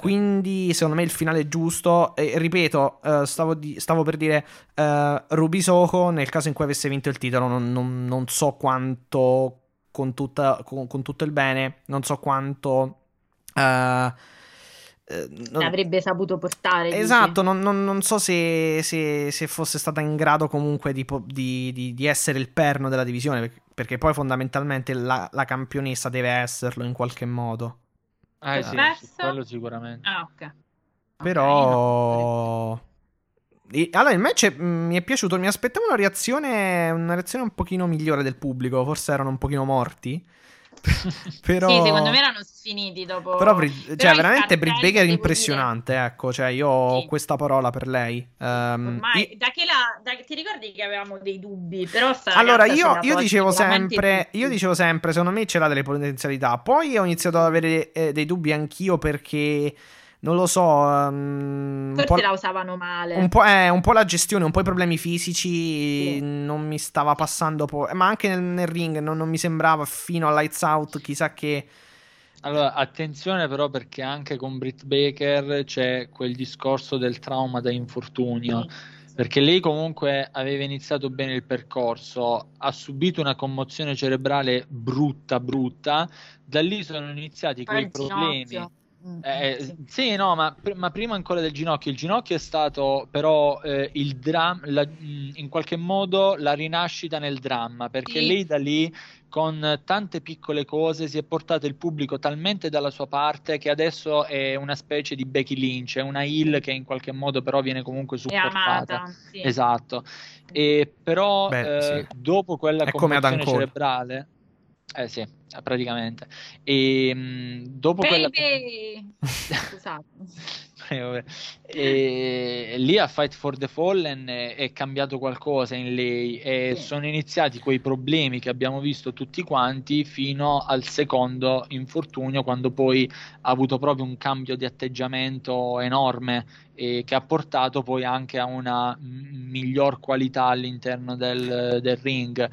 Quindi, secondo me, il finale è giusto. E ripeto, eh, stavo, di- stavo per dire eh, Ruby Soho, nel caso in cui avesse vinto il titolo, non, non- non so quanto, con, tutta- con- con tutto il bene, non so quanto. eh, non- Avrebbe saputo portare. Esatto, non, non- non so se, se- se fosse stata in grado comunque di, di- di- di essere il perno della divisione, perché, perché poi fondamentalmente la, la campionessa deve esserlo in qualche modo. Eh sì, quello sicuramente. Ah, ok. No. Però... Allora, il match mm, mi è piaciuto, mi aspettavo una reazione, una reazione un pochino migliore del pubblico, forse erano un pochino morti. Però... Sì, secondo me erano sfiniti dopo. Però, Brit- cioè, Però veramente Britt Baker è impressionante, ecco, cioè io ho Sì. questa parola per lei. Ehm, Ormai, i- da che la, da- ti ricordi che avevamo dei dubbi? Però Allora, io, io dicevo sempre, io dicevo sempre, secondo me ce l'ha delle potenzialità. Poi ho iniziato ad avere eh, dei dubbi anch'io perché, non lo so, un Forse la usavano male. un po', eh, un po' la gestione, un po' i problemi fisici Sì. non mi stava passando, po- ma anche nel, nel ring non, non mi sembrava fino a Lights Out, chissà che... Allora, attenzione però perché anche con Britt Baker c'è quel discorso del trauma da infortunio. Perché lei comunque aveva iniziato bene il percorso, ha subito una commozione cerebrale brutta, brutta, da lì sono iniziati quei problemi. Mm, Eh, sì. sì, no, ma, ma prima ancora del ginocchio. Il ginocchio è stato però eh, il dramma, in qualche modo la rinascita nel dramma, perché Sì. lei da lì con tante piccole cose si è portato il pubblico talmente dalla sua parte che adesso è una specie di Becky Lynch, è una heel che in qualche modo però viene comunque supportata. amata. Sì. Esatto. E però Beh, eh, sì. dopo quella È Cole. cerebrale, eh sì, praticamente. E mh, dopo quella Baby! Scusate. Eh, vabbè. E lì a Fight for the Fallen è, è cambiato qualcosa in lei e Sì. sono iniziati quei problemi che abbiamo visto tutti quanti fino al secondo infortunio, quando poi ha avuto proprio un cambio di atteggiamento enorme e che ha portato poi anche a una miglior qualità all'interno del, del ring.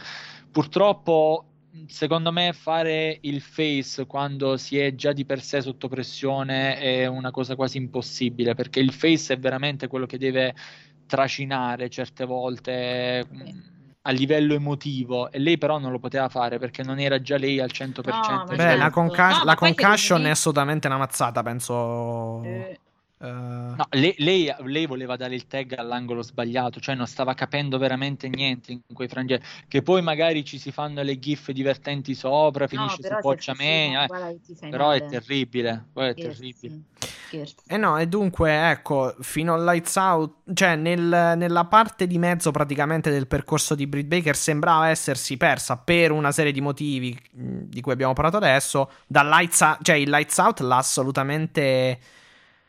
Purtroppo secondo me fare il face quando si è già di per sé sotto pressione è una cosa quasi impossibile perché il face è veramente quello che deve tracinare certe volte mh, a livello emotivo e lei però non lo poteva fare perché non era già lei al 100% No, Beh, certo. la, conca- No, la concussion è assolutamente una mazzata, penso... Eh, eh, No, lei, lei- lei voleva dare il tag all'angolo sbagliato, cioè non stava capendo veramente niente in quei frangenti. Che poi magari ci si fanno le gif divertenti sopra, no, finisce su se- Poccia sì, Mania, no, eh. però è terribile, è terribile. Eh no, e dunque, ecco, fino al Lights Out, cioè nel- nella parte di mezzo praticamente del percorso di Britt Baker sembrava essersi persa per una serie di motivi di cui abbiamo parlato adesso. Dal Lights Out, cioè il Lights Out l'ha assolutamente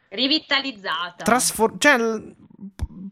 Rivitalizzata. trasformato. Cioè,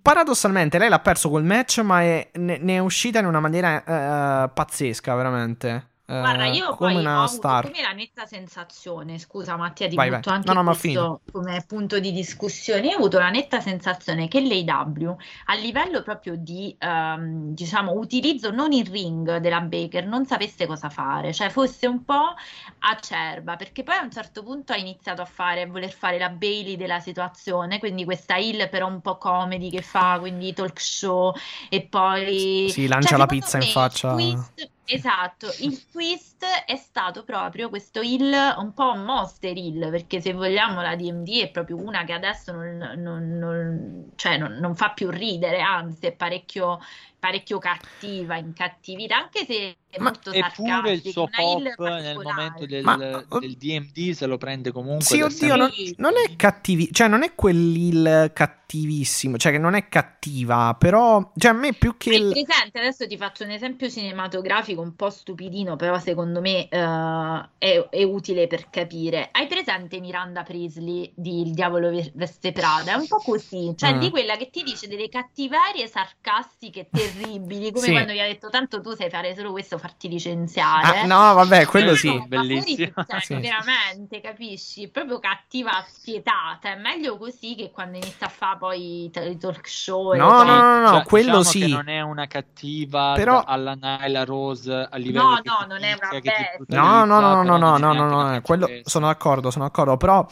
paradossalmente, lei l'ha perso quel match, ma è- ne, ne è uscita in una maniera eh, pazzesca, veramente. Eh, Guarda, io come poi una ho avuto star. come la netta sensazione, scusa Mattia, ti Vai, butto vai. anche No, no, questo come punto di discussione. Io ho avuto la netta sensazione che l'AW a livello proprio di, ehm, diciamo, utilizzo non in ring della Baker non sapesse cosa fare, cioè fosse un po' acerba, perché poi a un certo punto ha iniziato a fare, a voler fare la Bailey della situazione, quindi questa heel però un po' comedy che fa, quindi talk show e poi... Si lancia Cioè, la pizza in faccia. twist- esatto, il twist è stato proprio questo hill, un po' monster hill, perché se vogliamo la DMD è proprio una che adesso non, non- non- cioè non fa più ridere, anzi è parecchio, parecchio cattiva, in cattività, anche se è Ma- molto Eppure il suo pop nel momento del, Ma- del DMD se lo prende comunque. Sì, oddio, non, non è cattivi, cioè non è quell'il cattivissimo, cioè che non è cattiva, però, cioè a me più che Hai il... presente, adesso ti faccio un esempio cinematografico un po' stupidino, però secondo me eh, è, è utile per capire. Hai presente Miranda Priestley di Il diavolo ve- veste Prada? È un po' così, cioè Ah. di quella che ti dice delle cattiverie sarcastiche terribili, come Sì. quando gli ha detto tanto tu sai fare solo questo, farti licenziare. Ah, no, vabbè, quello Eh, sì. No, ma bellissimo. cioè, Sì. veramente, capisci? Proprio cattiva spietata. È meglio così che quando inizia a fare poi i talk show. No, no, cose. no, no, Cioè, quello diciamo che sì. non è una cattiva Però- alla Nyla Rose a livello No, no, non è una bestia. No, no, no, no, no, no, è no, no, no, quello sono d'accordo, sono d'accordo, però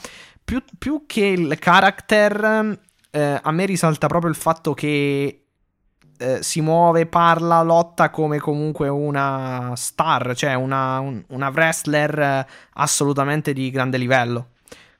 più, più che il character, eh, a me risalta proprio il fatto che eh, si muove, parla, lotta come comunque una star, cioè una, un- una wrestler eh, assolutamente di grande livello.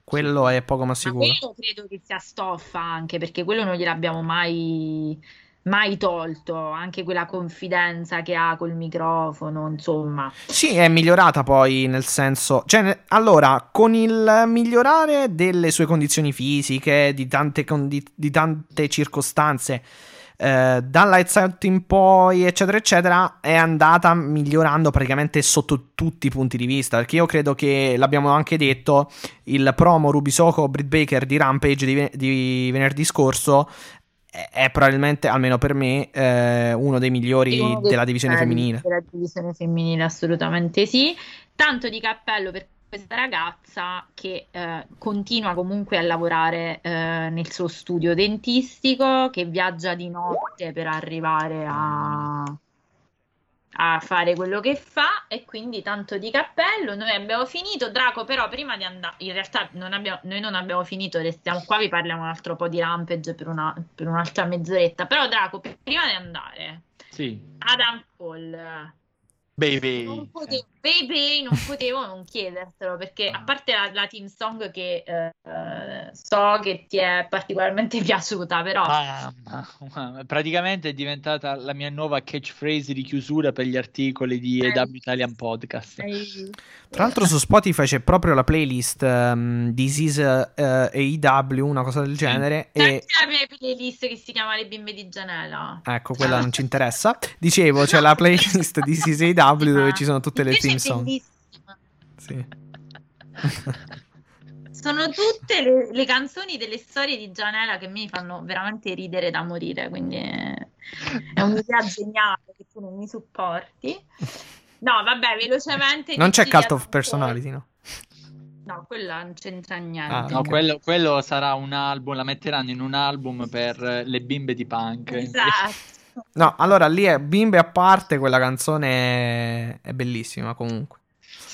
Quello è poco ma Ma sicuro. quello credo che sia stoffa anche perché quello non gliel'abbiamo mai, mai tolto, anche quella confidenza che ha col microfono, insomma. Sì, è migliorata poi nel senso, cioè, allora, con il migliorare delle sue condizioni fisiche, di tante, condi- di tante circostanze, eh, dal Lights Out in poi, eccetera, eccetera, è andata migliorando praticamente sotto tutti i punti di vista. Perché io credo che l'abbiamo anche detto, il promo Ruby Soko Britt Baker di Rampage di, di venerdì scorso. È, probabilmente, almeno per me, eh, uno dei migliori Uno dei della divisione femminile. Della divisione femminile, assolutamente sì. Tanto di cappello per questa ragazza che eh, continua comunque a lavorare eh, nel suo studio dentistico, che viaggia di notte per arrivare a, a fare quello che fa e quindi tanto di cappello. Noi abbiamo finito. Draco, però, prima di andare, in realtà non abbiamo- noi non abbiamo finito, restiamo qua, vi parliamo un altro po' di Rampage per, una- per un'altra mezz'oretta. Però, Draco, prima di andare, Sì, Adam Cole. Baby. Non potevo, baby, non potevo non chiedertelo perché a parte la, la team song che eh, eh, so che ti è particolarmente piaciuta, però Ah, ma- praticamente è diventata la mia nuova catchphrase di chiusura per gli articoli di Eh. EW Italian Podcast. Hai- Tra l'altro su Spotify c'è proprio la playlist um, This is uh, AEW, una cosa del genere. C'è E la mia playlist che si chiama Le bimbe di Gianella. ecco, quella non ci interessa. Dicevo, c'è la playlist di This is AEW dove ci sono tutte le è song. Sì. Sono tutte le, le canzoni delle storie di Gianella che mi fanno veramente ridere da morire, quindi è, un'idea geniale che tu non mi supporti. No, vabbè, velocemente. Non c'è Cult of Personality, no? No, quella non c'entra niente. Ah, No, ok. quello, quello sarà un album, la metteranno in un album per le bimbe di punk. Esatto. No, allora lì è bimbe a parte, quella canzone è, è bellissima comunque.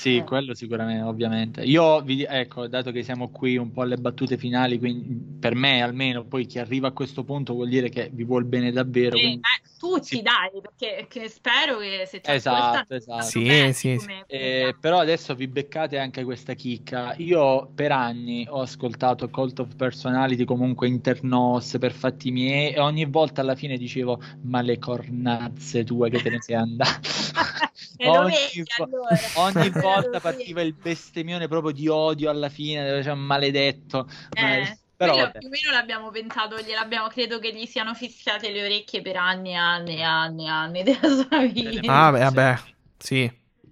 Sì, Eh. quello sicuramente, ovviamente. Io, vi, ecco, dato che siamo qui un po' alle battute finali, quindi per me almeno, poi chi arriva a questo punto vuol dire che vi vuol bene davvero. Eh, quindi- ma tutti Sì. dai, perché che spero che se ci Esatto, esatto. Sì, bene sì, come- Eh, però adesso vi beccate anche questa chicca. Io per anni ho ascoltato Cult of Personality comunque internos per fatti miei e ogni volta alla fine dicevo ma le cornazze tue che te ne sei andata. E Ogni allora. ogni ogni volta partiva il bestemmione proprio di odio alla fine, dove c'è un maledetto. Eh, Però quello più o meno l'abbiamo pensato, gliel'abbiamo, credo che gli siano fissate le orecchie per anni e anni e anni e anni della sua vita. Ah, beh, vabbè, sì,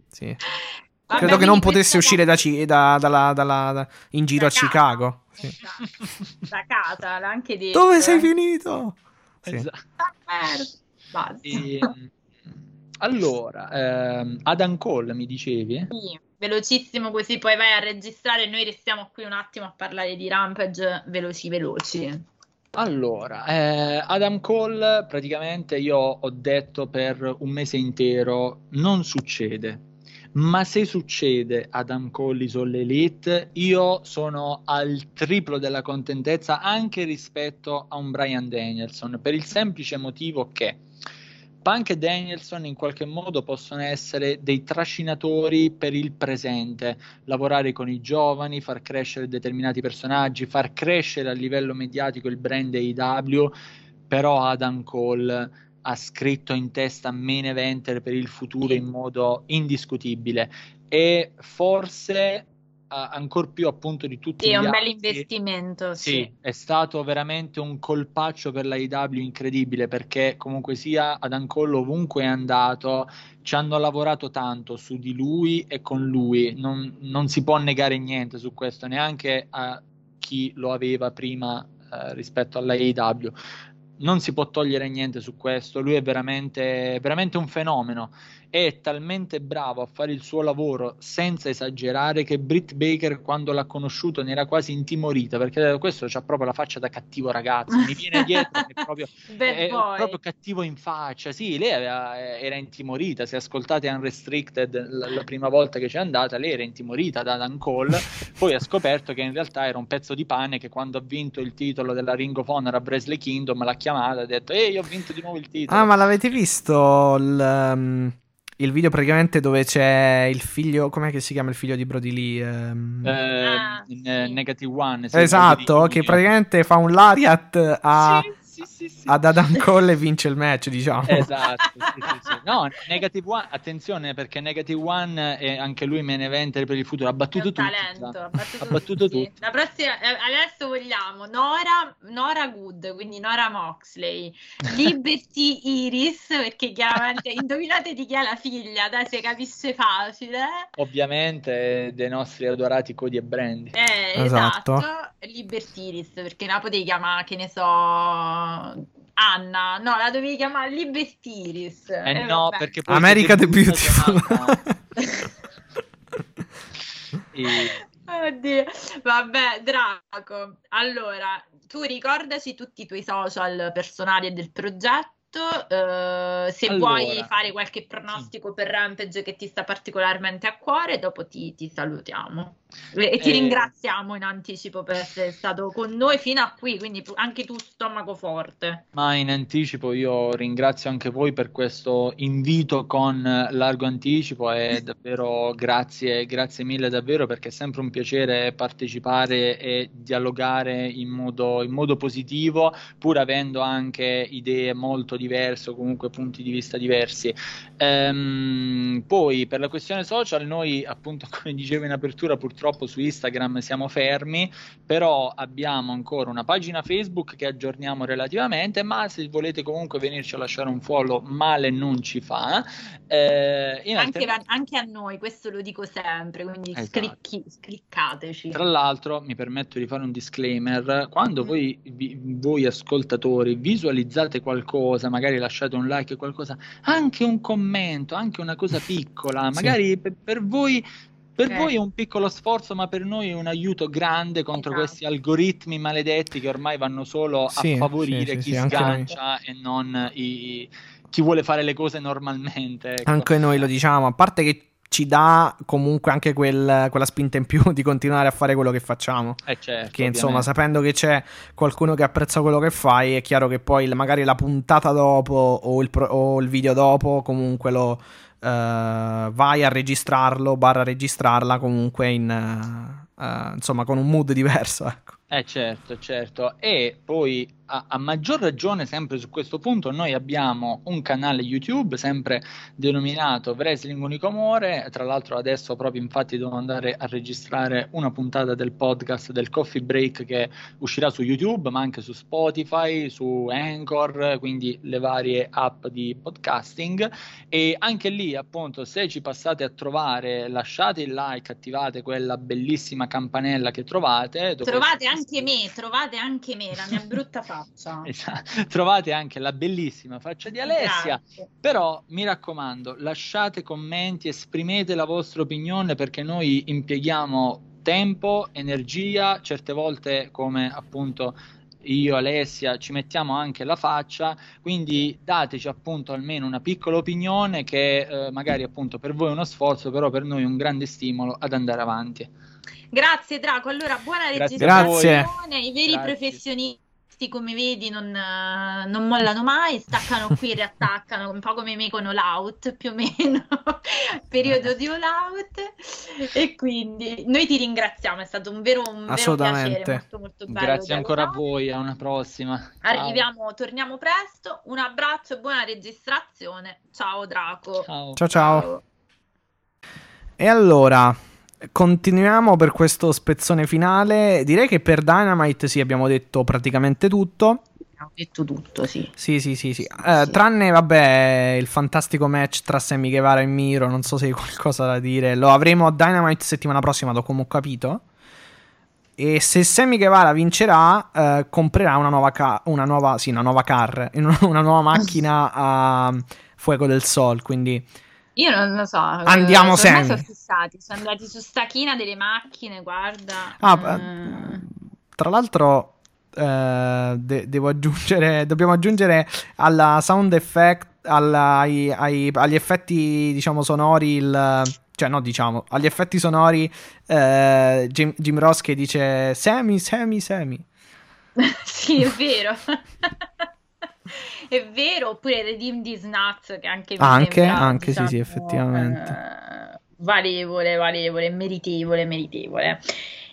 sì. Vabbè, Credo che non potesse uscire da, Ci- da- dalla- dalla- da- in giro Da a casa. Chicago. Sì. Da casa, l'ha anche detto. Dove eh. sei finito? Sì. Esatto. Ehm, allora, ehm, Adam Cole mi dicevi? Sì, velocissimo così poi vai a registrare noi restiamo qui un attimo a parlare di Rampage veloci veloci. Allora, eh, Adam Cole praticamente io ho detto per un mese intero non succede, ma se succede Adam Cole is all elite, io sono al triplo della contentezza anche rispetto a un Brian Danielson, per il semplice motivo che Punk e Danielson in qualche modo possono essere dei trascinatori per il presente, lavorare con i giovani, far crescere determinati personaggi, far crescere a livello mediatico il brand AEW, però Adam Cole ha scritto in testa main eventer per il futuro in modo indiscutibile. E forse ancora più appunto di tutti Sì, gli è un bel investimento. sì, Sì. è stato veramente un colpaccio per la IW incredibile perché comunque sia ad Cole ovunque è andato ci hanno lavorato tanto su di lui e con lui, non, non si può negare niente su questo, neanche a chi lo aveva prima eh, rispetto alla AEW. Non si può togliere niente su questo, lui è veramente, veramente un fenomeno è talmente bravo a fare il suo lavoro senza esagerare che Britt Baker quando l'ha conosciuto ne era quasi intimorita perché questo c'ha proprio la faccia da cattivo ragazzo mi viene dietro è proprio, è proprio cattivo in faccia. Sì lei aveva, era intimorita se ascoltate Unrestricted la, la prima volta che c'è andata lei era intimorita da Dan Cole poi ha scoperto che in realtà era un pezzo di pane che quando ha vinto il titolo della Ring of Honor a Bresley Kingdom l'ha chiamata e ha detto ehi ho vinto di nuovo il titolo. Ah, ma l'avete visto il, um, il video praticamente dove c'è il figlio, com'è che si chiama il figlio di Brody Lee? Ehm, Eh, Ah, in, sì. eh, Negative One esatto, che praticamente fa un lariat a, Sì, sì, sì, sì. ad Adam Cole e vince il match, diciamo. Esatto, sì, sì, sì. No, Negative One, attenzione perché Negative One è anche lui main eventer per il futuro, ha battuto sa. ha battuto, Ha battuto tutti. La prossima, eh, adesso vogliamo Nora, Nora Good, quindi Nora Moxley, Liberty Iris, perché chiaramente indovinate di chi è la figlia, dai, si capisce facile. Ovviamente dei nostri adorati Cody e Brandy. Eh, Esatto. esatto. Liberty Iris, perché la potevi chiamare, che ne so, Anna, no, la dovevi chiamare Liberty Iris. Eh Eh, no, vabbè. perché poi America the Beautiful. E- Oddio, vabbè, Draco. Allora, tu ricordaci tutti i tuoi social personali e del progetto. eh, se Allora. vuoi fare qualche pronostico per Rampage che ti sta particolarmente a cuore, dopo ti, ti salutiamo. E ti Eh. ringraziamo in anticipo per essere stato con noi fino a qui, quindi anche tu stomaco forte. Ma in anticipo io ringrazio anche voi per questo invito con largo anticipo e davvero grazie, grazie mille davvero perché è sempre un piacere partecipare e dialogare in modo, in modo positivo pur avendo anche idee molto diverse o comunque punti di vista diversi. Ehm, poi per la questione social noi appunto come dicevo in apertura purtroppo su Instagram siamo fermi però abbiamo ancora una pagina Facebook che aggiorniamo relativamente, ma se volete comunque venirci a lasciare un follow, male non ci fa. Eh, Anche, alterna- anche a noi, questo lo dico sempre, quindi Esatto. sclicchi- scriccateci. Tra l'altro, mi permetto di fare un disclaimer: quando Mm. voi, vi- voi ascoltatori visualizzate qualcosa, magari lasciate un like, qualcosa, anche un commento, anche una cosa piccola, Sì. magari per, per voi. Per Ok. voi è un piccolo sforzo, ma per noi è un aiuto grande contro Esatto. questi algoritmi maledetti che ormai vanno solo Sì, a favorire sì, sì, chi sì, sgancia e non i- chi vuole fare le cose normalmente. ecco. Anche noi lo diciamo, a parte che ci dà comunque anche quel- quella spinta in più di continuare a fare quello che facciamo. Eh certo, Che insomma, ovviamente. sapendo che c'è qualcuno che apprezza quello che fai, è chiaro che poi magari la puntata dopo o il, pro- o il video dopo comunque lo eh, vai a registrarlo, barra registrarla comunque in eh, eh, insomma con un mood diverso. Ecco. Eh certo, certo. E poi a, a, maggior ragione sempre su questo punto noi abbiamo un canale YouTube sempre denominato Wrestling Unicomore, tra l'altro adesso proprio infatti devo andare a registrare una puntata del podcast del Coffee Break che uscirà su YouTube ma anche su Spotify, su Anchor, quindi le varie app di podcasting e anche lì appunto se ci passate a trovare lasciate il like, attivate quella bellissima campanella che trovate. Trovate anche me, trovate anche me, la mia brutta faccia. esatto. Trovate anche la bellissima faccia di Alessia. Grazie. Però mi raccomando, lasciate commenti, esprimete la vostra opinione perché noi impieghiamo tempo, energia, certe volte come appunto io, Alessia, ci mettiamo anche la faccia, quindi dateci appunto almeno una piccola opinione che eh, magari appunto per voi è uno sforzo, però per noi è un grande stimolo ad andare avanti. Grazie Draco, allora buona registrazione, i veri Grazie. professionisti come vedi non, non, mollano mai, staccano qui e riattaccano, un po' come me con All Out, più o meno, periodo di All Out. E quindi noi ti ringraziamo, è stato un vero, un vero piacere, molto, molto bello. Grazie ancora a voi, a una prossima. Arriviamo, ciao. torniamo presto, un abbraccio e buona registrazione. Ciao Draco. ciao. ciao. ciao. E allora, Continuiamo per questo spezzone finale. Direi che per Dynamite sì, abbiamo detto praticamente tutto. Abbiamo detto tutto, sì. Sì, sì, sì, sì. Eh, sì. Tranne, vabbè, il fantastico match tra Sammy Guevara e Miro. Non so se hai qualcosa da dire. Lo avremo a Dynamite settimana prossima, da come ho capito. E se Sammy Guevara vincerà, eh, comprerà una nuova, ca- una nuova, sì, una nuova car, una nuova macchina a Fuego del Sol. Quindi io non lo so. Andiamo sempre. Sono fissati, sono andati su sta china delle macchine, guarda. Ah, mm. Tra l'altro, eh, de- devo aggiungere, dobbiamo aggiungere alla sound effect, alla, ai, ai, agli effetti, diciamo, sonori, il, cioè no, diciamo, agli effetti sonori, eh, Jim, Jim Ross che dice Sammy, Sammy, Sammy. sì, è vero. è vero, oppure Redeem These Nuts che anche mi Anche, sembra, anche diciamo, sì, sì, effettivamente. Eh, valevole, valevole, meritevole, meritevole.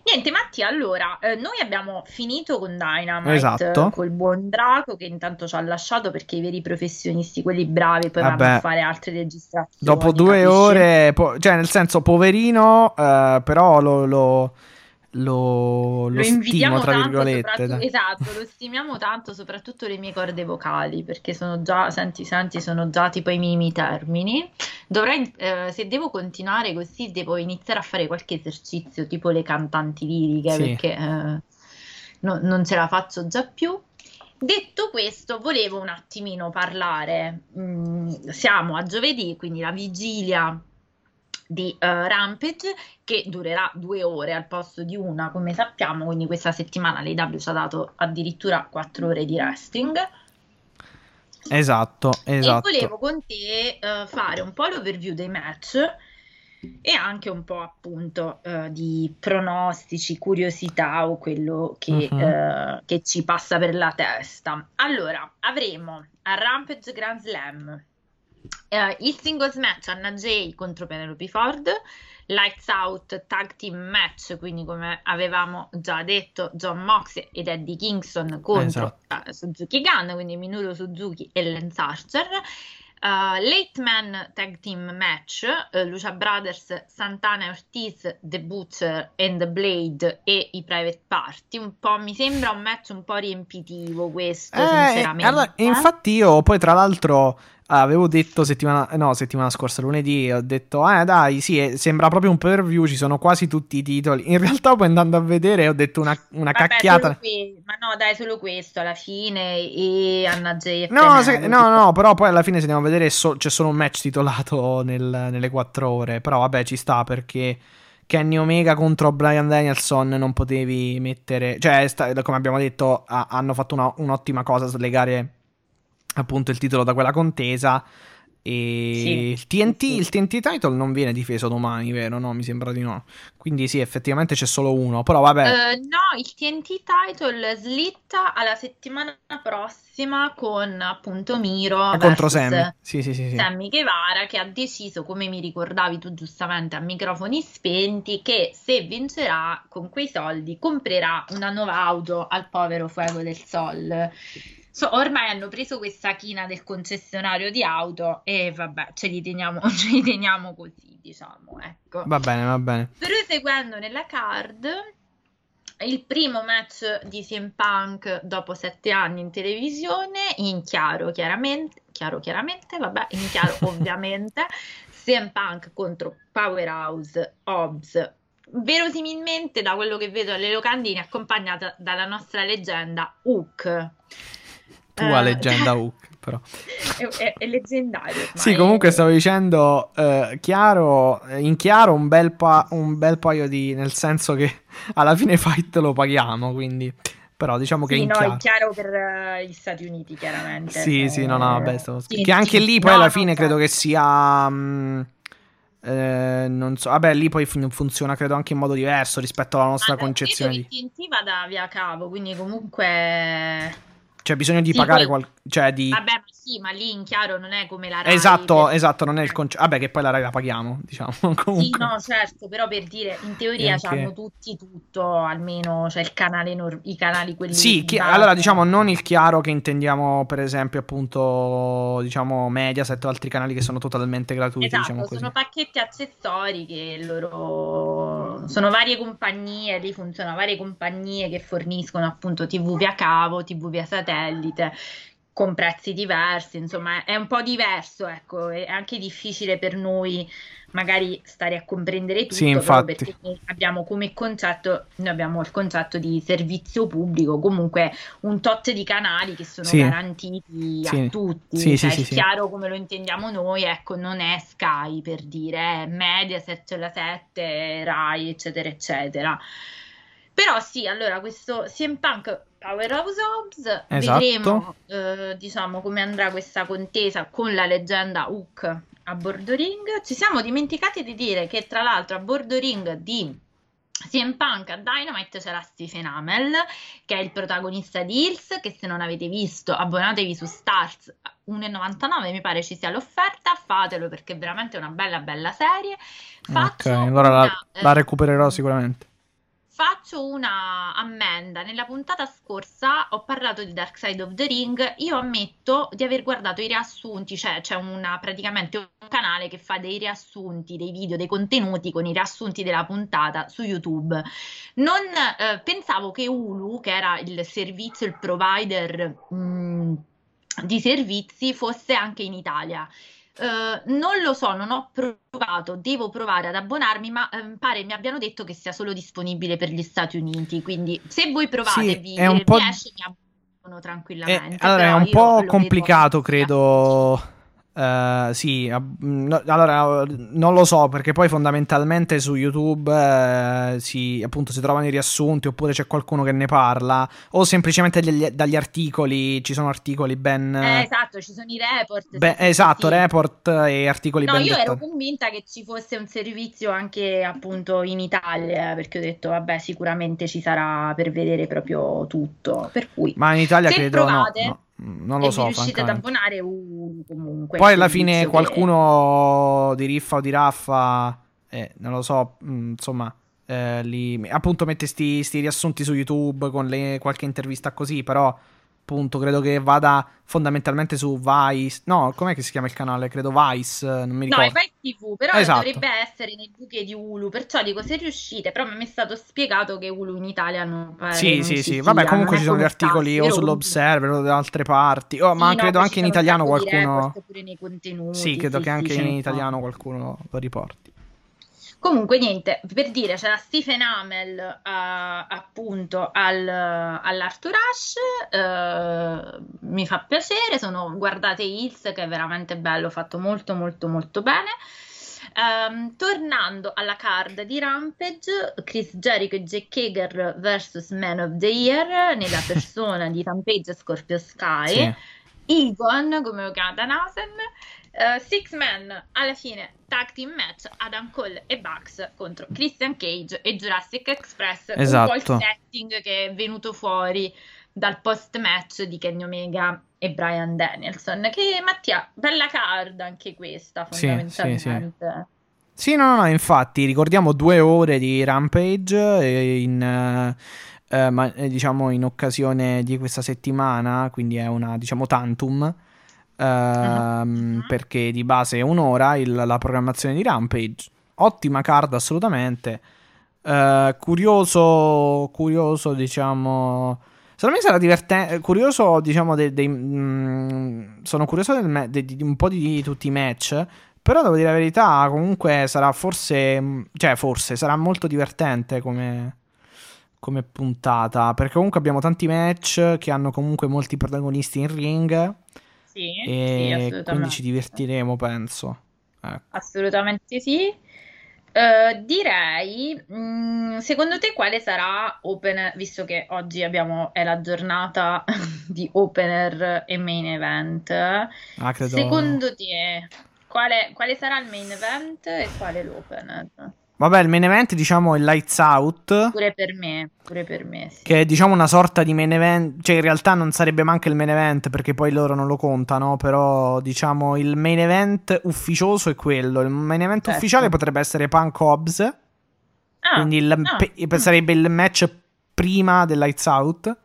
Niente, Mattia, allora, eh, noi abbiamo finito con Dynamite, esatto. col buon Draco che intanto ci ha lasciato perché i veri professionisti, quelli bravi, poi Vabbè. vanno a fare altre registrazioni. Dopo due capisci? ore, po- cioè nel senso, poverino, eh, però lo... lo lo, lo, lo stimo, tra virgolette. Da. Esatto, lo stimiamo tanto, soprattutto le mie corde vocali, perché sono già, senti, senti, sono già tipo i minimi termini. Dovrei, eh, se devo continuare così, devo iniziare a fare qualche esercizio, tipo le cantanti liriche, sì. perché eh, no, non ce la faccio già più. Detto questo, volevo un attimino parlare. Mm, siamo a giovedì, quindi la vigilia di uh, Rampage che durerà due ore al posto di una come sappiamo quindi questa settimana l'AW ci ha dato addirittura quattro ore di wrestling esatto esatto e volevo con te uh, fare un po' l'overview dei match e anche un po' appunto uh, di pronostici, curiosità o quello che, uh-huh. che ci passa per la testa. Allora, avremo a Rampage Grand Slam Uh, il singles match Anna Jay contro Penelope Ford, Lights Out Tag Team Match, quindi come avevamo già detto John Mox ed Eddie Kingston contro esatto. uh, Suzuki Gun, quindi Minoru Suzuki e Lance Archer. Uh, Late Man Tag Team Match, uh, Lucia Brothers, Santana Ortiz, The Butcher and The Blade e i Private Party. Un po' mi sembra un match un po' riempitivo questo, eh, sinceramente. Allora, infatti io poi tra l'altro avevo detto settimana, no, settimana scorsa, lunedì, ho detto, eh dai, sì, eh, sembra proprio un per view, ci sono quasi tutti i titoli. In realtà poi andando a vedere ho detto una, una Vabbè, cacchiata. Que- ma no, dai, solo questo alla fine e Anna J. No, se, no, no, però poi alla fine se andiamo a vedere so- c'è solo un match titolato nel, nelle quattro ore, però vabbè ci sta perché... Kenny Omega contro Brian Danielson non potevi mettere, cioè, sta, come abbiamo detto, ha, hanno fatto una, un'ottima cosa slegare appunto il titolo da quella contesa. E Sì, il, TNT, sì, il TNT title non viene difeso domani, vero? No, mi sembra di no. Quindi sì, effettivamente c'è solo uno. Però vabbè, Eh, no, il TNT title slitta alla settimana prossima con appunto Miro contro Sammy. Sì, sì, sì, sì. Sammy Guevara che ha deciso, come mi ricordavi tu giustamente a microfoni spenti, che se vincerà con quei soldi comprerà una nuova auto al povero Fuego del Sol. So, ormai hanno preso questa china del concessionario di auto e vabbè, ce li teniamo, ce li teniamo così, diciamo, ecco. Va bene, va bene. Proseguendo nella card, il primo match di CM Punk dopo sette anni in televisione, in chiaro chiaramente, chiaro chiaramente, vabbè, in chiaro ovviamente, CM Punk contro Powerhouse Hobbs. Verosimilmente, da quello che vedo alle locandine, accompagnata dalla nostra leggenda Hook. Tua Eh, leggenda Hook, però. È, è- leggendario. ormai. Sì, comunque stavo dicendo, eh, chiaro, in chiaro un bel, pa- un bel paio di... nel senso che alla fine fight lo paghiamo, quindi... Però diciamo che Sì, no, chiaro... è chiaro per eh, gli Stati Uniti, chiaramente. Sì, sì, no, no, Eh, vabbè, stavo sì, Che anche sì. lì poi No, alla no, fine credo certo. che sia... mh, eh, non so, vabbè, lì poi fun- funziona credo anche in modo diverso rispetto alla nostra Ma concezione credo di... che TNT vada via cavo, quindi comunque... Cioè, bisogno di Sì, pagare poi- qual... Cioè, di... Vabbè, ma sì, ma lì in chiaro non è come la Rai. Esatto, per- esatto, non è il concetto... Vabbè, che poi la Rai la paghiamo, diciamo, comunque... Sì, no, certo, però per dire, in teoria anche- hanno tutti tutto, almeno c'è il canale, nor- i canali quelli... Sì, chi- allora diciamo non il chiaro che intendiamo per esempio appunto diciamo Mediaset o altri canali che sono totalmente gratuiti, Esatto, diciamo sono pacchetti accessori che loro sono varie compagnie, lì funzionano varie compagnie che forniscono appunto TV via cavo, TV via satellite con prezzi diversi, insomma, è un po' diverso, ecco, è anche difficile per noi magari stare a comprendere tutto, Sì, perché abbiamo come concetto, noi abbiamo il concetto di servizio pubblico, comunque un tot di canali che sono Sì. garantiti Sì. a tutti, Sì, cioè sì, sì, il sì. chiaro come lo intendiamo noi, ecco, non è Sky per dire, è Mediaset, la 7, Rai, eccetera, eccetera. Però sì, allora questo CM Punk Powerhouse Hobbs, Esatto. vedremo eh, diciamo come andrà questa contesa con la leggenda Hook a bordo ring. Ci siamo dimenticati di dire che tra l'altro a bordo ring di CM Punk a Dynamite c'era Stephen Amell che è il protagonista di Hills che se non avete visto abbonatevi su Stars 1,99 mi pare ci sia l'offerta fatelo perché è veramente una bella bella serie Ok, Faccio allora la, una, eh, la recupererò sicuramente. Faccio una ammenda. Nella puntata scorsa ho parlato di Dark Side of the Ring. Io ammetto di aver guardato i riassunti, cioè c'è una, praticamente un canale che fa dei riassunti, dei video, dei contenuti con i riassunti della puntata su YouTube. Non eh, pensavo che Hulu, che era il servizio, il provider mh, di servizi, fosse anche in Italia. Eh, non lo so, non ho provato, devo provare ad abbonarmi, ma ehm, pare mi abbiano detto che sia solo disponibile per gli Stati Uniti. Quindi, se voi provate Sì, vi, è un po' riesce, mi abbono Eh, tranquillamente. allora è un po' complicato, vedo- credo. Eh, sì, ab- no, allora non lo so perché poi fondamentalmente su YouTube eh, si, appunto, si trovano i riassunti oppure c'è qualcuno che ne parla o semplicemente degli- dagli articoli, ci sono articoli ben... Eh, esatto, ci sono i report. ben- esatto, sì. report e articoli No, ben io ero dettati. convinta che ci fosse un servizio anche appunto in Italia, perché ho detto, vabbè, sicuramente ci sarà per vedere proprio tutto. Per cui, Ma in Italia credo no, provate no, non e lo vi so, riuscite ad abbonare Hulu comunque. Poi alla fine servizio che- qualcuno di Riffa o di Raffa, eh, non lo so, mh, insomma, eh, li, appunto mette sti, sti riassunti su YouTube con le- qualche intervista così, però appunto credo che vada fondamentalmente su Vice. No, com'è che si chiama il canale? Credo Vice, eh, non mi No, è ricordo. Vice TV, però Esatto. dovrebbe essere nei buche di Hulu, perciò dico se riuscite, però mi è stato spiegato che Hulu in Italia non pare Sì, non sì, sì. Vabbè, comunque ci sono gli articoli o sull'Observer o da altre parti. Oh, ma Sì, no, credo poi anche in italiano qualcuno. Sì, credo sì, che sì, anche ce in italiano qualcuno lo riporti. Comunque, niente, per dire, c'era Stephen Amell eh, appunto al, all'Arthur Ashe, eh, mi fa piacere, sono, guardate Hills che è veramente bello, fatto molto molto molto bene. Ehm, tornando alla card di Rampage, Chris Jericho e Jake Hager vs Man of the Year nella persona di Rampage Scorpio Sky. Sì. Egon, come lo chiama Danasem, Uh, six Man alla fine tag team match Adam Cole e Bucks contro Christian Cage e Jurassic Express esatto. un po' il setting che è venuto fuori dal post match di Kenny Omega e Brian Danielson che Mattia bella card anche questa fondamentalmente sì, sì, sì. sì no, no infatti ricordiamo due ore di Rampage in uh, uh, ma, diciamo in occasione di questa settimana quindi è una diciamo tantum Uh, perché di base è un'ora il, la programmazione di Rampage. Ottima card assolutamente. Uh, curioso, curioso, diciamo. Secondo me sarà divertente. Curioso, diciamo, dei, dei, mm, sono curioso me- de- di un po' di, di, tutti i match. Però devo dire la verità, comunque sarà forse. Cioè, forse sarà molto divertente come, come puntata. Perché comunque abbiamo tanti match che hanno comunque molti protagonisti in ring. Sì, e sì, quindi ci divertiremo, penso. Ecco. Assolutamente sì. Uh, direi, mh, mm, secondo te quale sarà opener, visto che oggi abbiamo, è la giornata di opener e main event, ah, credo... secondo te quale, quale sarà il main event e quale l'opener? Vabbè, il main event diciamo è Lights Out. Pure per me, pure per me. Sì. Che è diciamo una sorta di main event. Cioè, in realtà non sarebbe manco il main event perché poi loro non lo contano. Però diciamo il main event ufficioso è quello. Il main event certo. ufficiale potrebbe essere Punk Hobbs. Ah, quindi il, ah, pe- sarebbe il match prima del Lights Out.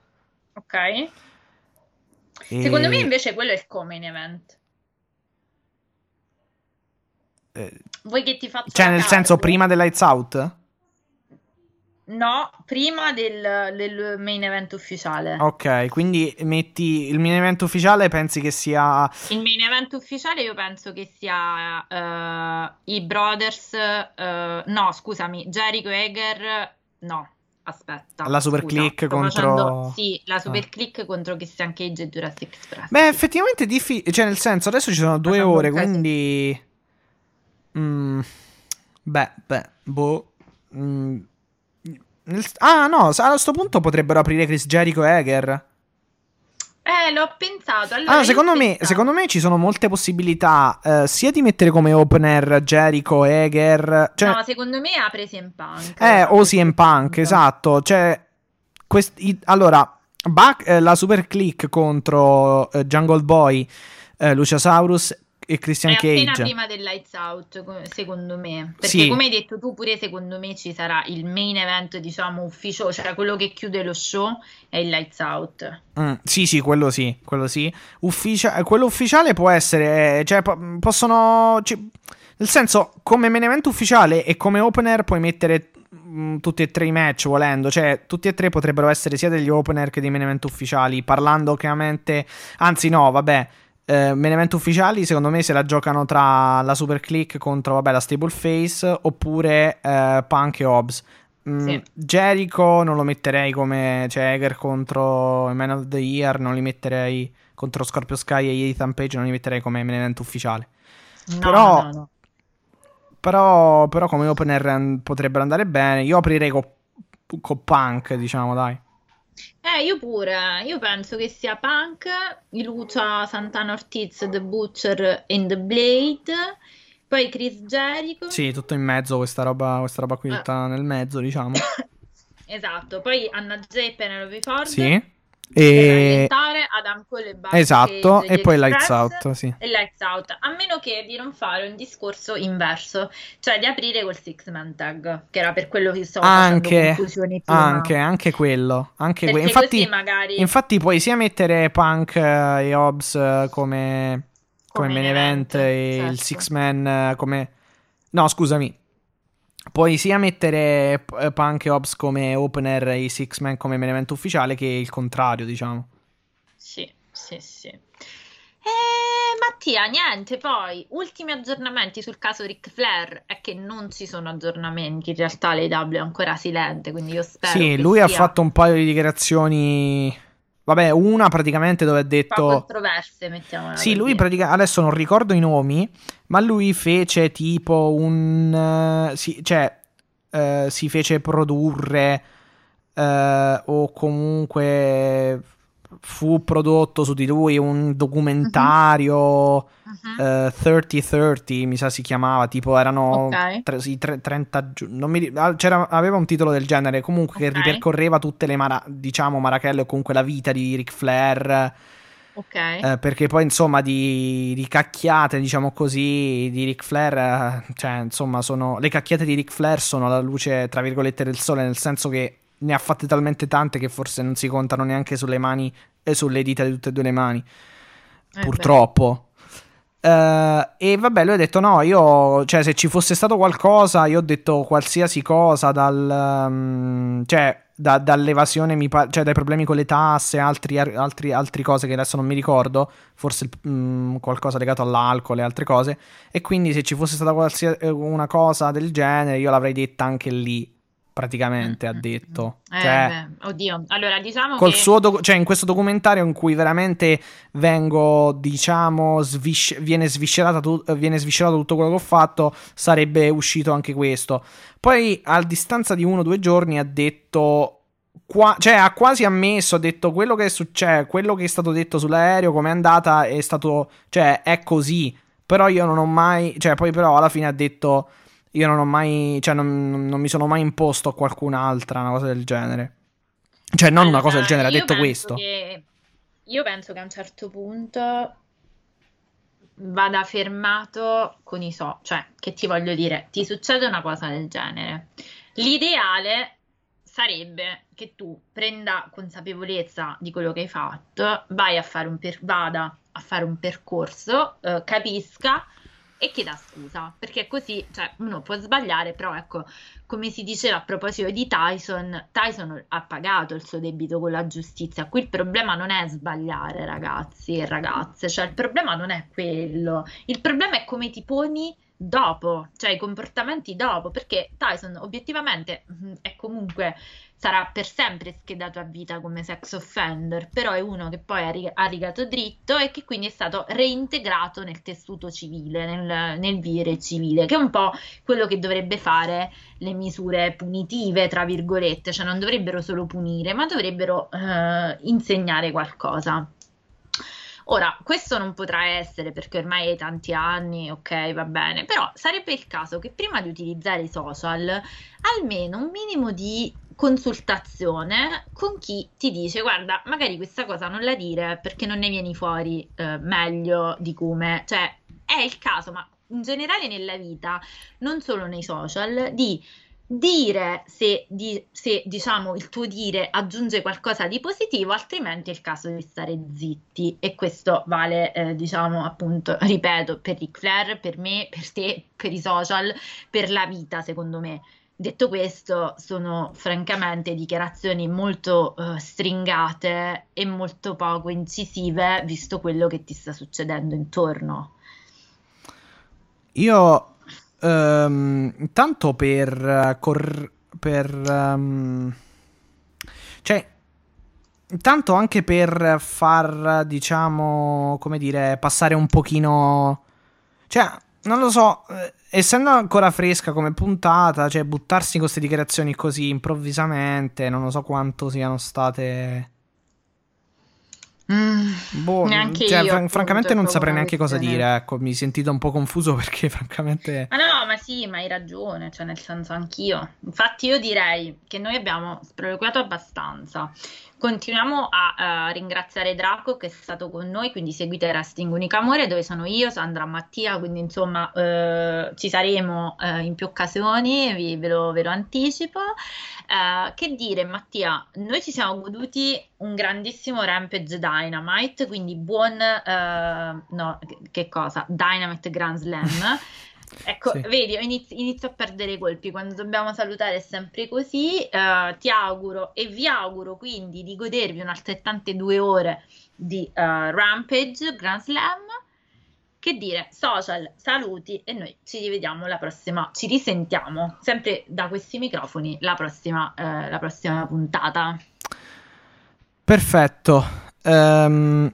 Ok. E... Secondo me invece quello è il co-main event. Vuoi che ti faccia Cioè, nel senso, prima del Lights Out? No, prima del, del, main event ufficiale. Ok, quindi metti il main event ufficiale, pensi che sia... Il main event ufficiale io penso che sia uh, i Brothers... Uh, no, scusami, Jericho Eger... No, aspetta. La super scusa, click contro... Facendo... Sì, la super ah. click contro Christian Cage e Jurassic Express. Beh, effettivamente è difficile. Cioè, nel senso, adesso ci sono due ore, quindi... Mm, beh, beh, boh. Mm, ah, no, a questo punto potrebbero aprire Chris Jericho e Eger. Eh, l'ho pensato. Allora, allora secondo, me, secondo, me, ci sono molte possibilità eh, sia di mettere come opener Jericho, Eger. Cioè... No, secondo me apre CM Punk. Eh, o CM Punk, esatto. Cioè, questi, allora, Buck, eh, la super click contro eh, Jungle Boy, eh, Luciasaurus e Christian è Cage. appena prima del Lights Out, secondo me. Perché sì. come hai detto tu, pure secondo me ci sarà il main event, diciamo, ufficio, cioè quello che chiude lo show è il Lights Out. Mm, sì, sì, quello sì, quello sì. Ufficia- eh, quello ufficiale può essere, cioè po- possono... Cioè, nel senso, come main event ufficiale e come opener puoi mettere mm, tutti e tre i match volendo, cioè tutti e tre potrebbero essere sia degli opener che dei main event ufficiali, parlando chiaramente, anzi no, vabbè, eh, main event ufficiali secondo me se la giocano tra la Super Click contro vabbè, la Stable Face oppure eh, Punk e Hobbs. Mm, sì. Jericho non lo metterei come cioè Eger contro Man of the Year, non li metterei contro Scorpio Sky e Ethan Page, non li metterei come main event ufficiale. No, però, no, no. Però, però come opener potrebbero andare bene. Io aprirei con co Punk, diciamo, dai. Eh, io pure, io penso che sia Punk, Lucia Santana Ortiz, The Butcher and The Blade, poi Chris Jericho. Sì, tutto in mezzo, questa roba, questa roba qui eh. tutta nel mezzo, diciamo. esatto, poi Anna J e Penelope Ford. Sì. E... Adam Cole e Bucky Esatto, e poi Lights Out, sì. E Lights Out, a meno che di non fare un discorso inverso, cioè di aprire col Six Man Tag, che era per quello che stavo anche, facendo Anche, anche quello, anche que- infatti, magari... infatti puoi sia mettere Punk eh, e Hobbs eh, come, come, come main event, event e certo. il Six Man eh, come... No, scusami, Puoi sia mettere eh, Punk e Hobbs come opener e i Six Man come main event ufficiale che il contrario, diciamo. Sì, sì, sì. E Mattia, niente, poi ultimi aggiornamenti sul caso Ric Flair è che non ci sono aggiornamenti, in realtà l'AW è ancora silente, quindi io spero Sì, lui sia... ha fatto un paio di dichiarazioni Vabbè, una praticamente dove ha detto... controverse, mettiamola Sì, lui praticamente... Adesso non ricordo i nomi, ma lui fece tipo un... Uh, sì, cioè, uh, si fece produrre uh, o comunque fu prodotto su di lui un documentario uh-huh. uh, 3030 mi sa si chiamava tipo erano okay. tre, sì, tre, 30 non mi, aveva un titolo del genere comunque okay. che ripercorreva tutte le mara, diciamo marachelle o comunque la vita di Ric Flair Ok. Eh, perché poi, insomma, di, di, cacchiate, diciamo così, di Ric Flair, eh, cioè, insomma, sono, le cacchiate di Ric Flair sono la luce, tra virgolette, del sole, nel senso che ne ha fatte talmente tante che forse non si contano neanche sulle mani e sulle dita di tutte e due le mani. Eh purtroppo. Uh, e vabbè, lui ha detto: No, io, cioè, se ci fosse stato qualcosa, io ho detto qualsiasi cosa dal, um, cioè, da, dall'evasione, mi pa- cioè dai problemi con le tasse, altri, altri, altre cose che adesso non mi ricordo, forse um, qualcosa legato all'alcol e altre cose. E quindi, se ci fosse stata qualsiasi una cosa del genere, io l'avrei detta anche lì praticamente ha mm, mm, detto. Mm. Eh, cioè, beh, oddio, allora diciamo col che... suo doc- cioè in questo documentario in cui veramente vengo, diciamo, svis- viene, tu- viene sviscerato tutto quello che ho fatto, sarebbe uscito anche questo. Poi a distanza di uno o due giorni ha detto... Qua- cioè ha quasi ammesso, ha detto quello che è successo, quello che è stato detto sull'aereo, come è andata, è stato, cioè è così. Però io non ho mai, cioè poi però alla fine ha detto io non ho mai, cioè non, non mi sono mai imposto a qualcun'altra una cosa del genere. Cioè, non allora, una cosa del genere, ha detto questo. Che, io penso che a un certo punto vada fermato con i so, cioè, che ti voglio dire, ti succede una cosa del genere. L'ideale sarebbe che tu prenda consapevolezza di quello che hai fatto, vai a fare un per- vada a fare un percorso, eh, capisca e chieda scusa, perché così cioè, uno può sbagliare, però ecco, come si diceva a proposito di Tyson, Tyson ha pagato il suo debito con la giustizia, qui il problema non è sbagliare ragazzi e ragazze, cioè il problema non è quello, il problema è come ti poni dopo, cioè i comportamenti dopo, perché Tyson obiettivamente mm, è comunque sarà per sempre schedato a vita come sex offender, però è uno che poi ha rigato dritto e che quindi è stato reintegrato nel tessuto civile, nel, nel vivere civile, che è un po' quello che dovrebbe fare le misure punitive, tra virgolette, cioè non dovrebbero solo punire, ma dovrebbero eh, insegnare qualcosa. Ora, questo non potrà essere perché ormai hai tanti anni, ok, va bene, però sarebbe il caso che prima di utilizzare i social, almeno un minimo di consultazione con chi ti dice guarda magari questa cosa non la dire perché non ne vieni fuori eh, meglio di come cioè è il caso ma in generale nella vita non solo nei social di dire se, di, se, diciamo il tuo dire aggiunge qualcosa di positivo, altrimenti è il caso di stare zitti. E questo vale, eh, diciamo, appunto, ripeto, per Ric Flair, per me, per te, per i social, per la vita, secondo me. Detto questo, sono francamente dichiarazioni molto uh, stringate e molto poco incisive, visto quello che ti sta succedendo intorno. Io, um, intanto per... Cor- per um, cioè, intanto anche per far, diciamo, come dire, passare un pochino... Cioè, non lo so, eh, essendo ancora fresca come puntata, cioè buttarsi in queste dichiarazioni così improvvisamente, non lo so quanto siano state... Mm, boh, neanche cioè, io, fran- francamente non saprei neanche cosa dire, ecco, mi sentito un po' confuso perché francamente... Ma no, ma sì, ma hai ragione, cioè nel senso anch'io. Infatti io direi che noi abbiamo sproloquiato abbastanza. Continuiamo a uh, ringraziare Draco che è stato con noi, quindi seguite Resting Unica Amore dove sono io, Sandra Mattia, quindi insomma uh, ci saremo uh, in più occasioni, vi, ve, lo, ve, lo, anticipo. che dire Mattia, noi ci siamo goduti un grandissimo Rampage Dynamite, quindi buon, no, che cosa? Dynamite Grand Slam. Ecco, sì. vedi, inizio, inizio, a perdere i colpi quando dobbiamo salutare è sempre così. Uh, ti auguro e vi auguro quindi di godervi un'altrettante due ore di uh, Rampage Grand Slam. Che dire, social, saluti e noi ci rivediamo la prossima, ci risentiamo sempre da questi microfoni la prossima, uh, la prossima puntata. Perfetto. Um,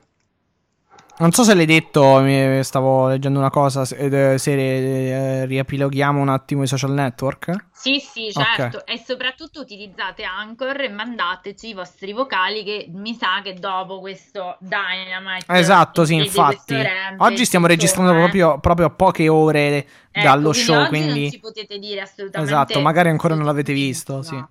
Non so se l'hai detto, stavo leggendo una cosa, se, eh, eh, riepiloghiamo un attimo i social network. Sì, sì, certo, okay. e soprattutto utilizzate Anchor e mandateci i vostri vocali che mi sa che dopo questo Dynamite... Esatto, sì, infatti. Oggi stiamo registrando eh. proprio, proprio, poche ore ecco, dallo quindi show, quindi... non ci potete dire assolutamente... Esatto, magari ancora non l'avete visto, no. sì.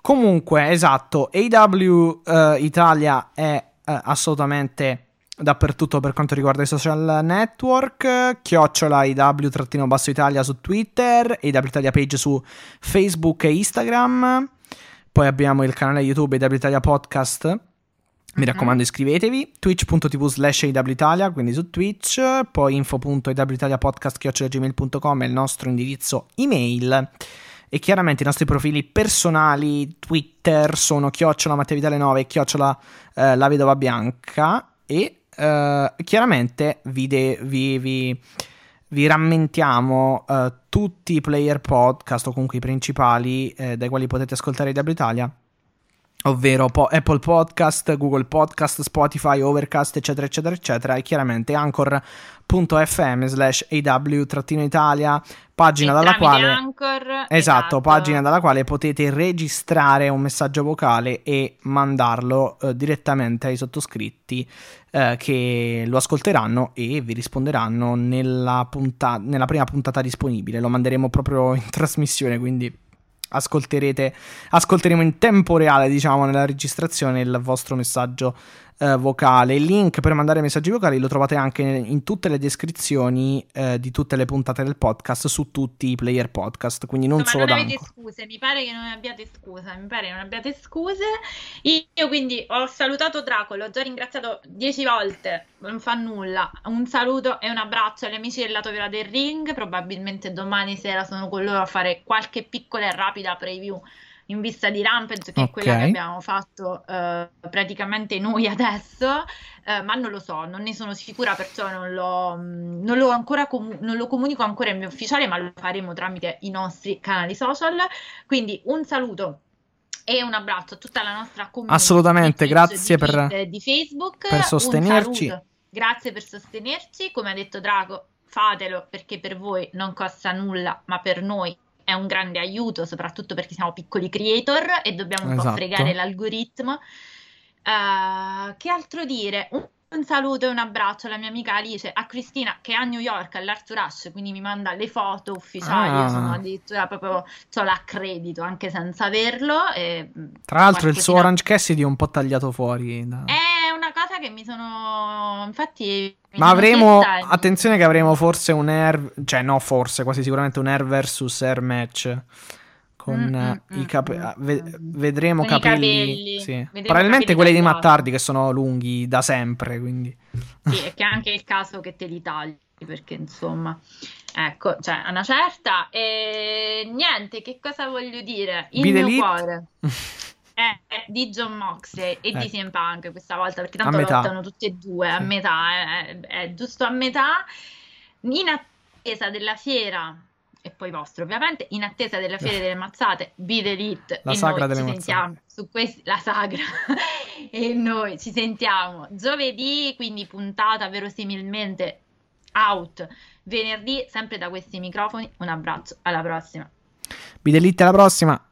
Comunque, esatto, AW uh, Italia è uh, assolutamente dappertutto per quanto riguarda i social network, chiocciola IW-basso Italia su Twitter, IW Italia page su Facebook e Instagram, poi abbiamo il canale YouTube IW Italia Podcast, mi mhm. raccomando iscrivetevi, twitch.tv slash Italia, quindi su Twitch, poi info.iwitaliapodcast.gmail.com è il nostro indirizzo email. E chiaramente i nostri profili personali Twitter sono chiocciola Matteo Vitale 9 e chiocciola eh, La Vedova Bianca. E uh, chiaramente vi, de- vi, vi, vi rammentiamo uh, tutti i player podcast o comunque i principali eh, dai quali potete ascoltare W Italia ovvero po- Apple Podcast, Google Podcast, Spotify, Overcast, eccetera, eccetera, eccetera, e chiaramente anchor.fm slash aw-italia, pagina dalla quale... Anchor, esatto, esatto, pagina dalla quale potete registrare un messaggio vocale e mandarlo eh, direttamente ai sottoscritti eh, che lo ascolteranno e vi risponderanno nella, punta- nella prima puntata disponibile. Lo manderemo proprio in trasmissione, quindi ascolterete, ascolteremo in tempo reale, diciamo, nella registrazione il vostro messaggio eh, vocale. Il link per mandare messaggi vocali lo trovate anche in tutte le descrizioni eh, di tutte le puntate del podcast su tutti i player podcast. Quindi non no, solo non avete scuse, mi pare che non abbiate scuse. Mi pare che non abbiate scuse. Io quindi ho salutato Draco, l'ho già ringraziato dieci volte. Non fa nulla. Un saluto e un abbraccio agli amici del lato vero del ring. Probabilmente domani sera sono con loro a fare qualche piccola e rapida preview in vista di Rampage, che okay. è quella che abbiamo fatto uh, praticamente noi adesso, uh, ma non lo so, non ne sono sicura, perciò non lo, mm, non lo, ancora com- non lo comunico ancora in mio ufficiale, ma lo faremo tramite i nostri canali social. Quindi un saluto e un abbraccio a tutta la nostra comunità. Assolutamente, grazie di, per, di Facebook. Per sostenerci. Grazie per sostenerci. Come ha detto Drago, fatelo perché per voi non costa nulla, ma per noi è un grande aiuto, soprattutto perché siamo piccoli creator e dobbiamo un esatto. po' fregare l'algoritmo. Uh, che altro dire? Un, un, saluto e un abbraccio alla mia amica Alice, a Cristina che è a New York all'Arthur Rush, quindi mi manda le foto ufficiali. Ah. Io sono addirittura proprio ho l'accredito anche senza averlo. E Tra l'altro, il suo Orange Cassidy è un po' tagliato fuori. Da... Una cosa che mi sono. Infatti, ma avremo, attenzione che avremo forse un air, cioè no forse, quasi sicuramente un air versus air match. Con mm, mm, i mm, capelli, mm, ve- vedremo con capelli, capelli. Sì. Vedremo probabilmente quelli di Mattardi che sono lunghi da sempre, quindi. Sì, è che è anche il caso che te li tagli, perché insomma, ecco, cioè una certa e niente, che cosa voglio dire? Il Bide mio cuore. è di John Moxley e eh. di CM Punk questa volta perché tanto lottano tutti e due a metà, è, è, giusto a metà. In attesa della fiera e poi vostro ovviamente in attesa della fiera delle mazzate Beat Elite. La sagra delle mazzate. su questi la sagra. E noi ci sentiamo giovedì quindi puntata verosimilmente out. Venerdì sempre da questi microfoni. Un abbraccio alla prossima. Beat Elite alla prossima